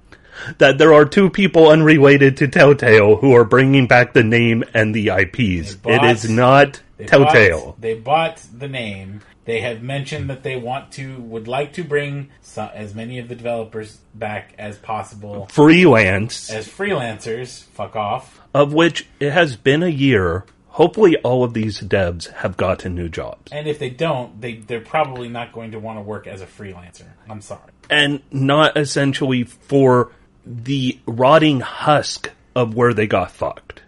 that there are two people unrelated to Telltale who are bringing back the name and the IPs. They it bought- is not They Telltale. Bought, they bought the name. They have mentioned that they want to, would like to bring as many of the developers back as possible Freelance, as freelancers. Fuck off. of which it has been a year. Hopefully, all of these devs have gotten new jobs. And if they don't, they they're probably not going to want to work as a freelancer. I'm sorry. and not essentially for the rotting husk of where they got fucked.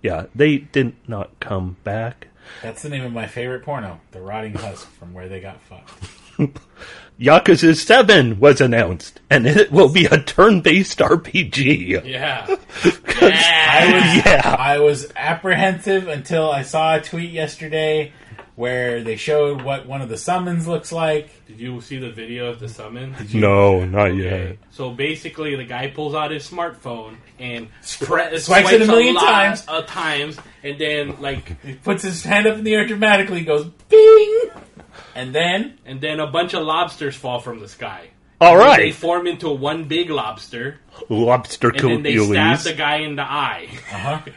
Yeah, they did not come back. That's the name of my favorite porno, The Rotting Husk from Where They Got Fucked. (laughs) Yakuza 7 was announced, and it will be a turn based RPG. (laughs) Yeah. I was Yeah. I was apprehensive until I saw a tweet yesterday where they showed what one of the summons looks like. Did you see the video of the summon? (laughs) No, not Okay. yet. So basically, the guy pulls out his smartphone and pre- swipes it a million lot times. of times, and then like, He puts his hand up in the air dramatically, goes bing, and then and then a bunch of lobsters fall from the sky. All And then right. they form into one big lobster, Lobster and then they stab the guy in the eye. uh-huh. (laughs)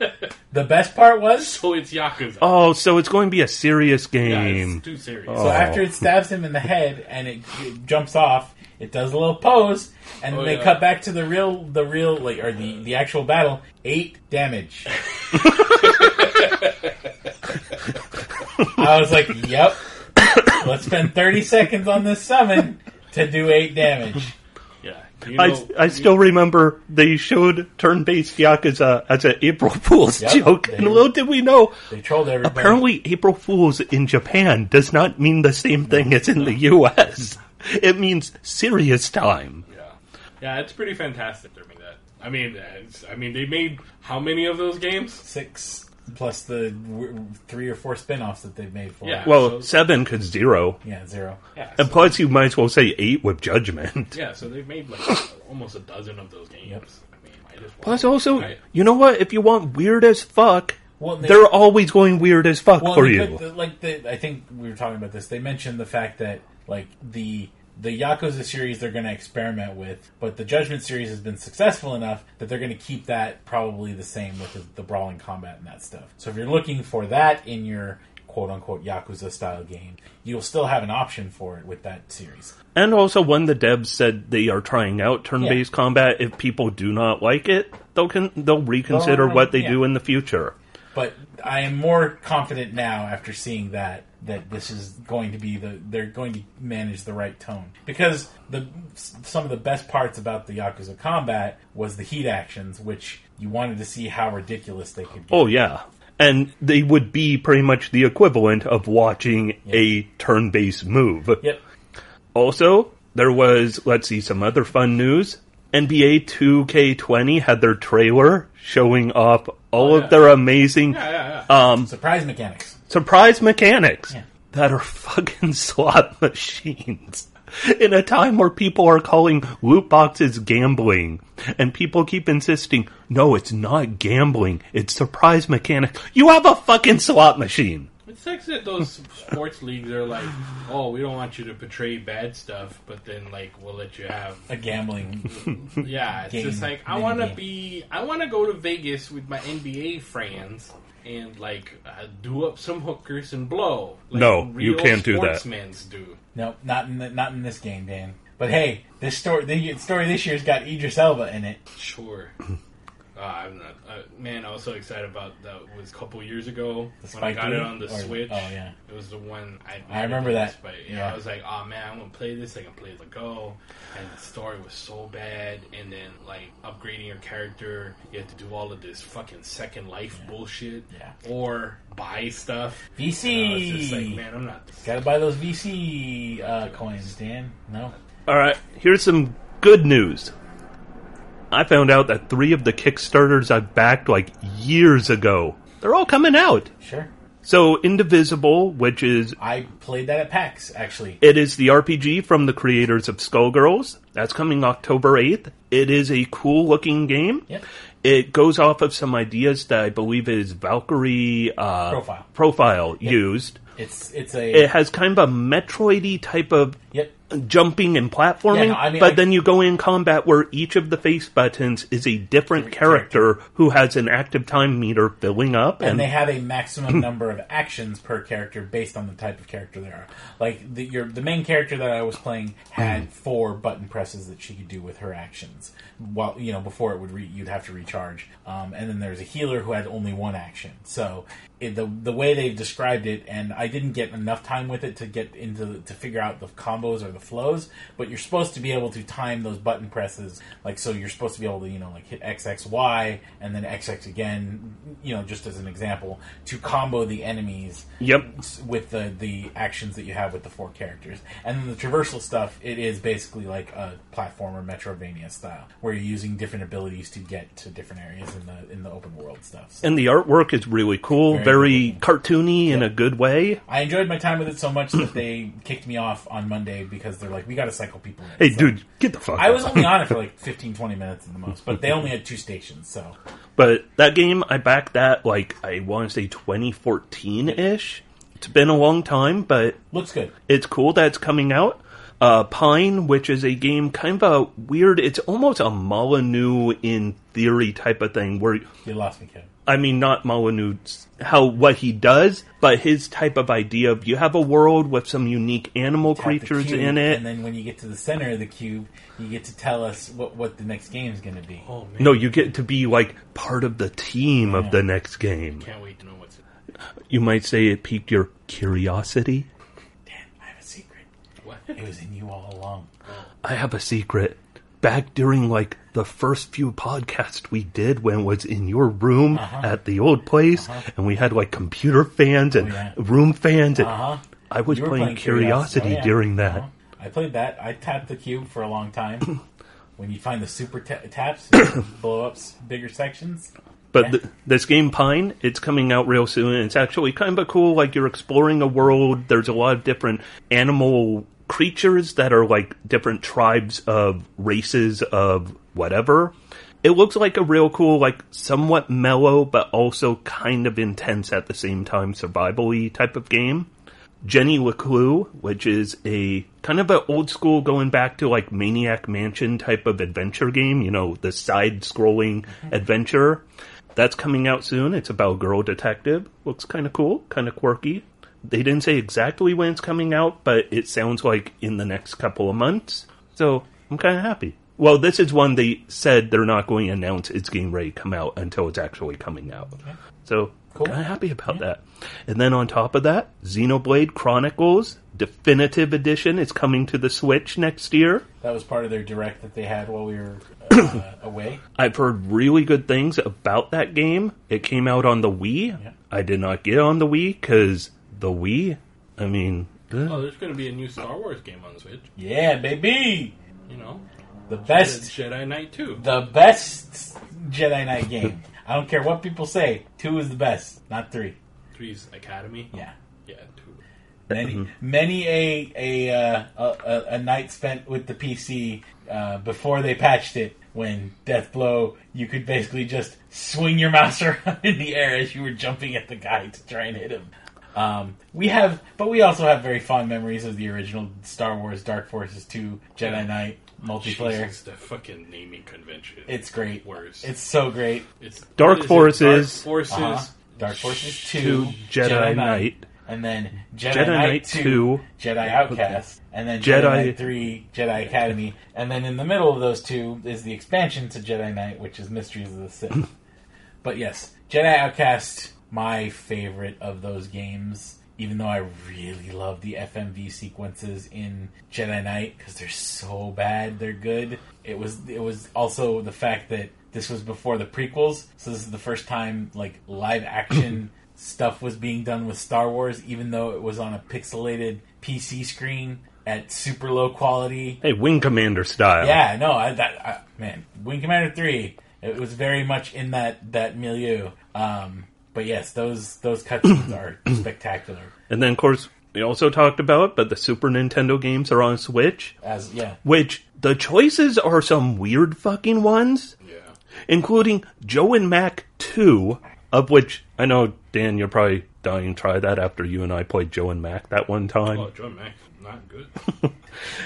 (laughs) the best part was So it's Yakuza. Oh, so it's going to be a serious yeah, game. it's too serious. Oh. so after it stabs him in the head and it, it jumps off, it does a little pose, and then Oh, they yeah. cut back to the real, the real, like or the the actual battle. Eight damage. (laughs) I was like, "Yep, let's spend thirty seconds on this summon to do eight damage." You I, know, I still remember they showed turn based Yakuza as an April (laughs) Fool's Yep, joke, they- and little did we know They trolled everybody. Apparently, April Fools in Japan does not mean the same thing as in the U.S. (laughs) It means serious time. Yeah, yeah, it's pretty fantastic. I mean that. I mean, I mean, they made how many of those games? six plus the w- three or four spin-offs that they've made for Yeah. it. Well, So- seven because zero. Yeah, zero. Yeah, And so, plus, you might as well say eight with Judgment. yeah. So they've made like almost a dozen of those games. Yep. I mean, might as well. Plus, also, Right. you know what? If you want weird as fuck, Well, they- they're always going weird as fuck Well, for they you. put the- like the, I think we were talking about this. They mentioned the fact that like the the Yakuza series they're going to experiment with, but the Judgment series has been successful enough that they're going to keep that probably the same with the, the brawling combat and that stuff. So if you're looking for that in your quote unquote Yakuza style game, you'll still have an option for it with that series. And also, when the devs said they are trying out turn-based combat, if people do not like it, they'll con- they'll reconsider They'll- what they yeah. do in the future. But I am more confident now after seeing that that this is going to be the they're going to manage the right tone because the some of the best parts about the Yakuza combat was the heat actions, which you wanted to see how ridiculous they could get. Oh yeah. And they would be pretty much the equivalent of watching a turn-based move. Yep. Also, there was, let's see, some other fun news. NBA 2K20 had their trailer showing off all Oh, of their amazing Yeah, yeah, yeah. um, Surprise mechanics. Surprise mechanics Yeah. that are fucking (laughs) slot machines. In a time where people are calling loot boxes gambling, and people keep insisting, no, it's not gambling, it's surprise mechanics. You have a fucking slot machine. It sucks that those sports leagues are like, oh, we don't want you to portray bad stuff, but then like we'll let you have. A gambling. Yeah, it's Game, just like I want to be, I want to go to Vegas with my NBA friends and like uh, do up some hookers and blow. Like No, you can't do that. sportsmen's do. no, not in the, not in this game, Dan. But hey, this story the story this year's got Idris Elba in it. Sure. (laughs) Uh, I'm not, uh, man. I was so excited about that. It was a couple years ago The when I Spike got it on the Or- Switch. oh, yeah. it was the one I. I remember that. But yeah, Yeah. I was like, oh man, I'm gonna play this. I can play the go, and the story was so bad. And then like upgrading your character, you have to do all of this fucking Second Life bullshit, Yeah. or buy stuff. VC. And just like, man, I'm not. Gotta buy those VC uh, coins, Dan. No. Alright, here's some good news. I found out that three of the Kickstarters I backed like years ago, they're all coming out. Sure. So, Indivisible, which is I played that at PAX, actually. It is the RPG from the creators of Skullgirls. That's coming October 8th. It is a cool looking game. Yep. It goes off of some ideas that I believe is Valkyrie uh, Profile. profile used. It's it's a It has kind of a Metroidy type of Yep. jumping and platforming, Yeah, no, I mean, but I- then you go in combat where each of the face buttons is a different character who has an active time meter filling up, and and, they have a maximum (laughs) number of actions per character based on the type of character they are. Like the your the main character that I was playing had four button presses that she could do with her actions. While you know before it would re, you'd have to recharge, um, and then there's a healer who had only one action. So it, the the way they've described it, and I didn't get enough time with it to get into to figure out the combos or the flows. But you're supposed to be able to time those button presses, like so you're supposed to be able to you know like hit X X Y and then X X again, you know just as an example to combo the enemies yep, with the the actions that you have with the four characters. And then the traversal stuff, it is basically like a platformer Metroidvania style, where you're using different abilities to get to different areas in the in the open world stuff. So and the artwork is really cool, Very very, cartoony in a good way. I enjoyed my time with it so much that they kicked me off on Monday because they're like, we got to cycle people. In. Hey, So dude, get the fuck! I out. was only on it for like (laughs) 15, 20 minutes at the most, but they only had two stations, so But that game, I backed that like I want to say 2014 ish. It's been a long time, but looks good. it's cool that it's coming out. Uh, Pine, which is a game kind of a weird, it's almost a Molyneux in theory type of thing. Where You lost me, Kevin. I mean, not Molyneux's how what he does, but his type of idea of you have a world with some unique animal Tap creatures cube, in it. and then when you get to the center of the cube, you get to tell us what what the next game is going to be. Oh man, no, you get to be like part of the team Yeah. of the next game. can't wait to know what's. You might say it piqued your curiosity. Dan, I have a secret. What? It was in you all along. I have a secret. Back during like the first few podcasts we did when it was in your room Uh-huh. at the old place and we had like computer fans and Oh, yeah. room fans and Uh huh. I was playing, playing Curiosity, Curiosity, oh, yeah. during that. Uh-huh. I played that. I tapped the cube for a long time. (coughs) when you find the super ta- taps, (coughs) blow ups, bigger sections. But Yeah. th- this game Pine, it's coming out real soon. It's actually kind of cool. Like you're exploring a world. There's a lot of different animal creatures that are like different tribes of races of whatever. It looks like a real cool, like somewhat mellow, but also kind of intense at the same time, survival-y type of game. Jenny LeClue, which is a kind of an old school going back to like Maniac Mansion type of adventure game, you know, the side scrolling adventure. That's coming out soon. It's about a girl detective. Looks kind of cool, kind of quirky. They didn't say exactly when it's coming out, but it sounds like in the next couple of months. So I'm kind of happy. Well, this is one they said they're not going to announce it's getting ready to come out until it's actually coming out. So Cool. kind of happy about that. And then on top of that, Xenoblade Chronicles Definitive Edition is coming to the Switch next year. That was part of their direct that they had while we were (coughs) uh, away. I've heard really good things about that game. It came out on the Wii. Yeah. I did not get on the Wii because the Wii. I mean. Oh, there's going to be a new Star Wars game on Switch. Yeah, baby, You know, the best, Jedi Knight 2. the best Jedi Knight game. (laughs) I don't care what people say. Two is the best, not three. Three's Academy. Yeah. Yeah, two. Many, many a a, uh, a a a night spent with the PC uh, before they patched it. When Death Blow, you could basically just swing your (laughs) mouse around in the air as you were jumping at the guy to try and hit him. Um, we have, but we also have very fond memories of the original Star Wars Dark Forces 2 Jedi Knight multiplayer. Jesus, the fucking naming convention. It's great. worse. It's so great. It's Dark what is it? Forces. Dark Forces. Uh-huh. Dark Forces 2, Two Jedi Knight. and then Jedi, Jedi Knight, Knight 2, 2, Jedi Outcast, and then Jedi, Jedi- Knight 3, Jedi Academy, and then in the middle of those two is the expansion to Jedi Knight, which is Mysteries of the Sith. (laughs) but yes, Jedi Outcast, my favorite of those games. Even though I really love the FMV sequences in Jedi Knight because they're so bad, they're good. It was it was also the fact that this was before the prequels, so this is the first time like live action (laughs) stuff was being done with Star Wars, even though it was on a pixelated PC screen at super low quality. Hey, Wing Commander style. Yeah, no, I, that I, man, Wing Commander three, it was very much in that that milieu. Um, but yes, those those cutscenes are (clears throat) spectacular. And then, of course, we also talked about, but the Super Nintendo games are on Switch, As yeah, which the choices are some weird fucking ones, Yeah. including Joe and Mac 2, of which I know, Dan, you're probably dying to try that after you and I played Joe and Mac that one time. Oh, Joe and Mac. not good. (laughs)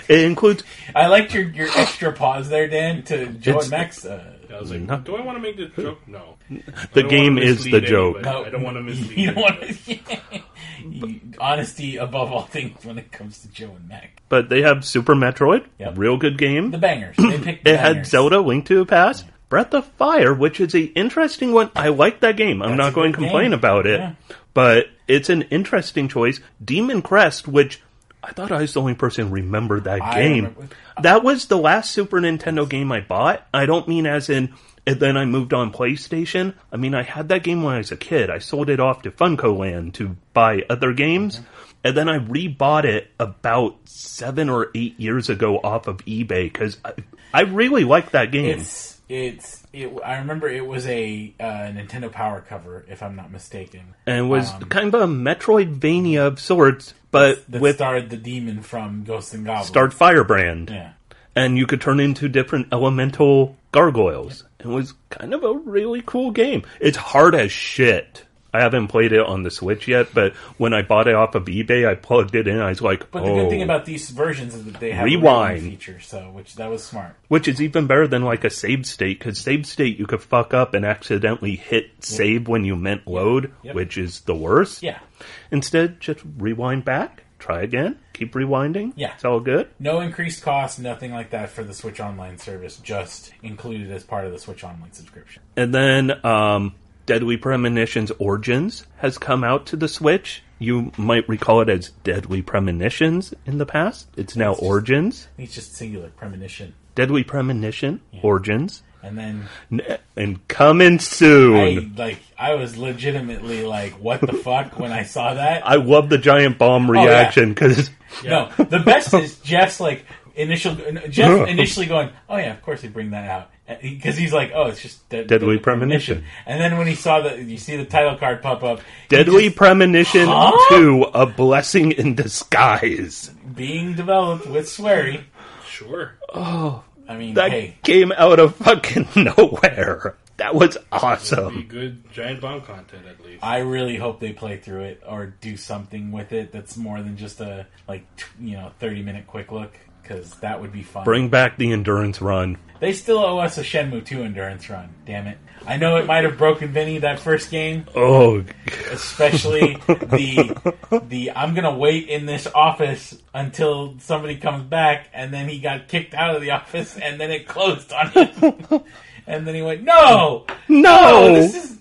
It includes I liked your, your extra pause there, Dan, to Joe and Max. Uh, I was like, No. do I want to make this joke? No. (laughs) The game is the joke. anybody. I don't want to mislead. (laughs) You don't want anybody. (laughs) to. honesty above all things when it comes to Joe and Mac. But they have Super Metroid, Yep. real good game. The bangers. They picked the it had. Zelda Link to the Past, Breath of Fire, which is a interesting one. I like that game. I'm That's not going to complain game. about it, Yeah. but it's an interesting choice. Demon Crest, which I thought I was the only person who remembered that I game. remember- That was the last Super Nintendo game I bought. I don't mean as in and then I moved on PlayStation. I mean, I had that game when I was a kid. I sold it off to FuncoLand to buy other games. And then I rebought it about seven or eight years ago off of eBay because I, I really like that game. It's it's it. I remember it was a uh, Nintendo Power cover, if I'm not mistaken. and it was um, kind of a Metroidvania of sorts, but That with starred the demon from Ghosts and Goblins. Start Firebrand. Yeah. and you could turn into different elemental gargoyles. It was kind of a really cool game. It's hard as shit. I haven't played it on the Switch yet, but when I bought it off of eBay, I plugged it in. I was like, But oh, the good thing about these versions is that they have Rewind. a rewind feature, so which that was smart. which is even better than like a save state because save state you could fuck up and accidentally hit save when you meant load, Yep. which is the worst. Yeah. Instead, just rewind back, try again, keep rewinding. Yeah. it's all good. No increased cost, nothing like that for the Switch Online service, just included as part of the Switch Online subscription. And then um, Deadly Premonitions Origins has come out to the Switch. You might recall it as Deadly Premonitions in the past. It's now Origins. I think it's just singular premonition. Deadly Premonition Origins. And then And coming soon. I like I was legitimately like, what the fuck when I saw that? (laughs) I love the giant bomb oh, reaction because (laughs) No, the best is Jeff's like initial Jeff (laughs) initially going, "Oh yeah, of course they bring that out," because he's like, "Oh, it's just de- Deadly Premonition. And then when he saw the, you see the title card pop up, Deadly just Premonition Huh? 2, A Blessing in Disguise. being developed with Swery. Sure. Oh, I mean, That hey, came out of fucking (laughs) nowhere. That was Be awesome. good giant bomb content at least. I really hope they play through it or do something with it that's more than just a like t- you know thirty minute quick look because that would be fun. Bring back the endurance run. They still owe us a Shenmue 2 endurance run. Damn it! I know it might have broken Vinny that first game, Oh, especially (laughs) the the I'm gonna wait in this office until somebody comes back, and then he got kicked out of the office, and then it closed on him, (laughs) and then he went, "No, no! oh, this is."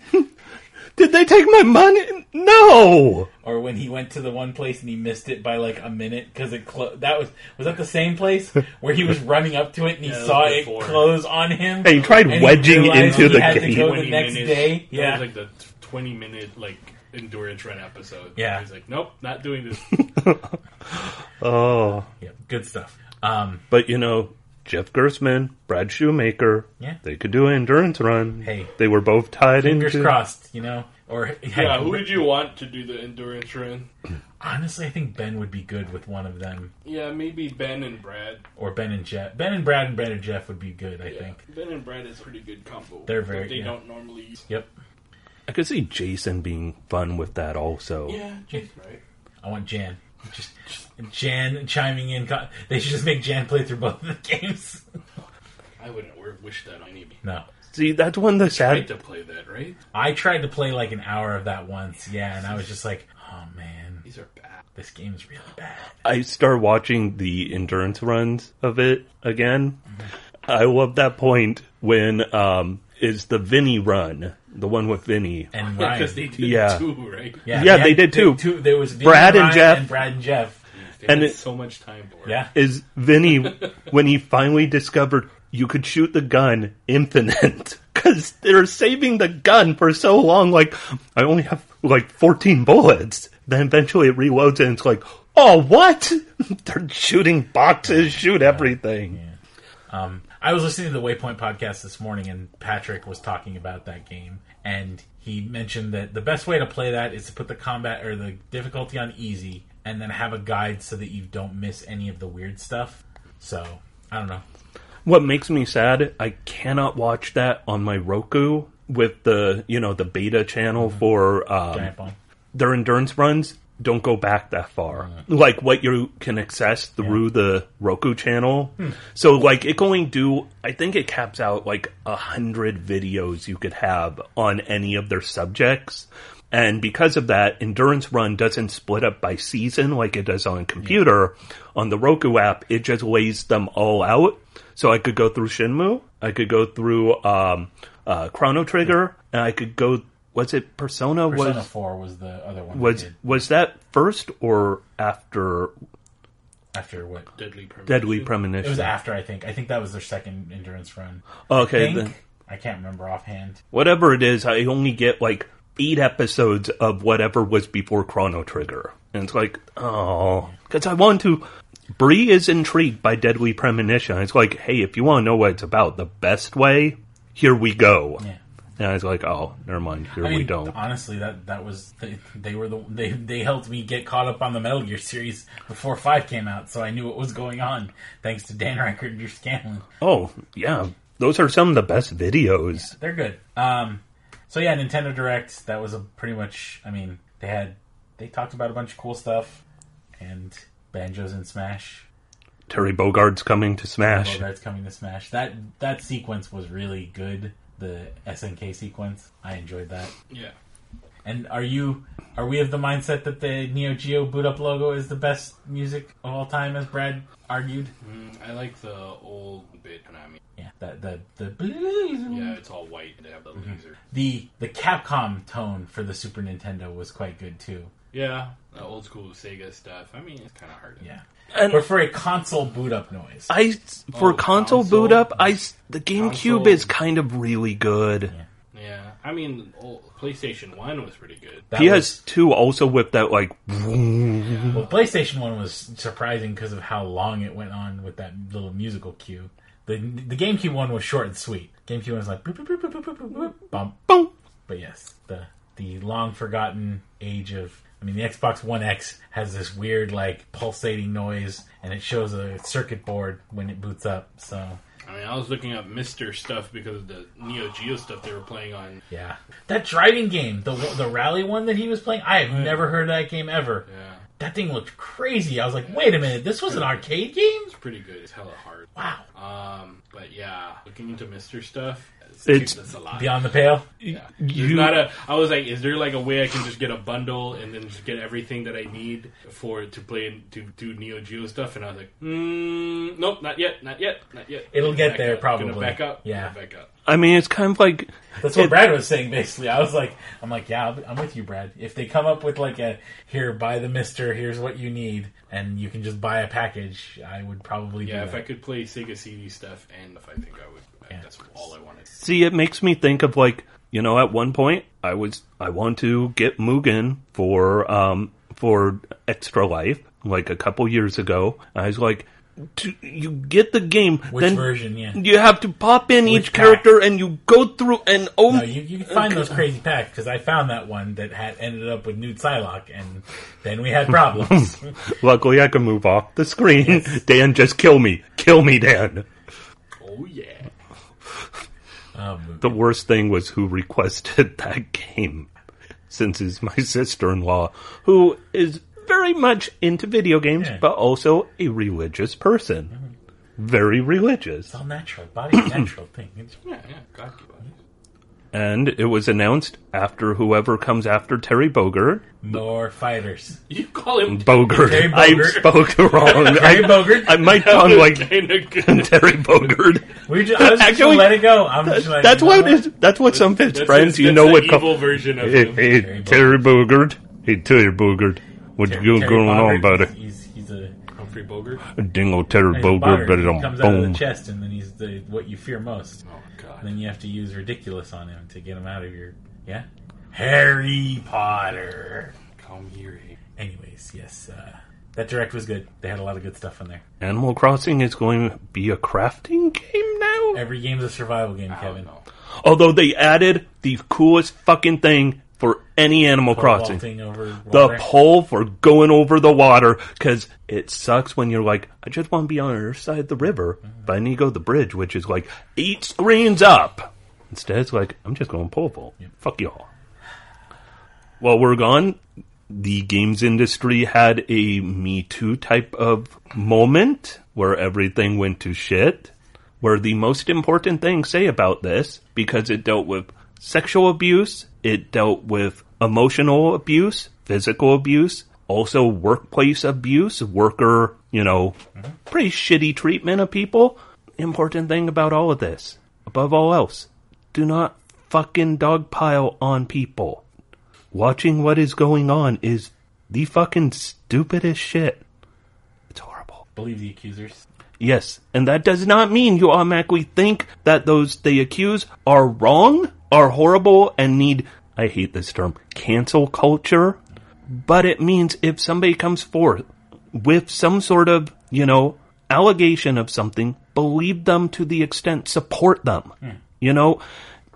Did they take my money? No! Or when he went to the one place and he missed it by like a minute because it clo- that was was that the same place where he was (laughs) running up to it and he Yeah, saw it before. close on him. And he tried and wedging realized into he the had to gate. go the 20 next minutes. day. That Yeah, was like the twenty minute like endurance run episode. Yeah. He's like, nope, not doing this. (laughs) Oh. yeah, good stuff. Um, But you know, Jeff Gerstmann, Brad Shoemaker, Yeah. they could do an endurance run. Hey. They were both tied in. fingers into. crossed, you know. Or hey, yeah, who did you want to do the endurance run? honestly, I think Ben would be good with one of them, Yeah, maybe Ben and Brad. or Ben and Jeff. Ben and Brad and Ben and Jeff would be good. I Yeah, think. Ben and Brad is a pretty good combo. They're that very- They yeah. don't normally use. Yep. I could see Jason being fun with that also. Yeah, Jason, right? I want Jan. Just, just Jan chiming in. They should just make Jan play through both of the games. I wouldn't w- wish that on anybody. no. See, that's one that's the Tried sad. to play that, right? I tried to play like an hour of that once, yeah, and I was just like, oh man, These are bad. this game's really bad. I start watching the endurance runs of it again. I love that point when um is the Vinny run, the one with Vinny. And (laughs) Yeah, Ryan, because they did Yeah. too, right? yeah, Yeah, had- they did too. two- there was Vinny, Brad and Ryan, Jeff. and Brad and Jeff. They And had it- so much time for it. Yeah, Is Vinny (laughs) when he finally discovered you could shoot the gun infinite (laughs) because they're saving the gun for so long. Like I only have like 14 bullets. Then eventually it reloads and it's like, oh what? they're shooting boxes, shoot everything. Um, I was listening to the Waypoint podcast this morning, and Patrick was talking about that game, and he mentioned that the best way to play that is to put the combat or the difficulty on easy, and then have a guide so that you don't miss any of the weird stuff. So I don't know. What makes me sad, I cannot watch that on my Roku with the, you know, the beta channel for um, their endurance runs. Don't go back that far. Like what you can access through the Roku channel. So like it going do I think it caps out like a hundred videos you could have on any of their subjects. And because of that, Endurance Run doesn't split up by season like it does on a computer. On the Roku app, it just lays them all out. So I could go through Shenmue, I could go through um, uh, Chrono Trigger, and I could go. Was it Persona? Persona was Four was the other one. was did was that first or after after what? Deadly Premonition. Deadly It was after, I think. I think that was their second endurance run. Oh, okay, I then think. I can't remember offhand. whatever it is, I only get like eight episodes of whatever was before Chrono Trigger, and it's like, oh, because I want to. Bree is intrigued by Deadly Premonition. It's like, hey, if you want to know what it's about, the best way, here we go. Yeah. And I was like, oh, never mind, here I we mean, don't. honestly, that that was they, they were the they they helped me get caught up on the Metal Gear series before Five came out, so I knew what was going on thanks to Dan (laughs) Ryckert and Drew Scanlon. Oh, yeah, those are some of the best videos. They're good. Um, so yeah, Nintendo Direct. That was a pretty much. I mean, they had they talked about a bunch of cool stuff, and banjos in Smash. Terry Bogard's coming to Smash. Bogart's coming to Smash. That that sequence was really good. The SNK sequence, I enjoyed that. Yeah. And are you are we of the mindset that the Neo Geo boot up logo is the best music of all time, as Brad argued? Mm, I like the old bit Konami. Yeah, that the the Yeah, it's all white. They have the laser. the the Capcom tone for the Super Nintendo was quite good too. Yeah, the old school Sega stuff. I mean, it's kind of hard. Yeah, And but for a console boot up noise, I for Oh, console, console? boot up, I s- the GameCube Console. is kind of really good. Yeah. Yeah, I mean, oh, PlayStation One was pretty good. that PS2 also whipped out like well, PlayStation One was surprising because of how long it went on with that little musical cue. The the GameCube one was short and sweet. GameCube one was like boop, boop, boop, boop, boop, boop, boop, bump. boom. But yes, the the long forgotten age of I mean the Xbox One X has this weird like pulsating noise and it shows a circuit board when it boots up. So I mean, I was looking up MiSTer stuff because of the Neo Geo stuff they were playing on. yeah. That driving game, the the rally one that he was playing, I have never heard of that game ever. Yeah, That thing looked crazy. I was like, wait a minute, this was an arcade game? it's pretty good. It's hella hard. Wow. Um, but yeah, looking into MiSTer stuff, it's, It's a lot. Beyond the pale? Yeah. There's You- not a. I was like, is there like a way I can just get a bundle and then just get everything that I need for to play to do Neo Geo stuff? And I was like, mm, nope, not yet, not yet, not yet. It'll get there, up, probably. Gonna back up. Yeah. gonna back up. I mean, it's kind of like That's what It- Brad was saying basically. I was like, I'm like, yeah, I'll be- I'm with you, Brad. If they come up with like a here, buy the MiSTer, here's what you need, and you can just buy a package, I would probably Yeah, do if that. I could play Sega CD stuff, and if I think I would, Yeah. that's all I wanted. see, it makes me think of like you know, at one point I was I want to get Mugen for um for Extra Life like a couple years ago. I was like, to, you get the game, Which then version? Yeah. you have to pop in Which each pack? character and you go through and oh No, you, you can find those crazy packs because I found that one that had ended up with Nude Psylocke, and then we had problems. (laughs) Luckily, I can move off the screen. Dan, just kill me. Kill me, Dan. Oh yeah. Um, The worst thing was who requested (laughs) that game, since it's my sister in law, who is very much into video games, Yeah. but also a religious person. Very religious. it's all natural. Body's (coughs) a natural thing. It's- Yeah, yeah. God give us. And it was announced after whoever comes after Terry Bogard. More fighters. (laughs) You call him Bogard. Terry I Bogard. spoke (laughs) wrong. Terry I, Bogard. I might sound (laughs) like kind of. Terry Bogard. We just, I was just Actually, let it go. I'm just like, That's you know what it is. That's what some of his That's friends, his- you know, the would evil call. version of Hey, him. hey, Terry Terry Bogard. Hey, Terry Bogard. What Terry- you Terry going on, Bogard, buddy? He's, he's a Humphrey Bogart. Dingo he's Boggart. but it comes out of the chest, and then he's the what you fear most. Oh God. And then you have to use Riddikulus on him to get him out of your yeah. Harry Potter. Come here. Anyways, yes, uh, that direct was good. They had a lot of good stuff on there. Animal Crossing is going to be a crafting game now? Every game's a survival game, Kevin. know. Although they added the coolest fucking thing for any Animal Crossing. The pole for going over the water, because it sucks when you're like, I just want to be on the other side of the river, but I need to go to the bridge, which is like eight screens up. Instead, it's like, I'm just going pole vault. Fuck y'all. Well, we're gone. the games industry had a Me Too type of moment where everything went to shit. Where the most important thing say about this, because it dealt with sexual abuse, it dealt with emotional abuse, physical abuse, also workplace abuse, worker, you know, mm-hmm. pretty shitty treatment of people. Important thing about all of this, above all else, do not fucking dogpile on people. Watching what is going on is the fucking stupidest shit. It's horrible. Believe the accusers. Yes, and that does not mean you automatically think that those they accuse are wrong, are horrible, and need, I hate this term, cancel culture. But it means if somebody comes forth with some sort of, you know, allegation of something, believe them to the extent, support them. Hmm. You know,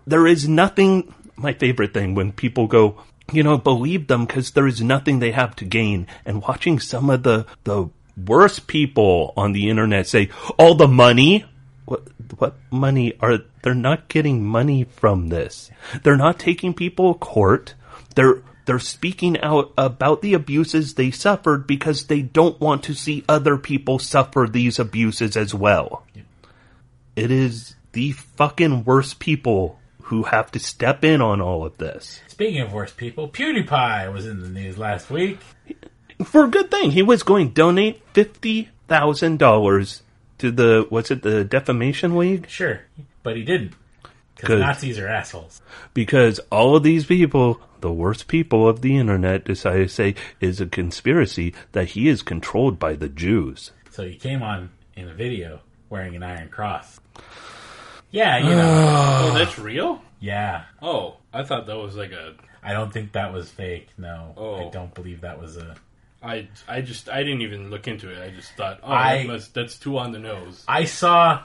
there is nothing, my favorite thing when people go, you know, believe them because there is nothing they have to gain. And watching some of the, the worst people on the internet say, all the money, what, what money are, they're not getting money from this. They're not taking people to court. They're, they're speaking out about the abuses they suffered because they don't want to see other people suffer these abuses as well. It is the fucking worst people who have to step in on all of this. Speaking of worse people, PewDiePie was in the news last week. For a good thing, he was going to donate fifty thousand dollars to the what's it, the defamation league? Sure, but he didn't. Because Good. Nazis are assholes. Because all of these people, the worst people of the internet, decided to say is a conspiracy that he is controlled by the Jews. So he came on in a video wearing an Iron Cross. Yeah, you know. (sighs) Oh, that's real? yeah. Oh, I thought that was like a. I don't think that was fake. No. I Oh. don't believe that was a. I I just I didn't even look into it. I just thought, oh, I- that must, that's too on the nose. I saw.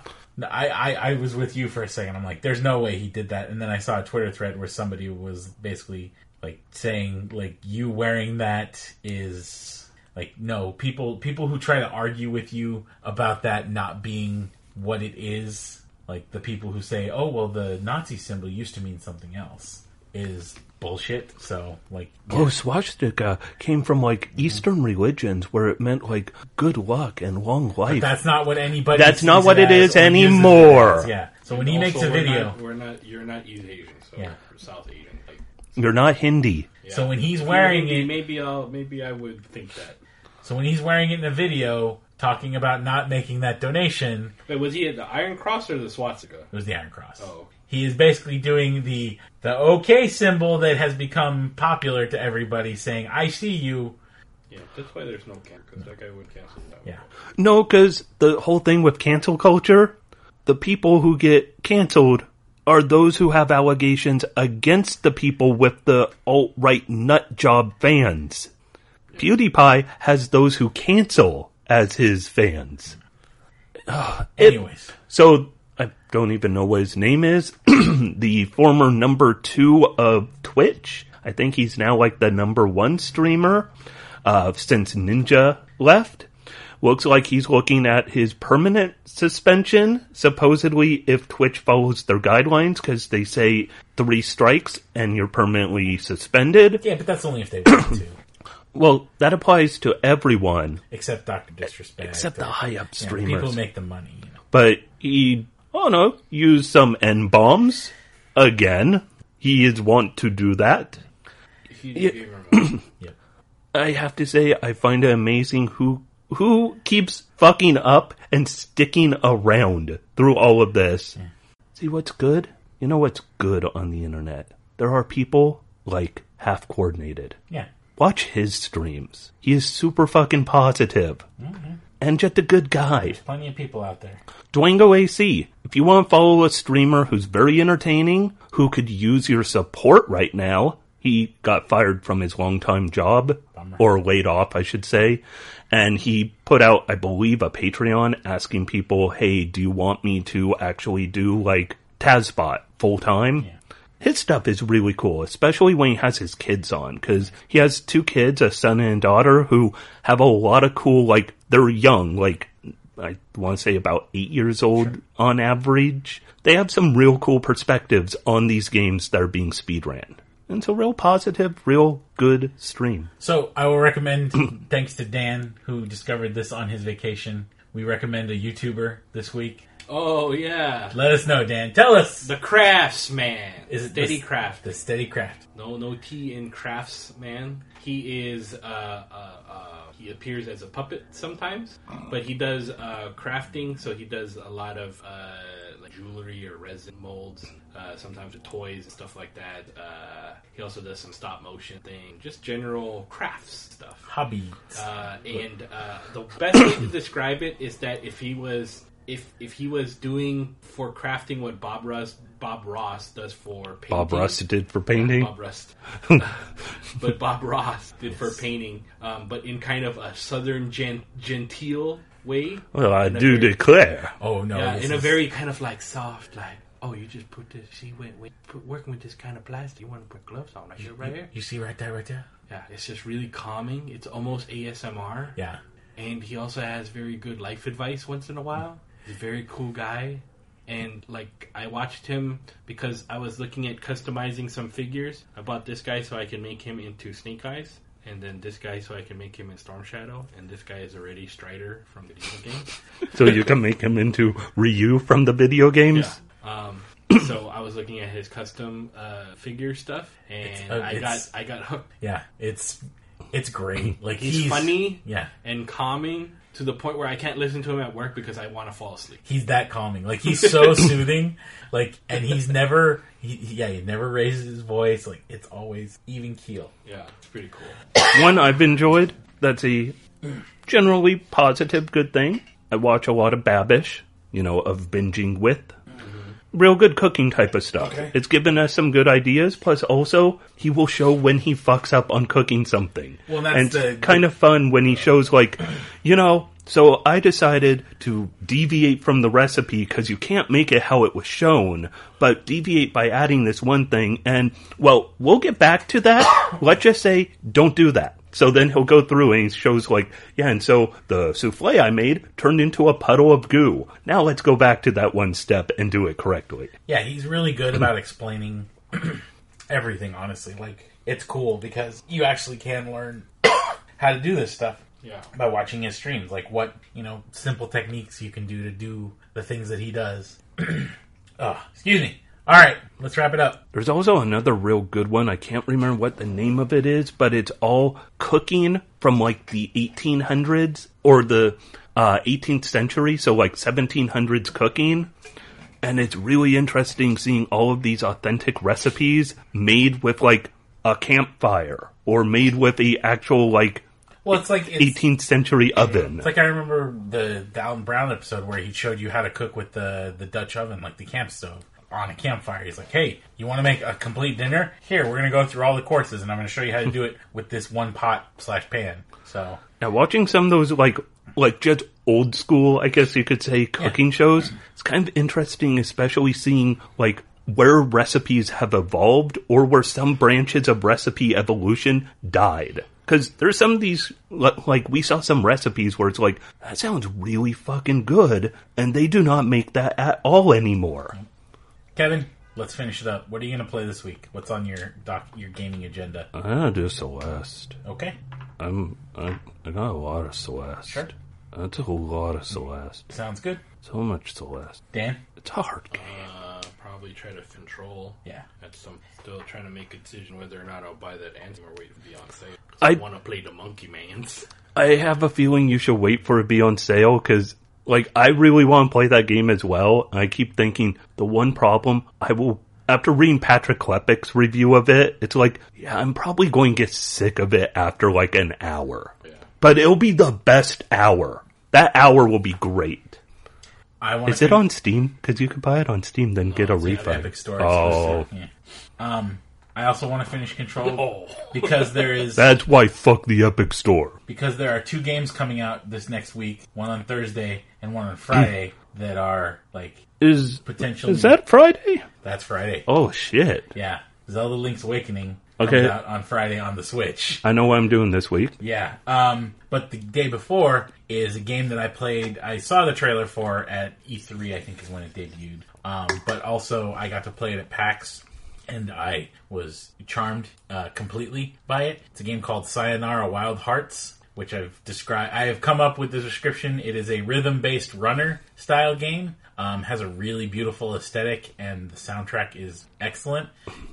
I, I, I was with you for a second. I'm like, there's no way he did that. And then I saw a Twitter thread where somebody was basically like saying like you wearing that is like no people people who try to argue with you about that not being what it is like the people who say oh well the Nazi symbol used to mean something else is bullshit. So like Oh, swastika came from like mm-hmm. Eastern religions where it meant like good luck and long life. that's not what anybody. That's not what it as is or uses it anymore. as. Yeah. So when he makes a we're video. not, we're not. You're not East Asian, so Yeah. South Asian. Like, You're not Hindi. yeah. So when he's wearing you're Hindi, it- maybe I'll maybe I would think that. So when he's wearing it in a video, talking about not making that donation, Wait, was he at the Iron Cross or the swastika? it was the Iron Cross. Oh. He is basically doing the the OK symbol that has become popular to everybody, saying "I see you." Yeah, that's why there's no cancel because that guy would cancel that. Yeah, No, because the whole thing with cancel culture, the people who get canceled are those who have allegations against the people with the alt right nut job fans. PewDiePie has those who cancel as his fans. It- Anyways, So I don't even know what his name is. (clears throat) the former number two of Twitch. I think he's now like the number one streamer uh, since Ninja left. Looks like he's looking at his permanent suspension, supposedly if Twitch follows their guidelines, because they say three strikes and you're permanently suspended. yeah, but that's only if they want to. (clears throat) Well, that applies to everyone Except Doctor Disrespect, except the or, high up you know, streamers. people who make the money. You know. but he, oh no, use some N bombs again. He is wont to do that. He Yeah. him (clears throat) have to say, I find it amazing who who keeps fucking up and sticking around through all of this. See what's good? You know what's good on the internet? There are people like Halfcoordinated. Yeah, Watch his streams. He is super fucking positive. Mm-hmm. And just a good guy. plenty of people out there. Dwango AC. If you want to follow a streamer who's very entertaining, who could use your support right now, he got fired from his longtime job, Bummer. or laid off, I should say. And he put out, I believe, a Patreon asking people, hey, do you want me to actually do like TASBot full time? His stuff is really cool, especially when he has his kids on, because he has two kids, a son and a daughter, who have a lot of cool, like, they're young, like, I want to say about eight years old on average. They have some real cool perspectives on these games that are being speedran. And it's a real positive, real good stream. So I will recommend, (coughs) thanks to Dan who discovered this on his vacation. We recommend a YouTuber this week. Oh yeah, Let us know, Dan. Tell us. the craftsman. Is it Steady the- Craft? The Steady Craft. No, no T in craftsman. He is. Uh, uh, uh, he appears as a puppet sometimes, but he does uh, crafting. So he does a lot of uh, like jewelry or resin molds. Uh, sometimes with toys and stuff like that. Uh, he also does some stop motion thing, just general crafts stuff. Hobby. Uh, and uh, the best way to describe it is that if he was if if he was doing for crafting what Bob Ross Bob Ross does for painting, Bob Ross did for painting. Bob Rust, (laughs) but Bob Ross did for painting, um, but in kind of a southern gen- genteel way. Well, I do very- declare. Oh no! yeah, this in a very kind of like soft, like oh, you just put this. See, when, when put, working with this kind of plastic, you want to put gloves on, like here, right here. You see right there, right there. Yeah, it's just really calming. It's almost ASMR. Yeah. and he also has very good life advice once in a while. He's a very cool guy. And like I watched him because I was looking at customizing some figures. I bought this guy so I can make him into Snake Eyes, and then this guy so I can make him in Storm Shadow, and this guy is already Strider from the video games. (laughs) So you can make him into Ryu from the video games. Um, (clears throat) so I was looking at his custom uh, figure stuff, and uh, I got I got hooked. Yeah. It's it's great. Like He's, funny Yeah. and calming to the point where I can't listen to him at work because I want to fall asleep. He's that calming. Like he's so (laughs) soothing. Like and he's never. He, he- yeah. He never raises his voice. Like it's always even keel. Yeah, it's pretty cool. (coughs) One I've enjoyed that's a generally positive, good thing. I watch a lot of Babish, you know, of binging with. Real good cooking type of stuff. Okay. It's given us some good ideas. Plus, also he will show when he fucks up on cooking something. Well, that's and the- it's kind of fun when he shows like, you know. So I decided to deviate from the recipe because you can't make it how it was shown, but deviate by adding this one thing. And well, we'll get back to that. (coughs) Let's just say don't do that. So then he'll go through and he shows like, yeah, and so the souffle I made turned into a puddle of goo. Now let's go back to that one step and do it correctly. Yeah, he's really good about (clears throat) explaining (clears throat) everything. Honestly, like it's cool because you actually can learn (coughs) how to do this stuff. Yeah. by watching his streams, like what you know, simple techniques you can do to do the things that he does. oh, (clears throat) excuse me. All right, let's wrap it up. There's also another real good one. I can't remember what the name of it is, but it's all cooking from like the 1800s or the uh, 18th century, so like 1700s cooking. And it's really interesting seeing all of these authentic recipes made with like a campfire or made with the actual like Well, it's like it's, 18th century oven. it's like I remember the Alton Brown episode where he showed you how to cook with the the Dutch oven, like the camp stove. On a campfire, he's like, "Hey, you want to make a complete dinner? Here, we're gonna go through all the courses, and I'm gonna show you how to do it with this one pot slash pan." So, Now, watching some of those like like just old school, I guess you could say, cooking shows, it's kind of interesting, especially seeing like where recipes have evolved or where some branches of recipe evolution died. Because there's some of these, like we saw some recipes where it's like that sounds really fucking good, and they do not make that at all anymore. Kevin, let's finish it up. What are you gonna play this week? What's on your doc your gaming agenda? I'm going to do Celeste. Okay, I'm I, I got a lot of Celeste. Sure. That's a lot of Celeste. sounds good. So much Celeste. Dan, It's a hard game. Uh, probably try to control. Yeah. That's some still trying to make a decision whether or not I'll buy that Anthem or wait to be on sale. 'Cause I- I, want to play the Monkey Mans. I have a feeling you should wait for it to be on sale because, like, I really want to play that game as well. I keep thinking the one problem I will, after reading Patrick Klepek's review of it, it's like, yeah, I'm probably going to get sick of it after like an hour. Yeah. But it'll be the best hour. That hour will be great. I want. Is it on Steam? Because you could buy it on Steam, then get a refund. Epic Store. oh. Yeah. Um, I also want to finish Control Oh. because there is (laughs) that's why fuck the Epic Store. because there are two games coming out this next week, one on Thursday and one on Friday that are like Is potentially is that Friday? that's Friday. Oh shit! Yeah, Zelda Link's Awakening comes Okay. out on Friday on the Switch. I know what I'm doing this week. Yeah. Um, but the day before is a game that I played. I saw the trailer for at E3. I think is when it debuted. Um, but also I got to play it at PAX and I was charmed uh, completely by it. It's a game called Sayonara Wild Hearts, which I've described. I have come up with the description. It is a rhythm-based runner style game. Um, has a really beautiful aesthetic, and the soundtrack is excellent.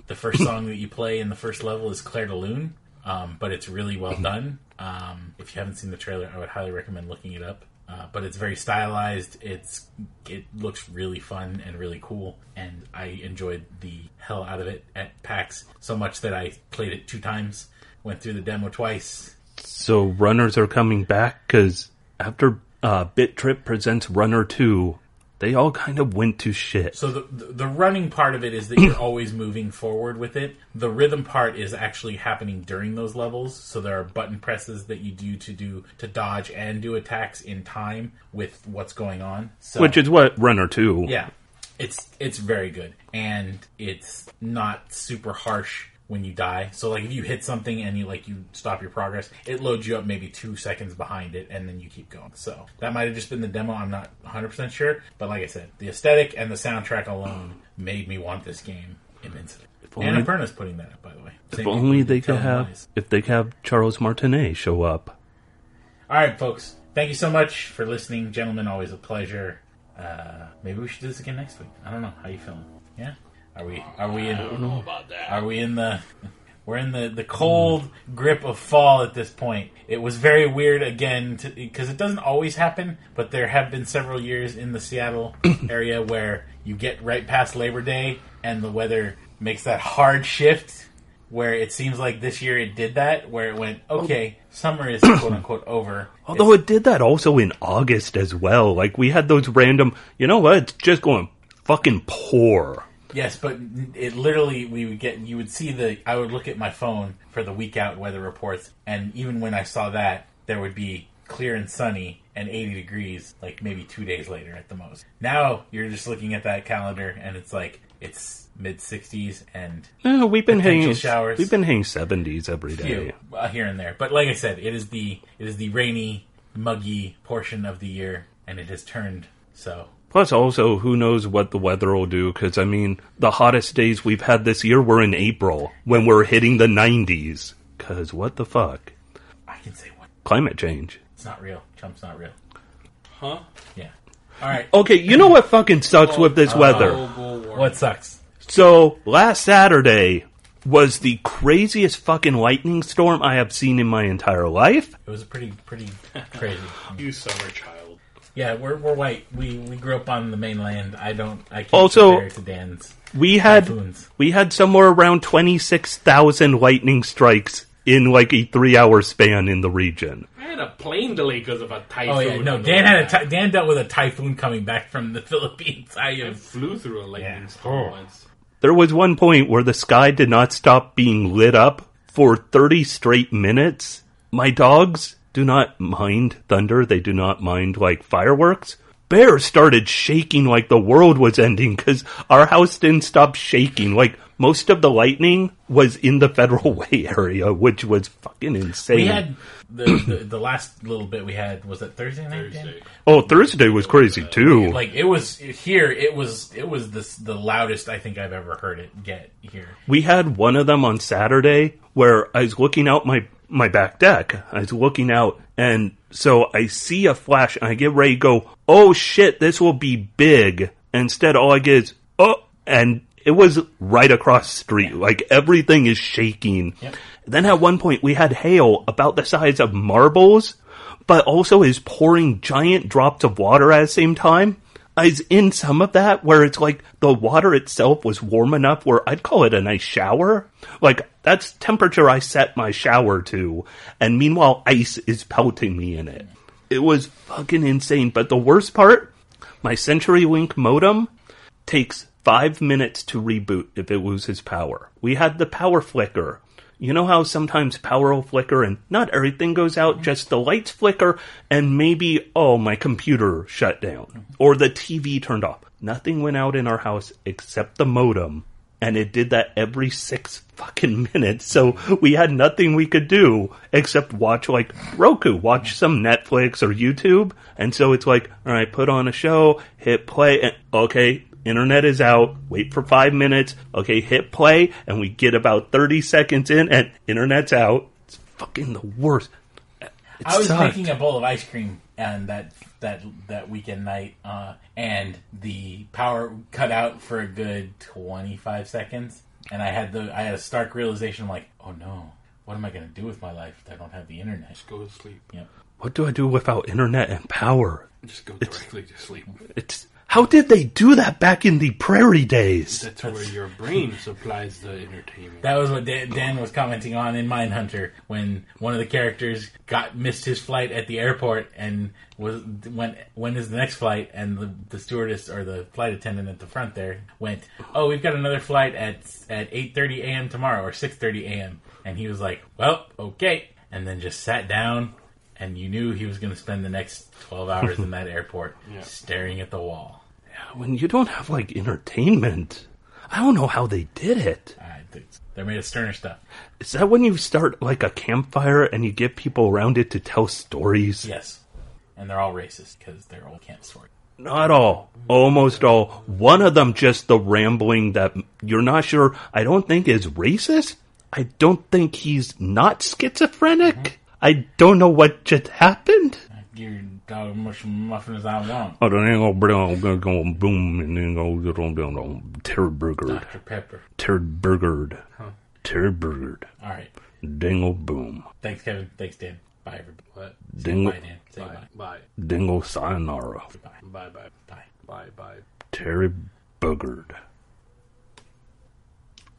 The first song that you play in the first level is Clair de Lune, um, but it's really well (clears throat) done. Um, if you haven't seen the trailer, I would highly recommend looking it up. Uh, but it's very stylized. It's it looks really fun and really cool, and I enjoyed the hell out of it at PAX so much that I played it two times, went through the demo twice. So runners are coming back because after uh, Bit Trip presents Runner Two, they all kind of went to shit. So the, the running part of it is that you're (clears throat) always moving forward with it. The rhythm part is actually happening during those levels. So there are button presses that you do to do to dodge and do attacks in time with what's going on. So, Which is what Runner Two. yeah, it's it's very good and it's not super harsh when you die. So like if you hit something and you like you stop your progress, it loads you up maybe two seconds behind it and then you keep going. So that might have just been the demo. I'm not 100 percent sure, but like I said, the aesthetic and the soundtrack alone made me want this game immensely. only- Annapurna's putting that up, by the way. Same If only they could have, Lies. if they could have Charles Martinet show up. All right, folks. Thank you so much for listening, gentlemen. Always a pleasure. Uh, maybe we should do this again next week. I don't know. How you feeling? Yeah. Are we? Are we in? I don't know about that. Are we in the? We're in the the cold grip of fall at this point. It was very weird again because it doesn't always happen, but there have been several years in the Seattle (coughs) area where you get right past Labor Day and the weather makes that hard shift. Where it seems like this year it did that, where it went, oh. okay, summer is quote (coughs) unquote over. Although it did that also in August as well. Like we had those random, you know what? It's just going fucking pour. Yes, but it literally we would get you would see the I would look at my phone for the week out weather reports and even when I saw that there would be clear and sunny and 80 degrees like maybe 2 days later at the most. Now you're just looking at that calendar and it's like it's mid 60s and Eh, we've been hitting showers. We've been hitting seventies every day. few uh, here and there. But like I said, it is the it is the rainy, muggy portion of the year and it has turned so Plus, also, who knows what the weather will do? Because I mean, the hottest days we've had this year were in April when we're hitting the nineties. Because what the fuck? I can say what Climate change. it's not real. Trump's not real. Huh? Yeah. All right. Okay, you know what fucking sucks with this weather? What sucks? So last Saturday was the craziest fucking lightning storm I have seen in my entire life. It was pretty pretty (laughs) crazy. You summer child. Yeah, we're we're white. We we grew up on the mainland. I don't. I can't Also- compare to Dan's We had typhoons. we had somewhere around twenty six thousand lightning strikes in like a three hour span in the region. I had a plane delay because of a typhoon. Oh yeah, no. Dan had a back. ty- Dan dealt with a typhoon coming back from the (laughs) Philippines. I I flew through a lightning Yeah. storm Oh. once. There was one point where the sky did not stop being lit up for 30 straight minutes. My dogs do not mind thunder. They do not mind like fireworks. Bear started shaking like the world was ending because our house didn't stop shaking. Like most of the lightning was in the Federal (laughs) Way area, which was fucking insane. We had the, the the last little bit we had was that Thursday night. Dan? Thursday. oh, Thursday was crazy too. Like it was here. It was it was the the loudest I think I've ever heard it get here. We had one of them on Saturday where I was looking out my my back deck. I was looking out and so I see a flash and I get ready to go, "Oh shit, this will be big." Instead all I get is, "Oh," and it was right across street. Like everything is shaking. Yep. Then at one point we had hail about the size of marbles, but also is pouring giant drops of water at the same time. I was in some of that where it's like the water itself was warm enough where I'd call it a nice shower. Like that's temperature I set my shower to. And meanwhile ice is pelting me in it. It was fucking insane. But the worst part, my CenturyLink modem takes five minutes to reboot if it loses power. We had the power flicker. You know how sometimes power will flicker and not everything goes out, just the lights flicker and maybe, oh, my computer shut down or the TV turned off. Nothing went out in our house except the modem. And it did that every six fucking (laughs) minutes. So we had nothing we could do except watch like Roku, watch some Netflix or YouTube. And so it's like, all right, put on a show, hit play. And, okay, internet is out. Wait for five minutes. Okay, hit play, and we get about thirty seconds in, and internet's out. It's fucking the worst. It I was sucked. making a bowl of ice cream and that that that weekend night, uh, and the power cut out for a good twenty five seconds, and I had the I had a stark realization. I'm like, oh no, what am I going to do with my life if I don't have the internet? Just go to sleep. Yep. What do I do without internet and power? Just go directly to sleep. It's how did they do that back in the prairie days? That's where your brain supplies the entertainment. That was what Dan, Dan was commenting on in Mindhunter when one of the characters got missed his flight at the airport and was went when is the next flight and the, the stewardess or the flight attendant at the front there went oh we've got another flight at at 8:30 a.m. tomorrow or 6:30 a.m. and he was like well okay and then just sat down and you knew he was going to spend the next 12 hours in that airport (laughs) Yeah. staring at the wall. When you don't have like entertainment, I don't know how they did it. Ah, I think they're made of sterner stuff. Is that when you start like a campfire and you get people around it to tell stories? Yes. And they're all racist because they're old camp stories. Not all. Almost all. One of them just the rambling that you're not sure, I don't think is racist. I don't think he's not schizophrenic. Mm-hmm. I don't know what just happened. Give your as much muffin as I want. Oh, then ain't gonna bring on, gonna go boom, and then go get on down on Terry Burgard. Dr. Pepper. Terry Burgard. Terry Burgard. All right. Dingle boom. Thanks, Kevin. Thanks, Dan. Bye, everybody. What? Dingle, Bye, Dan. Say Bye. bye. Bye. dingle sayonara. Bye. Bye. Bye. Bye. Bye. Bye. Terry Burgard.